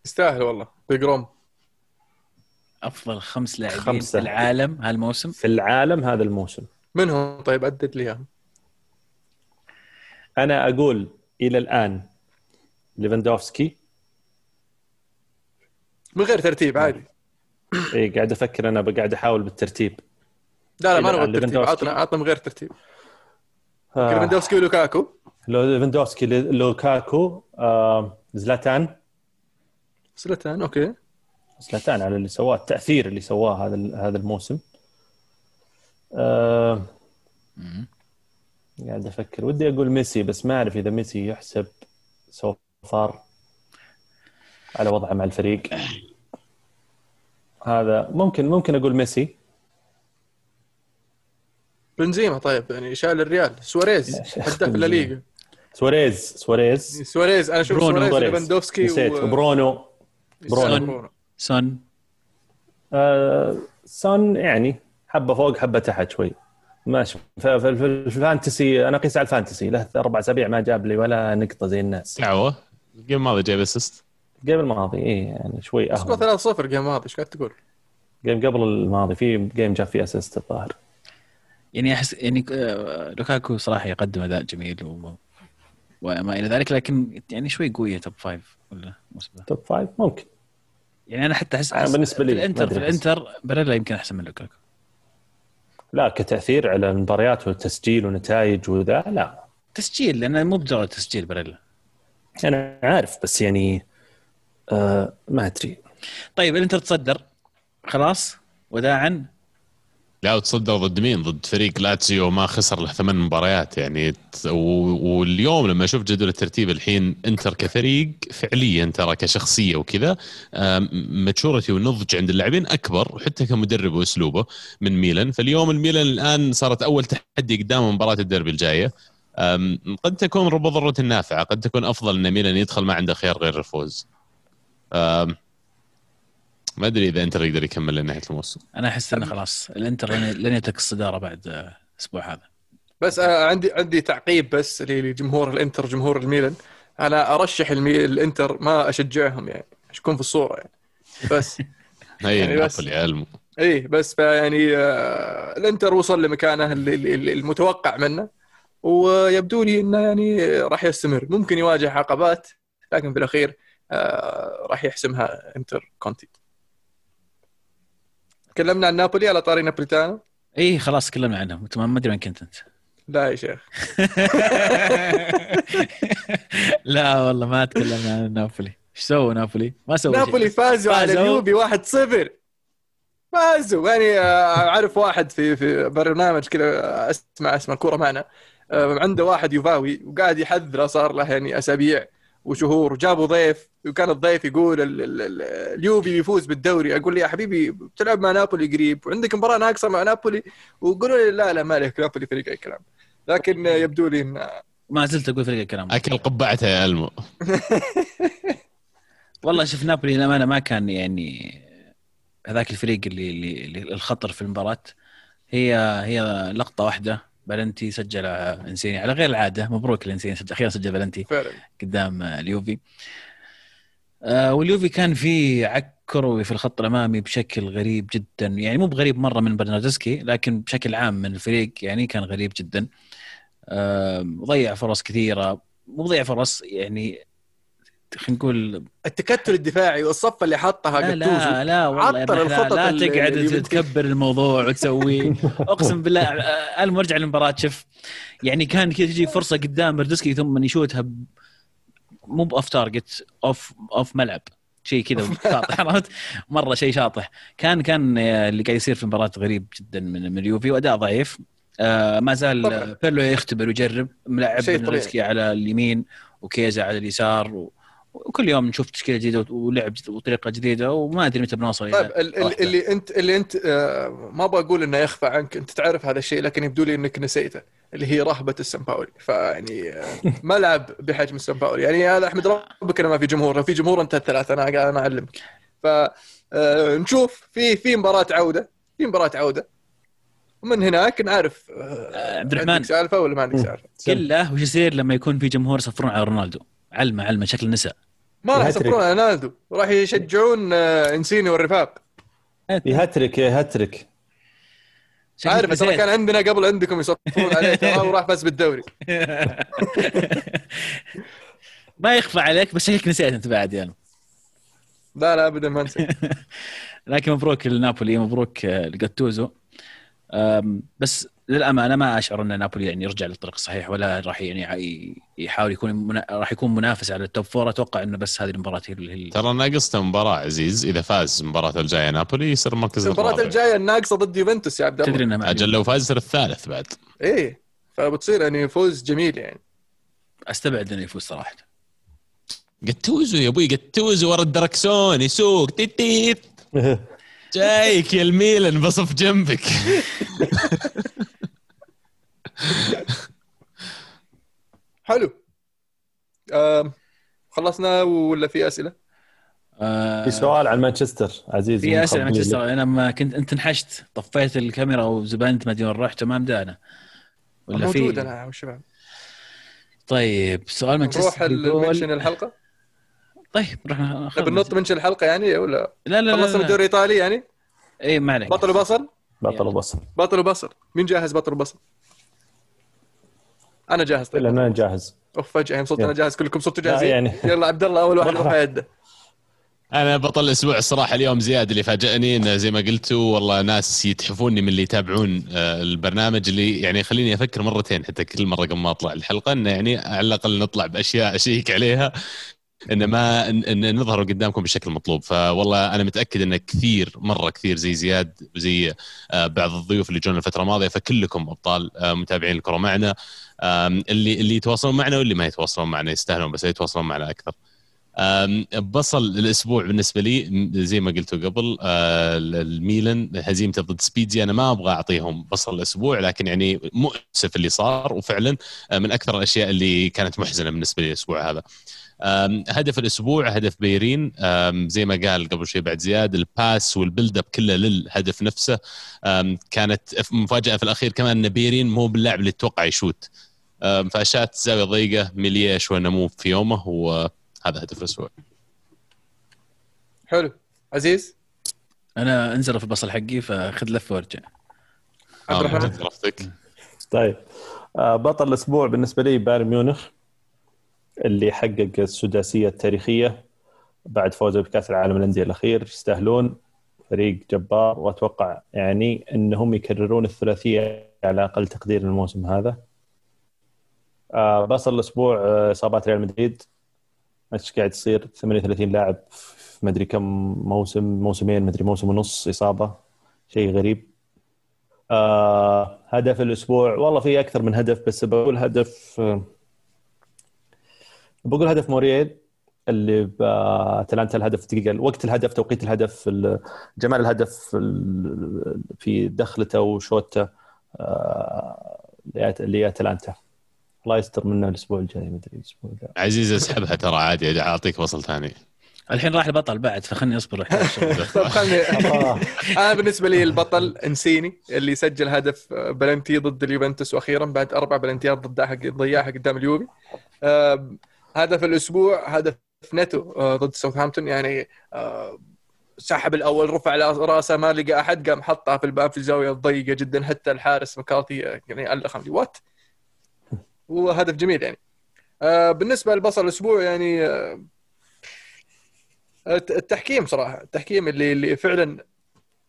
يستاهل والله. Big Rom. أفضل خمس لاعبين خمسة. في العالم هالموسم؟ في العالم هذا الموسم. منهم؟ طيب عدد لي إياهم. أنا أقول إلى الآن ليفاندوفسكي. من غير ترتيب عادي. اي إيه، قاعد أفكر أنا قاعد أحاول بالترتيب. لا لا ما نبغى الآن ترتيب ليفاندوفسكي. عطنا عطنا من غير ترتيب. آه. ليفاندوفسكي ولوكاكو. لو ليفاندوفسكي لوكاكو آه، زلاتان. زلاتان okay. زلاتان على اللي سواه التأثير اللي سواه هذا هذا الموسم. آه،. قاعد أفكر. ودي أقول ميسي بس ما أعرف إذا ميسي يحسب so far على وضعه مع الفريق. هذا ممكن ممكن أقول ميسي. بنزيما طيب يعني شال الريال. سواريز هداف. الليغا سواريز سواريز. سواريز. أنا أشوف برونو. سواريز. ليفاندوفسكي نسيت. و- برونو. برونو. برونو سون آه، سون يعني حبة فوق حبة تحت شوي. ماشي. في ال fantasy أنا أقيس على ال fantasy. له أربع أسابيع ما جاب لي ولا نقطة زي الناس. دعوه ال game الماضي جايب assist ال game الماضي إيه يعني شوي score أهون. 3-0 ال game الماضي إيش قاعد تقول؟ game قبل الماضي في game جاب فيه assist الظاهر. يعني أحس يعني آه، لوكاكو صراحة يقدم أداء جميل و... وما إلى ذلك لكن يعني شوي قوية top five ولا. top five ممكن. يعني أنا حتى أحس آه، بالنسبة لي، في الإنتر في. الإنتر باريلا يمكن أحسن من لوكاكو. لا كتأثير على المباريات وتسجيل ونتائج وذا لا. تسجيل لأنه مو مجرد تسجيل باريلا. أنا عارف بس يعني آه ما أدري. طيب الإنتر تصدر خلاص وداعا لا وتصدر ضد مين؟ ضد فريق لاتسيو ما خسر له ثمان مباريات يعني واليوم لما أشوف جدول الترتيب الحين إنتر كفريق فعليا ترى كشخصية وكذا maturity والنضج عند اللاعبين أكبر وحتى كمدرب وأسلوبه من ميلان. فاليوم الميلان الآن صارت أول تحدي قدام مباراة الديربي الجاية. قد تكون رب ضرة نافعة قد تكون أفضل أن ميلان يدخل ما عنده خيار غير الفوز. ما أدري إذا إنتر يقدر يكمل لنهاية الموسم. أنا أحس إنه خلاص الإنتر لن لن يترك الصدارة بعد آه، الأسبوع هذا. بس أنا عندي عندي تعقيب بس لجمهور الإنتر جمهور الميلان. أنا أرشح المي... الإنتر ما أشجعهم يعني عشان يكون في الصورة يعني. بس. هي يعني بس- يا إيه بس يعني آه، الإنتر وصل لمكانه اللي- اللي- المتوقع منه. ويبدو لي إنه يعني راح يستمر. ممكن يواجه عقبات لكن في الأخير آه، راح يحسمها إنتر كونتي. تكلمنا عن نابولي على طاري نابوليتانو؟ اي خلاص تكلمنا عنهم. ما أدري وين كنت أنت. لا يا شيخ. لا والله ما تكلمنا عن نابولي. إيش سووا نابولي؟ ما سووا شيء. نابولي فازوا على فازوا. اليوبي 1-0 فازوا. يعني آه، أعرف واحد في في برنامج كذا أسمع أسمع الكورة معنا. آه، عنده واحد يوفاوي وقاعد يحذره صار له يعني أسابيع. وشهور وجابوا ضيف وكان الضيف يقول ال- ال- ال- اليوبي بيفوز بالدوري. أقول لي يا حبيبي بتلعب مع نابولي قريب وعندك مباراة ناقصة مع نابولي؟ ويقولوا لي لا لا ما عليك نابولي فريق أي كلام. لكن يبدو لي ان ما زلت أقول فريق الكلام أكل قبعته يا ألمو. والله شوف نابولي للأمانة ما كان يعني هذاك الفريق اللي, اللي, اللي الخطر في المباراة. هي هي لقطة واحدة. بلنتي سجل إنسيني على غير العادة مبروك الإنسيني سجل أخيرا سجل بلنتي فعلا. قدام آه، اليوفي. آه، واليوفي كان في عك كروي في الخط الأمامي بشكل غريب جدا يعني مو بغريب مرة من برناردسكي لكن بشكل عام من الفريق يعني كان غريب جدا. آم، ضيع فرص كثيرة مو ضيع فرص يعني خلينا نقول التكتل الدفاعي والصفة اللي حطها لا لا لا والله عطل الخطط لا اللي- تقعد تكبر الموضوع وتسوي. اقسم بالله آه، أنا مرجع للمباراة شوف يعني كان كذا تجي فرصة قدام بردسكي ثم يشوتها ب... مو بأوف تارجت أوف أوف ملعب شيء كذا شاطح عرفت؟ مرة شيء شاطح. كان كان آه، اللي قاعد يصير في المباراه غريب جدا من من اليوفي وأداء ضعيف. آه ما زال. آه، بيرلو يختبر ويجرب. ملعب. بنالسكي على اليمين وكيزا على اليسار و... وكل يوم نشوف تشكيلة جديدة ولعب وطريقة جديدة وما أدري متى بنوصل طيب إلى ال- ال- واحدة. اللي انت اللي أنت آه، ما بقول إنه يخفى عنك أنت تعرف هذا الشيء لكن يبدو لي إنك نسيته اللي هي رهبة السمباولي فيعني آه، ملعب بحجم السمباولي يعني هذا أحمد ربك انه ما في جمهور لو في جمهور أنت الثلاثة أنا قاعد أنا أعلمك. ف آه، في في مباراة عودة في مباراة عودة. ومن هناك نعرف عبد الرحمن. عندك سالفة ولا ما عندك سالفة؟ قل له وش يصير لما يكون في جمهور يصفرون على رونالدو؟ علمه علمه شكل النساء. ما راح على رونالدو. راح يشجعون آه، إنسيني والرفاق. يهترك يهترك شكل عارف ترى نسيت. كان عندنا قبل عندكم يصفرون عليه ترى وراح فاز بالدوري. ما يخفى عليك بس شكلك نسيت أنت بعد يعني لا لا ابدا ما نسيت. لكن مبروك لنابولي مبروك آه، لجاتوزو. بس للأمانة ما أشعر أن نابولي يعني يرجع للطريق الصحيح ولا راح يعني يحاول يكون منا... راح يكون منافس على ال top four أتوقع انه بس هذه المباراة هي اللي ترى ناقصته مباراة عزيز. إذا فاز مباراته الجاية نابولي يصير المركز المباراة الرابع الجاية الناقصة ضد يوفنتوس يا عبد تدري الله إنه ما أجل لو فاز يصير الثالث بعد. إيه فبتصير يعني فوز جميل يعني. أستبعد إنه يفوز صراحة. قتوزو يا أبوي قتوزو ورا الدركسون يسوق. تيت تيت. جايك يا الميلان بصف جنبك. حلو. آم، خلصنا ولا في أسئلة؟ آه، في سؤال عن مانشستر عزيز في أسئلة مخبي مانشستر. أنا لما كنت أنت انحشت طفيت الكاميرا وزبنت ما أدري وين رحت ما بدانا ولا موجود في أنا والشباب طيب سؤال نروح مانشستر يقول- المنشن الحلقة؟ طيب رحنا ننط منشن الحلقة يعني ولا؟ لا لا لا, خلصنا. الدوري الايطالي يعني؟ اي ما عليك. بطل وبصل؟ بطل وبصل. بطل وبصل. مين جاهز بطل وبصل؟ أنا جاهز طيب أنا جاهز أوف فجأة يوم صرت أنا. جاهز كلكم صرتوا جاهزين يعني. يلا عبد الله أول واحد. رفع يده أنا بطل الأسبوع الصراحة اليوم زياد اللي فاجأني إنه زي ما قلتوا والله ناس يتحفوني من اللي يتابعون آه، البرنامج اللي يعني يخليني أفكر مرتين حتى كل مرة قبل ما أطلع الحلقة إنه يعني على الأقل نطلع بأشياء أشيك عليها إن ما إن نظهر قدامكم بالشكل المطلوب فوالله أنا متأكد إن كثير مرة كثير زي زياد وزي آه، بعض الضيوف اللي جونا الفترة الماضية فكلكم أبطال آه، متابعين الكرة معنا. اللي اللي يتواصلون معنا واللي ما يتواصلون معنا يستاهلون بس يتواصلون معنا أكثر. بصل الأسبوع بالنسبة لي زي ما قلتوا قبل آه، الميلان هزيمته ضد سبيتزي. أنا ما أبغى أعطيهم بصل الأسبوع لكن يعني مؤسف اللي صار وفعلا من أكثر الأشياء اللي كانت محزنة بالنسبة لي الأسبوع هذا. هدف الأسبوع هدف بيرين. زي ما قال قبل شوي بعد زياد الباس والبيلد اب كله للهدف نفسه. كانت مفاجأة في الأخير كمان إن بيرين مو باللاعب اللي تتوقع يشوت. أم، فأشات زاوية ضيقة ميليه شوي نمو في يومه وهذا هدف الأسبوع. حلو. عزيز؟ أنا انزل في البصل حقي فخذ لفه وارجع عبد الرحمن. طيب. آه، بطل الأسبوع بالنسبة لي بايرن ميونخ. اللي حقق السداسية التاريخية بعد فوزه بكأس العالم الانديه الأخير. يستاهلون فريق جبار وأتوقع يعني إنهم يكررون الثلاثية على أقل تقدير الموسم هذا. آه، بصل الأسبوع آه، إصابات ريال مدريد. إيش قاعد يصير؟ 38 لاعب في مدري كم موسم موسمين مدري موسم ونص إصابة. شيء غريب. آه هدف الأسبوع والله في أكثر من هدف بس بقول هدف آه بقول هدف موريل اللي باتلانتا الهدف الدقيقه وقت الهدف توقيت الهدف ال- جمال الهدف ال- في دخلته وشوته آه لاتلانتا الله يستر منه الأسبوع الجاي ما أدري الأسبوع ذا عزيز اسحبها ترى عادي أعطيك وصل ثاني. الحين راح البطل بعد فخلني أصبر. طيب خلني. أنا بالنسبة لي البطل إنسيني اللي سجل هدف بلنتي ضد اليوفنتوس وأخيرا بعد أربع بلنتيات ضدها ضيعها قدام اليوفي. هدف الأسبوع هدف نتو آه، ضد ساوثهامبتون. يعني آه، سحب الأول رفع رأسه ما لقى أحد قام حطها في الباب في الزاوية الضيقة جدا. حتى الحارس مكارثي آه، يعني لي. what a هدف جميل يعني. بالنسبة لبصل الأسبوع يعني الت- التحكيم صراحة التحكيم اللي اللي فعلا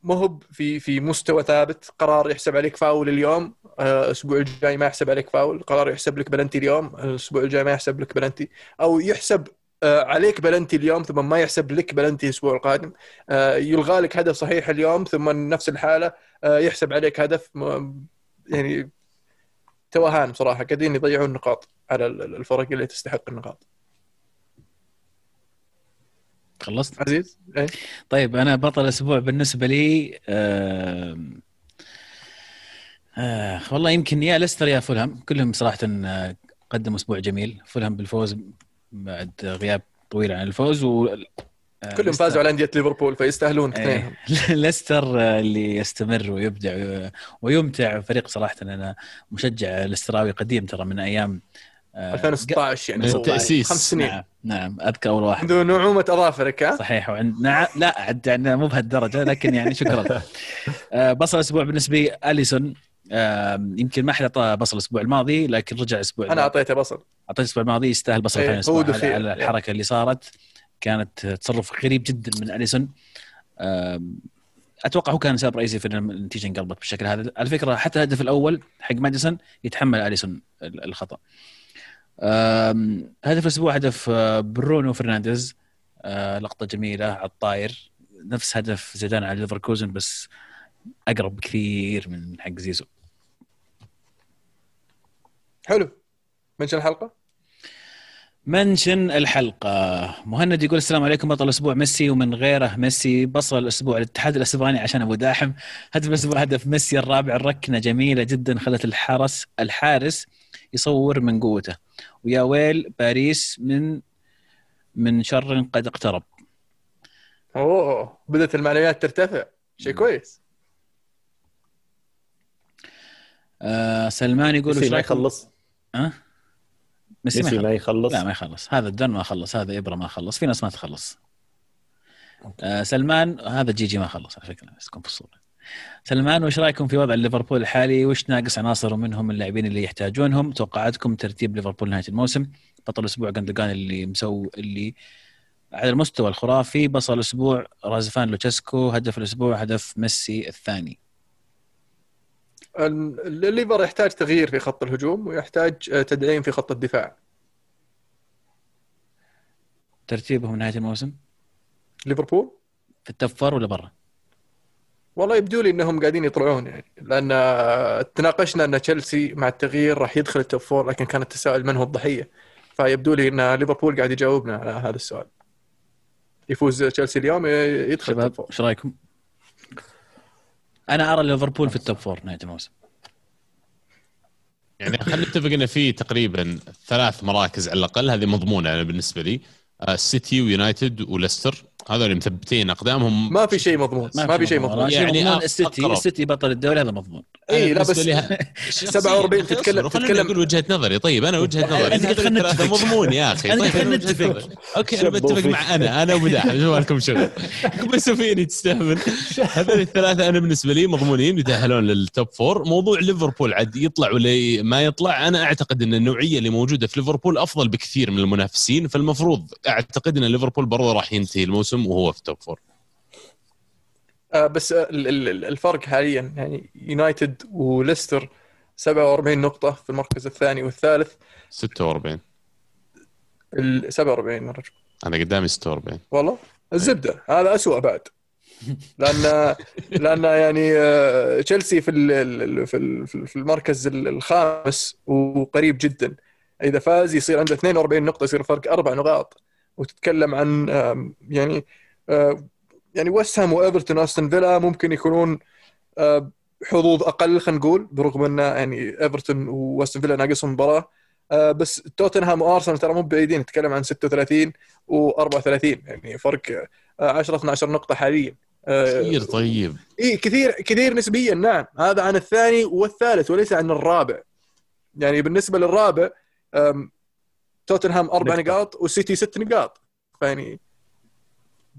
مهب في في مستوى ثابت. قرار يحسب عليك فاول اليوم. الأسبوع الجاي ما يحسب عليك فاول. قرار يحسب لك بلنتي اليوم. الأسبوع الجاي ما يحسب لك بلنتي. أو يحسب آه، عليك بلنتي اليوم ثم ما يحسب لك بلنتي الأسبوع القادم. آه، يلغى لك هدف صحيح اليوم ثم نفس الحالة آه، يحسب عليك هدف يعني توهان بصراحه قاعدين يضيعون نقاط على ال- ال- الفرق اللي تستحق النقاط. خلصت؟ عزيز إيه؟ طيب أنا بطل الأسبوع بالنسبة لي آم، آه والله يمكن يا ليستر يا فولهام. كلهم صراحة آه، قدموا أسبوع جميل. فولهام بالفوز بعد غياب طويل عن الفوز و آه، كلهم فازوا على أندية ليفربول فيستاهلون اثنينهم. إيه. ليستر آه، اللي يستمر ويبدع ويمتع فريق صراحة. أنا مشجع ليستراوي قديم ترى من أيام آه، 2016 يعني التأسيس. خمس سنين. نعم نعم اذكر أول واحد. عنده نعومة أظافرك ها؟ صحيح. وعند نعم لا عد عندنا مو بهالدرجة لكن يعني شكرا. بصل الأسبوع بالنسبة لي أليسون. يمكن ما حد أعطاه بصل الأسبوع الماضي لكن رجع الأسبوع أنا أعطيته بصل. أعطيته الأسبوع الماضي يستاهل بصل إيه، ثاني هو. على الحركة اللي صارت كانت تصرف غريب جدا من أليسون؟ أتوقع هو كان سبب رئيسي في إن النتيجة انقلبت بالشكل هذا. على فكرة حتى الهدف الأول حق ماديسون يتحمل أليسون ال- الخطأ. هدف الأسبوع هدف آه، برونو فرنانديز. آه، لقطة جميلة على الطاير. نفس هدف زيدان على ليفركوزن بس أقرب بكثير من حق زيزو. حلو. mention الحلقة؟ mention الحلقة. مهند يقول السلام عليكم بطل الأسبوع ميسي ومن غيره ميسي بصل الأسبوع الاتحاد الأسباني عشان أبو داحم. هدف الأسبوع هدف ميسي الرابع الركنة جميلة جدا خلت الحارس الحارس يصور من قوته. ويا ويل باريس من من شر قد اقترب. أوه بدأت المعنويات ترتفع. شيء كويس. آه سلمان يقول ما رأيكم؟ يخلص. أه؟ ميسي, ميسي ما يخلص. لا ما يخلص. هذا الدن ما خلص هذا إبرة ما خلص في ناس ما تخلص. آه سلمان هذا جيجي ما خلص على فكرة بس في الصورة. سلمان وش رأيكم في وضع ليفربول الحالي؟ وش ناقص عناصر ومنهم اللاعبين اللي يحتاجونهم؟ توقعاتكم ترتيب ليفربول نهاية الموسم؟ بطل الأسبوع جندوجان اللي مسوي اللي على المستوى الخرافي بصل الأسبوع رازفان لوتشيسكو هدف الأسبوع هدف ميسي الثاني. ال- الليفر يحتاج تغيير في خط الهجوم ويحتاج آه، تدعيم في خط الدفاع. ترتيبهم نهاية الموسم؟ ليفربول؟ في ال top four ولا برا؟ والله يبدو لي إنهم قاعدين يطلعون يعني لأن آه، تناقشنا أن تشيلسي مع التغيير راح يدخل ال top four لكن كان التساؤل من هو الضحية. فيبدو لي إن ليفربول قاعد يجاوبنا على هذا السؤال. يفوز تشيلسي اليوم ي- يدخل شباب إيش رأيكم؟ أنا أرى ليفربول في ال top four نهاية الموسم. يعني خلينا نتفق إن في تقريبا ثلاث مراكز على الأقل هذه مضمونة أنا بالنسبة لي آه، سيتي ويونايتد وليستر. هذول مثبتين أقدامهم. ما في شيء مضمون ما في شيء مضمون. يعني يعني أ- السيتي أقرب. السيتي بطل الدوري هذا مضمون. اي لا بس بالنسبة لي ه- 47 تتكلم تتكلم أقول وجهة نظري. طيب أنا وجهة نظري. أنت قلت خلينا نتفق. مضمون يا أخي. طيب خلينا أنا وجهة نتفق. okay أنا بتفق. مع أنا. أنا ومداح شو لكم شغل؟ بس فيني تستهبل. هذول الثلاثة أنا بالنسبة لي مضمونين يتأهلون لل top four موضوع ليفربول عاد يطلع ولا ما يطلع. أنا أعتقد إن النوعية اللي موجودة في ليفربول أفضل بكثير من المنافسين. فالمفروض أعتقد إن ليفربول برضه راح ينتهي الموسم. وهو في ال top four آه، بس آه، ال- ال- الفرق حاليا يعني يونايتد وليستر 47 نقطة في المركز الثاني والثالث. 46 ال 47 يا رجل. أنا قدامي 46 والله؟ الزبدة. هذا أسوأ بعد. لأن لأن يعني آه، تشيلسي في ال- في في المركز ال- الخامس وقريب جدا. إذا فاز يصير عنده 42 نقطة يصير فرق أربع نقاط. وتتكلم عن يعني آه، يعني ويست هام وايفرتون واستون فيلا ممكن يكونون آه، حظوظ أقل خلينا نقول برغم أن يعني ايفرتون واستون فيلا ناقصهم مباراة. آه، بس توتنهام وارسنال ترى مو بعيدين نتكلم عن 36 و34 يعني فرق آه، 10 12 نقطة حاليا. كثير طيب. إي كثير كثير نسبيا نعم. هذا عن الثاني والثالث وليس عن الرابع. يعني بالنسبة للرابع توتنهام أربع. نقاط وسيتي ست نقاط. فيعني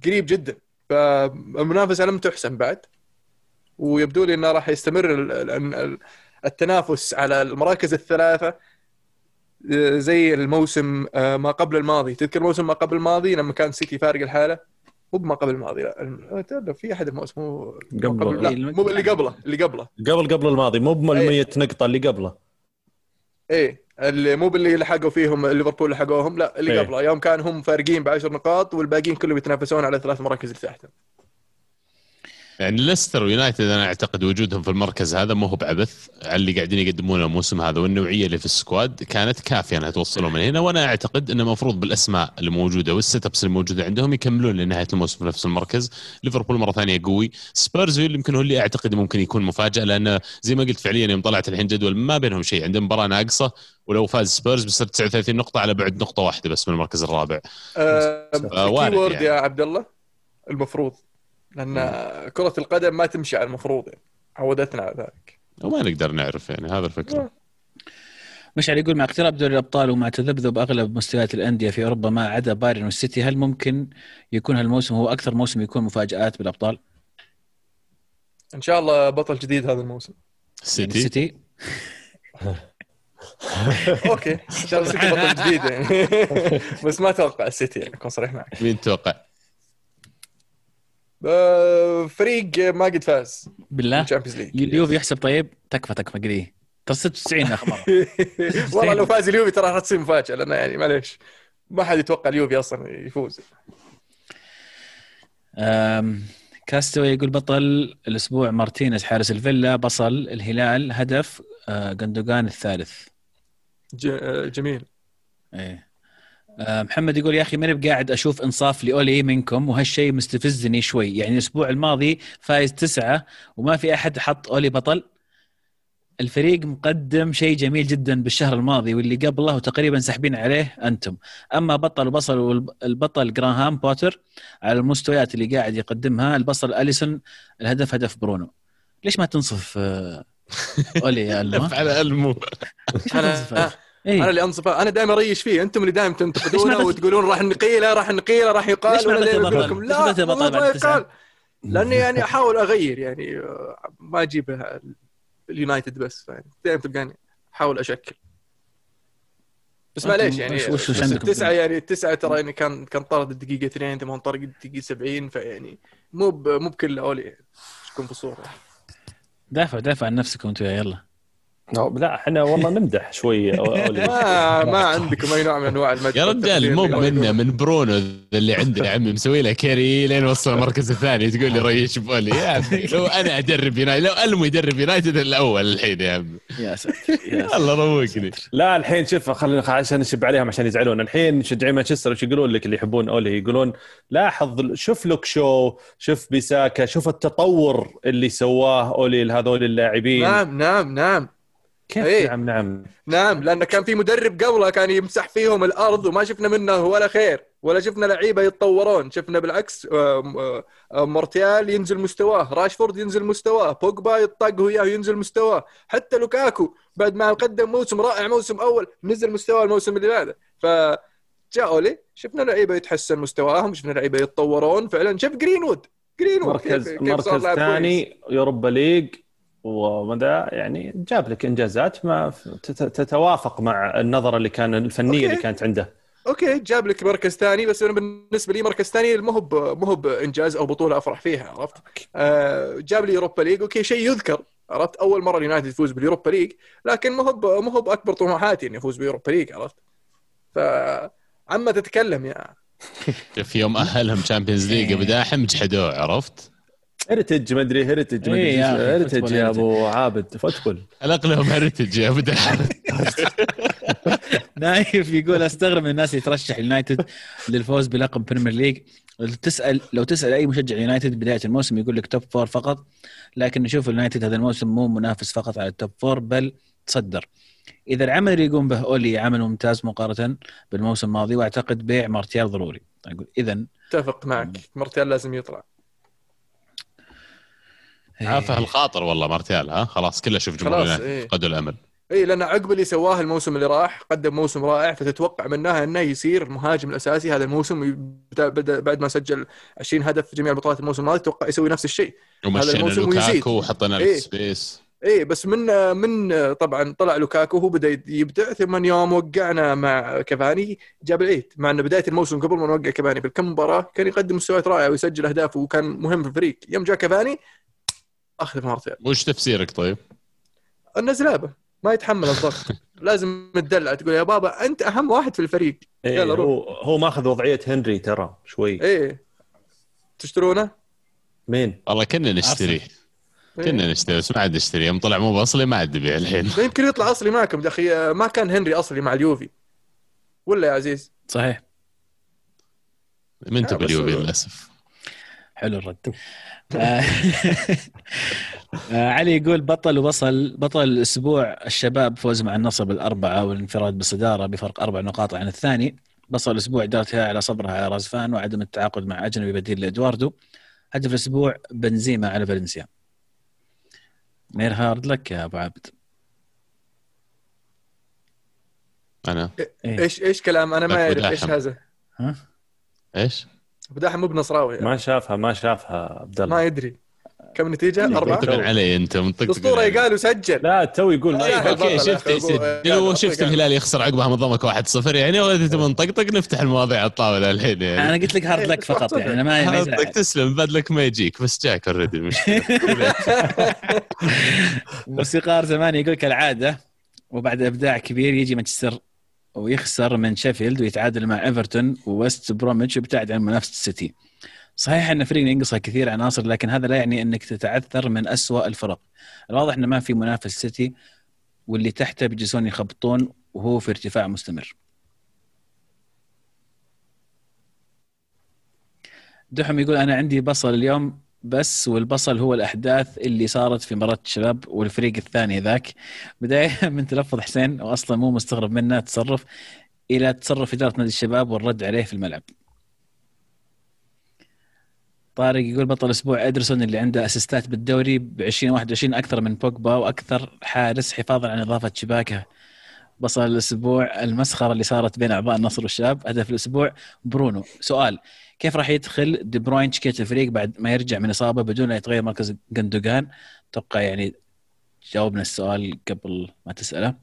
قريب جدا. فالمنافسه لم تحسم بعد. ويبدو لي إنه راح يستمر ال- ال- ال- التنافس على المراكز الثلاثة. زي الموسم آه، ما قبل الماضي. تذكر موسم ما قبل الماضي؟ لما كان سيتي فارق الحالة. مو بما قبل الماضي لا. في أحد الموسم مو قبل- قبل لا. إيه، مو اللي قبله اللي قبله. قبل قبل الماضي. مو إيه. 100 نقطة اللي قبله. إيه. اللي مو باللي لحقوا فيهم ليفربول لحقوهم لا اللي إيه. قبله يوم كان هم فارقين بعشر نقاط والباقيين كلهم يتنافسون على ثلاث مراكز اللي تحتهم يعني ليستر ويونايتد أنا أعتقد وجودهم في المركز هذا مو هو بعبث على اللي قاعدين يقدمونه الموسم هذا والنوعية اللي في ال squad كانت كافية إنها توصلهم من هنا وأنا أعتقد إنه المفروض بالأسماء اللي موجودة وال setups اللي موجودة عندهم يكملون لنهاية الموسم في نفس المركز. ليفربول مرة ثانية قوي. سبيرز يمكن هو اللي أعتقد ممكن يكون مفاجأة لأنه زي ما قلت فعليا يوم طلعت الحين جدول ما بينهم شيء عندهم مباراة ناقصة ولو فاز سبيرز بيصير 39 نقطة على بعد نقطة واحدة بس من المركز الرابع. وارد كيورد يعني. يا عبد الله المفروض. لأن كرة القدم ما تمشي على المفروض يعني. عودتنا على ذلك. وما نقدر نعرف يعني هذا الفكرة. مشعل يقول مع اقتراب دوري الأبطال ومع تذبذب أغلب مستويات الأندية في أوروبا ما عدا بايرن والسيتي هل ممكن يكون هالموسم هو أكثر موسم يكون مفاجآت بالأبطال؟ إن شاء الله بطل جديد هذا الموسم. سيتي؟ السيتي okay إن شاء الله السيتي بطل جديد يعني. بس ما أتوقع السيتي يعني أكون صريح معك. مين تتوقع؟ آه، فريق ما قد فاز بالله؟ بال Champions League اليوفي يحسب طيب؟ تكفى تكفى قليل ترى 96 اخر مرة. والله لو فاز اليوفي ترى راح تصير مفاجأة لأنه يعني معليش. ما حد يتوقع اليوفي أصلا يفوز. أم، كاستوي يقول بطل الأسبوع مارتينيز حارس الفيلا بصل الهلال هدف آه، جندوجان الثالث. آه، جميل. إيه. محمد يقول يا أخي ماني بقاعد أشوف إنصاف لأولي منكم وهالشيء مستفزني شوي. يعني الأسبوع الماضي فايز تسعة وما في أحد حط أولي بطل. الفريق مقدم شيء جميل جدا بالشهر الماضي واللي قبله وتقريبا ساحبين عليه أنتم. أما بطل وبصل والبطل جراهام بوتر على المستويات اللي قاعد يقدمها البصل أليسون الهدف هدف برونو. ليش ما تنصف آه، أولي يا المو على ألمو. إيه. أنا اللي انصف أنا دائما أريش فيه. أنتم اللي دائما تنتقدونه وتقولون راح نقيله راح نقيله راح يقال ليش ما ولا لكم لا ما يقال. لأني يعني أحاول أغير يعني ما أجيب اليونايتد بس يعني. دائما تلقاني أحاول أشكل. بس معليش يعني وش- وش- وش بس عندكم التسعة يعني التسعة ترى يعني كان كان طرد الدقيقه 2 ثم طرد الدقيقه 70 فيعني مو مو بكل أولي. يعني. تكون في الصورة؟ دافع دافع عن نفسكم أنتم يلا. لا إحنا والله نمدح شوي. ما ما عندكم أي نوع من أنواع المدح يا رجال مو. منا من برونو اللي عندنا. يا عمي مسوي له carry لين وصل المركز الثاني. تقول لي ريش بولي يا عمي لو أنا أدرب يونايتد لو ألمو يدرب يونايتد الأول الحين يا عمي. يا ساتر يا ساتر. الله روقني لا الحين شوف خلينا عشان نشب عليهم عشان يزعلون. الحين مشجعين مانشستر وش يقولون لك اللي يحبون أولي؟ يقولون لاحظ شوف لوك شو شوف بيساكا شوف التطور اللي سواه أولي لهذول اللاعبين. نعم نعم نعم. كيف إيه. نعم نعم. نعم لأن كان في مدرب قبله كان يمسح فيهم الأرض وما شفنا منه ولا خير ولا شفنا لعيبة يتطورون. شفنا بالعكس مارتيال ينزل مستواه راشفورد ينزل مستواه بوجبا يطق وياه ينزل مستواه. حتى لوكاكو بعد ما قدم موسم رائع موسم أول نزل مستواه الموسم اللي بعده. ف جاء أولي شفنا لعيبة يتحسن مستواهم شفنا لعيبة يتطورون. فعلا شوف جرينوود. جرينوود مركز كيف- مركز. ثاني Europa League. ومدى يعني جاب لك إنجازات ما تت- تتوافق مع النظرة اللي كان الفنية okay. اللي كانت عنده okay جاب لك مركز ثاني بس أنا بالنسبة لي مركز ثاني مو هو ب- مو هو بإنجاز أو بطولة أفرح فيها عرفت؟ آه جاب لي Europa League okay شيء يذكر عرفت؟ أول مرة اليونايتد يفوز بال Europa League لكن مو هو ب- مو هو بأكبر طموحاتي اني افوز بال Europa League عرفت؟ ف عما تتكلم يا في يوم أهلهم Champions League بداحم جحدوه عرفت heritage ما أدري heritage ما إيه ادري heritage football يا heritage. أبو عابد football. خلق لهم هرتج يا بدا نايف يقول أستغرب من الناس اللي ترشح اليونايتد للفوز بلقب Premier League لو تسأل لو تسأل أي مشجع يونايتد بداية الموسم يقول لك top four فقط لكن نشوف اليونايتد هذا الموسم مو منافس فقط على ال top four بل تصدر. إذا العمل اللي يقوم به أولي عمل ممتاز مقارنة بالموسم الماضي وأعتقد بيع مارتيال ضروري. أقول اذا اتفق معك. مارتيال لازم يطلع. عافه الخاطر والله مارتيال ها؟ خلاص كله شوف جمهور إيه. فقدوا الأمل. اي لأن عقب اللي سواه الموسم اللي راح قدم موسم رائع فتتوقع منه إنه يصير المهاجم الأساسي هذا الموسم بدا بعد ما سجل 20 هدف في جميع البطولات الموسم الماضي توقع يسوي نفس الشيء. ومشينا الموسم ويزيد. وحطينا إيه. space. إيه بس من من طبعا طلع لوكاكو هو بدأ يبدع ثم يوم وقعنا مع كافاني جاب العيد. مع ان بداية الموسم قبل ما نوقع كافاني بالكم مباراة كان يقدم مستويات رائعة ويسجل أهداف وكان مهم في الفريق. يوم جاء اخذ مرتين. وش تفسيرك طيب؟ إنه زلابه ما يتحمل الضغط. لازم تدلع تقول يا بابا أنت أهم واحد في الفريق. إيه يلا روح. هو هو ماخذ وضعية هنري ترى شوي. إيه. تشترونه؟ مين؟ والله كنا نشتريه إيه. كنا نشتري بس ما عاد نشتري. يوم طلع مو بأصلي ما عاد نبيع الحين. يمكن يطلع أصلي معكم يا أخي. ما كان هنري أصلي مع اليوفي. ولا يا عزيز؟ صحيح. من آه، تبي بس اليوفي هو- للأسف؟ حلو الرد. آه، آه، علي يقول بطل وصل بطل الأسبوع الشباب فوز مع النصر بالاربعه والانفراد بالصداره بفرق أربع نقاط عن الثاني. بصل الأسبوع ادارتها على صبرها على رازفان وعدم التعاقد مع أجنبي بديل لإدواردو. هدف الأسبوع بنزيما على فالنسيا. مير hard luck يا أبو عبد. أنا. إيه. إيش إيش كلام؟ أنا ما أعرف. إيش هذا. ها؟ إيش؟ بداحم مو بنصراوي يعني. ما شافها ما شافها عبد الله ما يدري كم نتيجة؟ أربعة؟ علي أنت منطقا الأسطورة علي. قال وسجل لا تو يقول ما يا شفت يسجل وشفت. الهلال يخسر عقبها نظامك 1-0 يعني ولا تبغى نطقطق نفتح المواضيع على الطاولة الحين يعني أنا قلت لك hard luck فقط يعني ما حظك يزعل. تسلم بدلك ما يجيك بس جاك already المشكلة موسيقار زمان يقول كالعادة وبعد إبداع كبير يجي مانشستر ويخسر من شيفيلد ويتعادل مع إيفرتون وويست بروميتش ويبتعد عن منافسة السيتي. صحيح إن فريق ينقصه كثير عناصر لكن هذا لا يعني إنك تتعثر من أسوأ الفرق. الواضح انه ما في منافس سيتي واللي تحته بيجلسون يخبطون وهو في ارتفاع مستمر. دحم يقول أنا عندي بصل اليوم بس والبصل هو الأحداث اللي صارت في مباراة الشباب والفريق الثاني ذاك بداية من تلفظ حسين واصلا مو مستغرب منه تصرف إلى تصرف إدارة نادي الشباب والرد عليه في الملعب. طارق يقول بطل أسبوع ادرسون اللي عنده assist ات بالدوري ب 2021 أكثر من بوجبا وأكثر حارس حفاظا على نظافة شباكه. بصل الأسبوع المسخرة اللي صارت بين أعضاء النصر والشباب هدف الأسبوع برونو سؤال كيف راح يدخل دي بروين تشكيله الفريق بعد ما يرجع من إصابة بدون لا يتغير مركز جندوجان؟ أتوقع يعني جاوبنا السؤال قبل ما تسأله.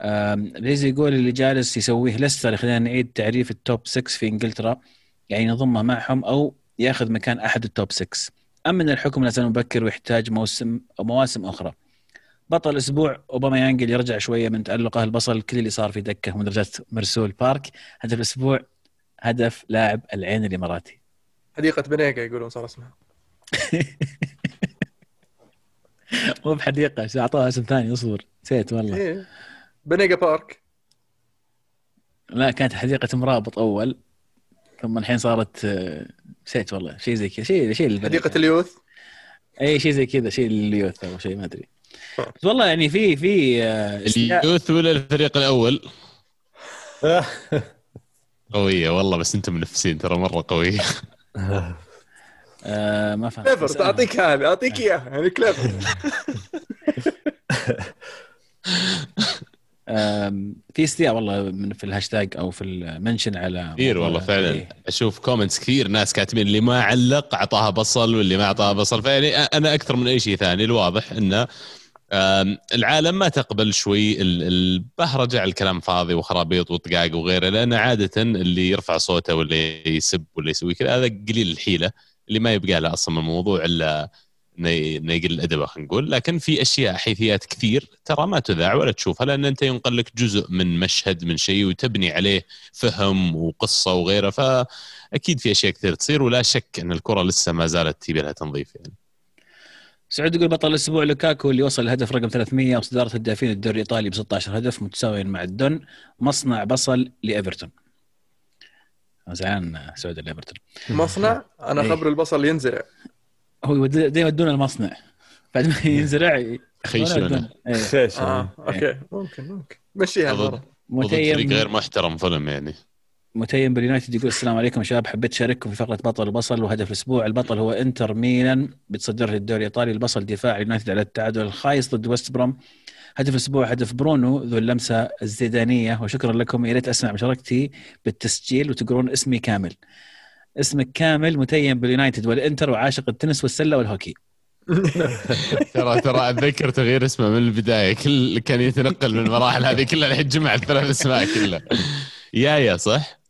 آم، ليزي يقول اللي جالس يسويه ليستر خلينا نعيد تعريف ال top 6 في إنجلترا. يعني نضمه معهم أو يأخذ مكان أحد التوب 6 اما إن الحكم لا زال مبكر ويحتاج موسم أو مواسم أخرى. بطل الأسبوع اوباما يانجل يرجع شوية من تألقه البصل. كل اللي صار في دكة مدرجات مرسول بارك. هدف الأسبوع هدف لاعب العين الإماراتي. حديقة بنيقه يقولون صار اسمها. مو بحديقة أعطوها اسم ثاني أصبر. نسيت والله. إيه. بنيقه بارك. لا كانت حديقة مرابط أول. ثم الحين صارت آه، نسيت والله. شيء زي كذا شيء شيء حديقة. ال youth. اي شيء زي كذا شيء ال youth أو شيء ما أدري. بس والله يعني في في آه، ال youth ولا الفريق الأول؟ قوية والله بس أنتم منافسين ترى مرة قوية. آه، ما فهمت. clever تعطيك هذه أعطيك إياها يعني clever في استياء والله من في الهاشتاج أو في ال mention على كثير والله فعلا. إيه. أشوف comments كثير ناس كاتبين اللي ما علق أعطاها بصل واللي ما أعطاها بصل. فيعني أنا أكثر من أي شيء ثاني الواضح إنه العالم ما تقبل شوي ال- البهرجة على الكلام فاضي وخرابيط وطقاق وغيره لأن عادة اللي يرفع صوته ولا يسب ولا يسوي كذا هذا قليل الحيلة اللي ما يبقى له أصلا الموضوع إلا إنه يقل الادب خلينا نقول. لكن في أشياء حيثيات كثير ترى ما تذاع ولا تشوفها لأن أنت ينقل لك جزء من مشهد من شيء وتبني عليه فهم وقصة وغيره فأكيد في أشياء كثير تصير ولا شك إن الكرة لسه ما زالت تبي لها تنظيف يعني. سعود يقول بطل الأسبوع لوكاكو اللي وصل الهدف رقم 300 وصداره هدافين الدوري الإيطالي ب 16 هدف متساويا مع الدون مصنع بصل لإيفرتون. زعلان سعود الايفرتون مصنع؟ أنا إيه. خبر البصل ينزرع. هو دايما يودون المصنع. بعد ما ينزرع يخيشونه. يودون. إيه. خيش آه okay ممكن ممكن. مشيها فريق متيم. غير محترم فيلم يعني. متيم باليونايتد يقول السلام عليكم شباب حبيت اشارككم في فقرة بطل البصل وهدف الأسبوع. البطل هو إنتر ميلان بتصدر الدوري الإيطالي. البصل دفاع اليونايتد على التعادل الخايس ضد ويست بروم. هدف الأسبوع هدف برونو ذو اللمسة الزيدانية. وشكرا لكم. يا ريت أسمع مشاركتي بالتسجيل وتقرون اسمي كامل. اسمك كامل متيم باليونايتد والإنتر وعاشق التنس والسلة والهوكي. ترى ترى أتذكر تغيير اسمه من البداية. كل كان يتنقل من المراحل هذه كلها الحين جمع الثلاث أسماء كلها. يا يا صح؟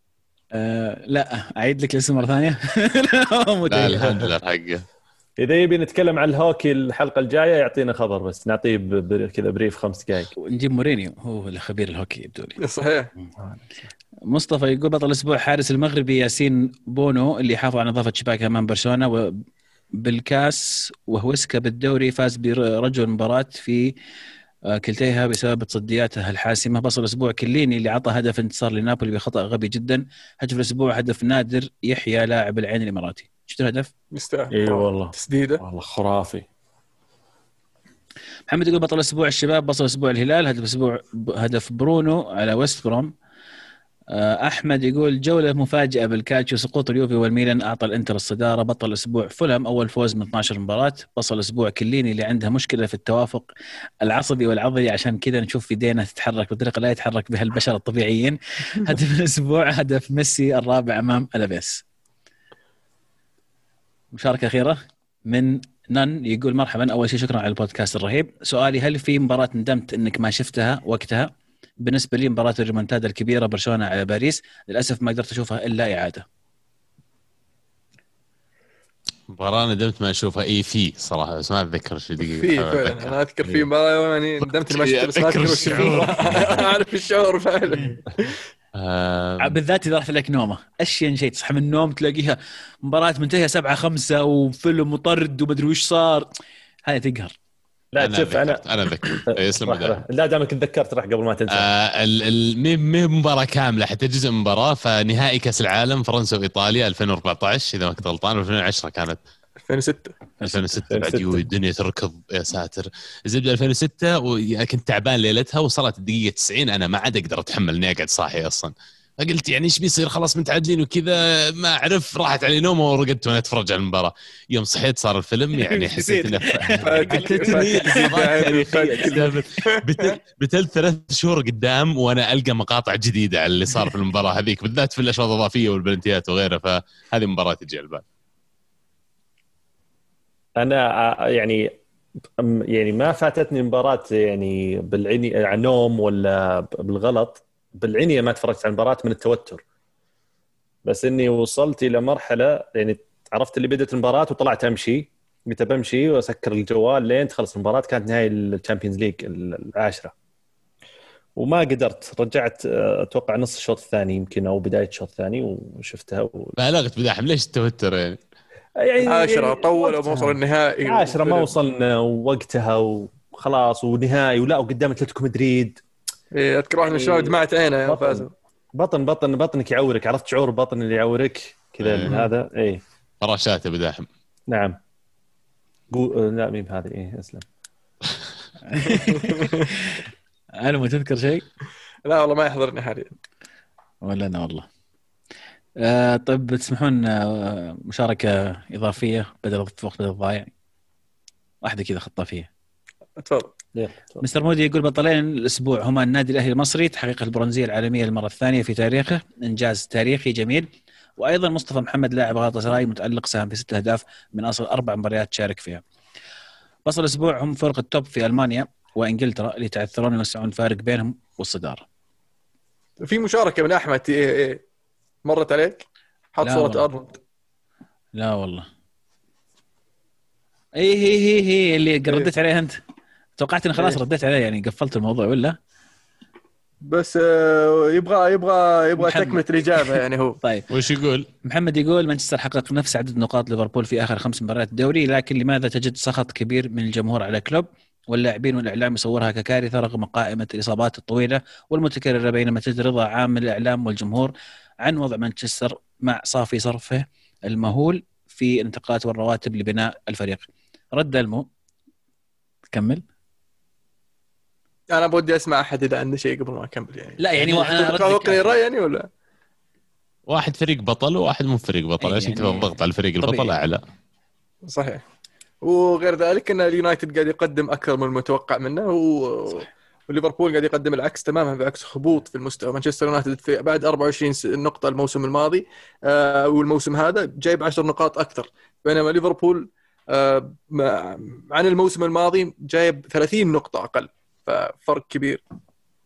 آه لا أعيد لك الاسم مرة ثانية. لا تدري. ال handler حقه. إذا يبي نتكلم عن الهوكي الحلقة الجاية يعطينا خبر بس نعطيه كذا brief خمس دقائق. نجيب مورينيو هو الخبير الهوكي يبدو لي. صحيح. مصطفى يقول بطل الأسبوع حارس المغربي ياسين بونو اللي حافظ على نظافة شباك أمام برشلونة و بالكاس وهوسكا بالدوري فاز برجل مباراة في كلتيها بسبب تصدياته الحاسمة. بصل الأسبوع كليني اللي عطى هدف انتصار لنابولي بخطأ غبي جدا. هدف الأسبوع هدف نادر يحيى لاعب العين الإماراتي. شفت الهدف؟ يستاهل إي والله. تسديده. والله خرافي. محمد يقول بطل أسبوع الشباب بصل أسبوع الهلال هدف أسبوع هدف برونو على ويست بروم. آه، أحمد يقول جولة مفاجئه بالكالتشيو سقوط اليوفي والميلان أعطى الإنتر الصدارة بطل الأسبوع فولم أول فوز من 12 مباراة بصل الأسبوع كليني اللي عندها مشكلة في التوافق العصبي والعضلي عشان كذا نشوف يدينا تتحرك بطريقة لا يتحرك بها البشر الطبيعيين. هدف الأسبوع هدف ميسي الرابع أمام ألافيس. مشاركة أخيرة من نن يقول مرحبا أول شيء شكرا على البودكاست الرهيب. سؤالي هل في مباراة ندمت إنك ما شفتها وقتها؟ بالنسبة لي مباراة الريمونتادا الكبيرة برشلونة على باريس للأسف ما قدرت أشوفها إلا إعادة. مباراة ندمت ما أشوفها. اي في صراحة بس ما أتذكر شو دقيقة. في فعلا. أتذكر. أنا اذكر في مباراة يعني ندمت ما شفت بس ما أتذكر اذكر وش. أعرف الشعور فعلا. آه، بالذات إذا رحت لك نومة. اشين شيء تصحى من النوم تلاقيها مباراة منتهية 7 5 وفيلم وطرد ومدري وش صار. هذه تقهر. لا أنا شوف أنا ذكرت أنا ذكرت. إيه، يسلم. راح- لا دامك تذكرت راح قبل ما تنسى. آه مباراة كاملة؟ حتى جزء من مباراة فنهائي كأس العالم فرنسا وإيطاليا 2014 إذا ما كنت غلطان 2010 كانت. 2006 2006 بعد 2006. يو الدنيا تركض يا ساتر. الزبده 2006 وكنت تعبان ليلتها وصلت الدقيقة 90 أنا ما عاد أقدر أتحمل إني أقعد صاحي أصلا. فقلت يعني إيش بيصير؟ خلاص متعادلين وكذا ما أعرف. راحت علي نومة ورقدت وأنا أتفرج على المباراة. يوم صحيت صار الفيلم يعني حسيت إنه عتتني لحظات تاريخية. بتل بتل ثلاث شهور قدام وأنا ألقى مقاطع جديدة على اللي صار في المباراة هذيك بالذات في الأشواط الإضافية والبلنتيات وغيرها. فهذه مباراة تجي على البال. أنا آه، يعني أم- يعني ما فاتتني مباراة يعني بالعني عن نوم ولا ب- بالغلط. بالعنية ما تفرجت على المباراة من التوتر. بس إني وصلت إلى مرحلة يعني عرفت اللي بدت المباراة وطلعت أمشي. قلت بمشي وأسكر الجوال لين تخلص المباراة كانت نهاية ال Champions League العاشرة. وما قدرت رجعت آه، أتوقع نص الشوط الثاني يمكن أو بداية الشوط الثاني وشفتها و... بالغت بداحم ليش التوتر يعني؟ يعني عاشرة طول. وما وصل النهائي عاشرة ما وصلنا ووقتها وخلاص ونهائي ولا وقدام أتلتيكو مدريد. إيه، أذكر واحد من الشباب دمعت عينه يوم. فازوا بطن بطن بطنك يعورك عرفت شعور البطن اللي يعورك؟ كذا إيه. هذا. اي فراشات بداحم. نعم. قو... آه، لا مين هذه إيه أسلم. أنا ما تذكر شيء؟ لا والله ما يحضرني حاليا. ولا أنا والله. آه طيب تسمحون آه مشاركة إضافية بدل وقت بدل الضايع؟ واحدة كذا خطافية. تفضل. مستر مودي يقول بطلين الأسبوع هما النادي الأهلي المصري تحقيق البرونزية العالمية للمرة الثانية في تاريخه إنجاز تاريخي جميل وأيضا مصطفى محمد لاعب سراي متألق ساهم في ست أهداف من أصل أربع مباريات شارك فيها. بصل الأسبوع هم فرق التوب في ألمانيا وإنجلترا اللي يتعثرون ويوسعون فارق بينهم والصدارة. في مشاركة من أحمد إيه إيه. مرت عليك حط لا صورة والله. أرنولد لا والله. اي هي هي هي اللي رديت عليها أنت. توقعت إني خلاص إيه. رديت عليه يعني قفلت الموضوع ولا؟ بس آه، يبغى يبغى يبغى. تكملة الإجابة يعني هو طيب وش يقول؟ محمد يقول مانشستر حقق نفس عدد نقاط ليفربول في آخر خمس مباريات الدوري لكن لماذا تجد سخط كبير من الجمهور على كلوب واللاعبين والإعلام يصورها ككارثة رغم قائمة الإصابات الطويلة والمتكررة بينما تجد رضا عام من الإعلام والجمهور عن وضع مانشستر مع صافي صرفه المهول في الانتقالات والرواتب لبناء الفريق. رد المو كمل أنا بودي أسمع أحد إذا عنده شيء قبل ما أكمل يعني. لا يعني أنا توافقني الراي يعني ولا؟ واحد فريق بطل وواحد مو فريق بطل. عشان يعني كذا الضغط على الفريق البطل؟ طبيعي. أعلى. صحيح. وغير ذلك إن اليونايتد قاعد يقدم أكثر من المتوقع منه و... وليفربول قاعد يقدم العكس تماما بعكس هبوط في المستوى. مانشستر يونايتد في بعد 24 س- نقطة الموسم الماضي آه والموسم هذا جايب 10 نقاط أكثر. بينما ليفربول آه، ما- عن الموسم الماضي جايب 30 نقطة أقل. ففرق كبير.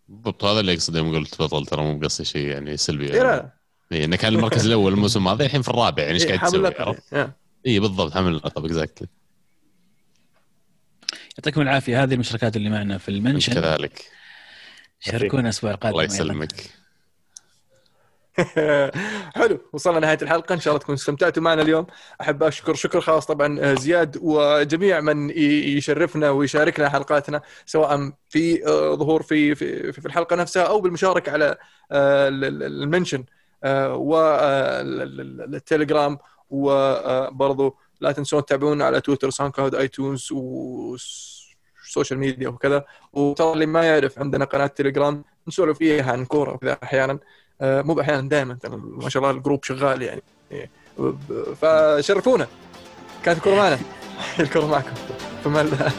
بالضبط هذا اللي اقصد يوم قلت بطل ترى مو بقصدي شيء يعني سلبي. إيه لا. إيه إنه كان المركز الأول الموسم الماضي الحين في الرابع يعني إيش إيه، قاعد تسوي؟ يعني. اي بالضبط حامل اللقب exactly يعطيكم العافية هذه المشاركات اللي معنا في ال mention. كذلك. شاركونا الأسبوع القادم الله. يسلمك. حلو وصلنا نهايه الحلقة. إن شاء الله تكونوا استمتعتوا معنا اليوم. أحب أشكر شكر خاص طبعا آه، زياد وجميع من يشرفنا ويشاركنا حلقاتنا سواء في آه، ظهور في في في الحلقة نفسها أو بالمشاركة على آه، ال- ال- ال mention والتليجرام وبرضو لا تنسون تتابعونا على تويتر ساوند كلاود ايتونز و social media وكذا. وترى اللي ما يعرف عندنا قناة تليجرام نسولف فيها عن كورة وكذا أحيانا. آه، مو أحيانا دائما ما شاء الله ال group شغال يعني. إيه. فشرفونا. كانت الكورة معنا. الكورة معكم. فما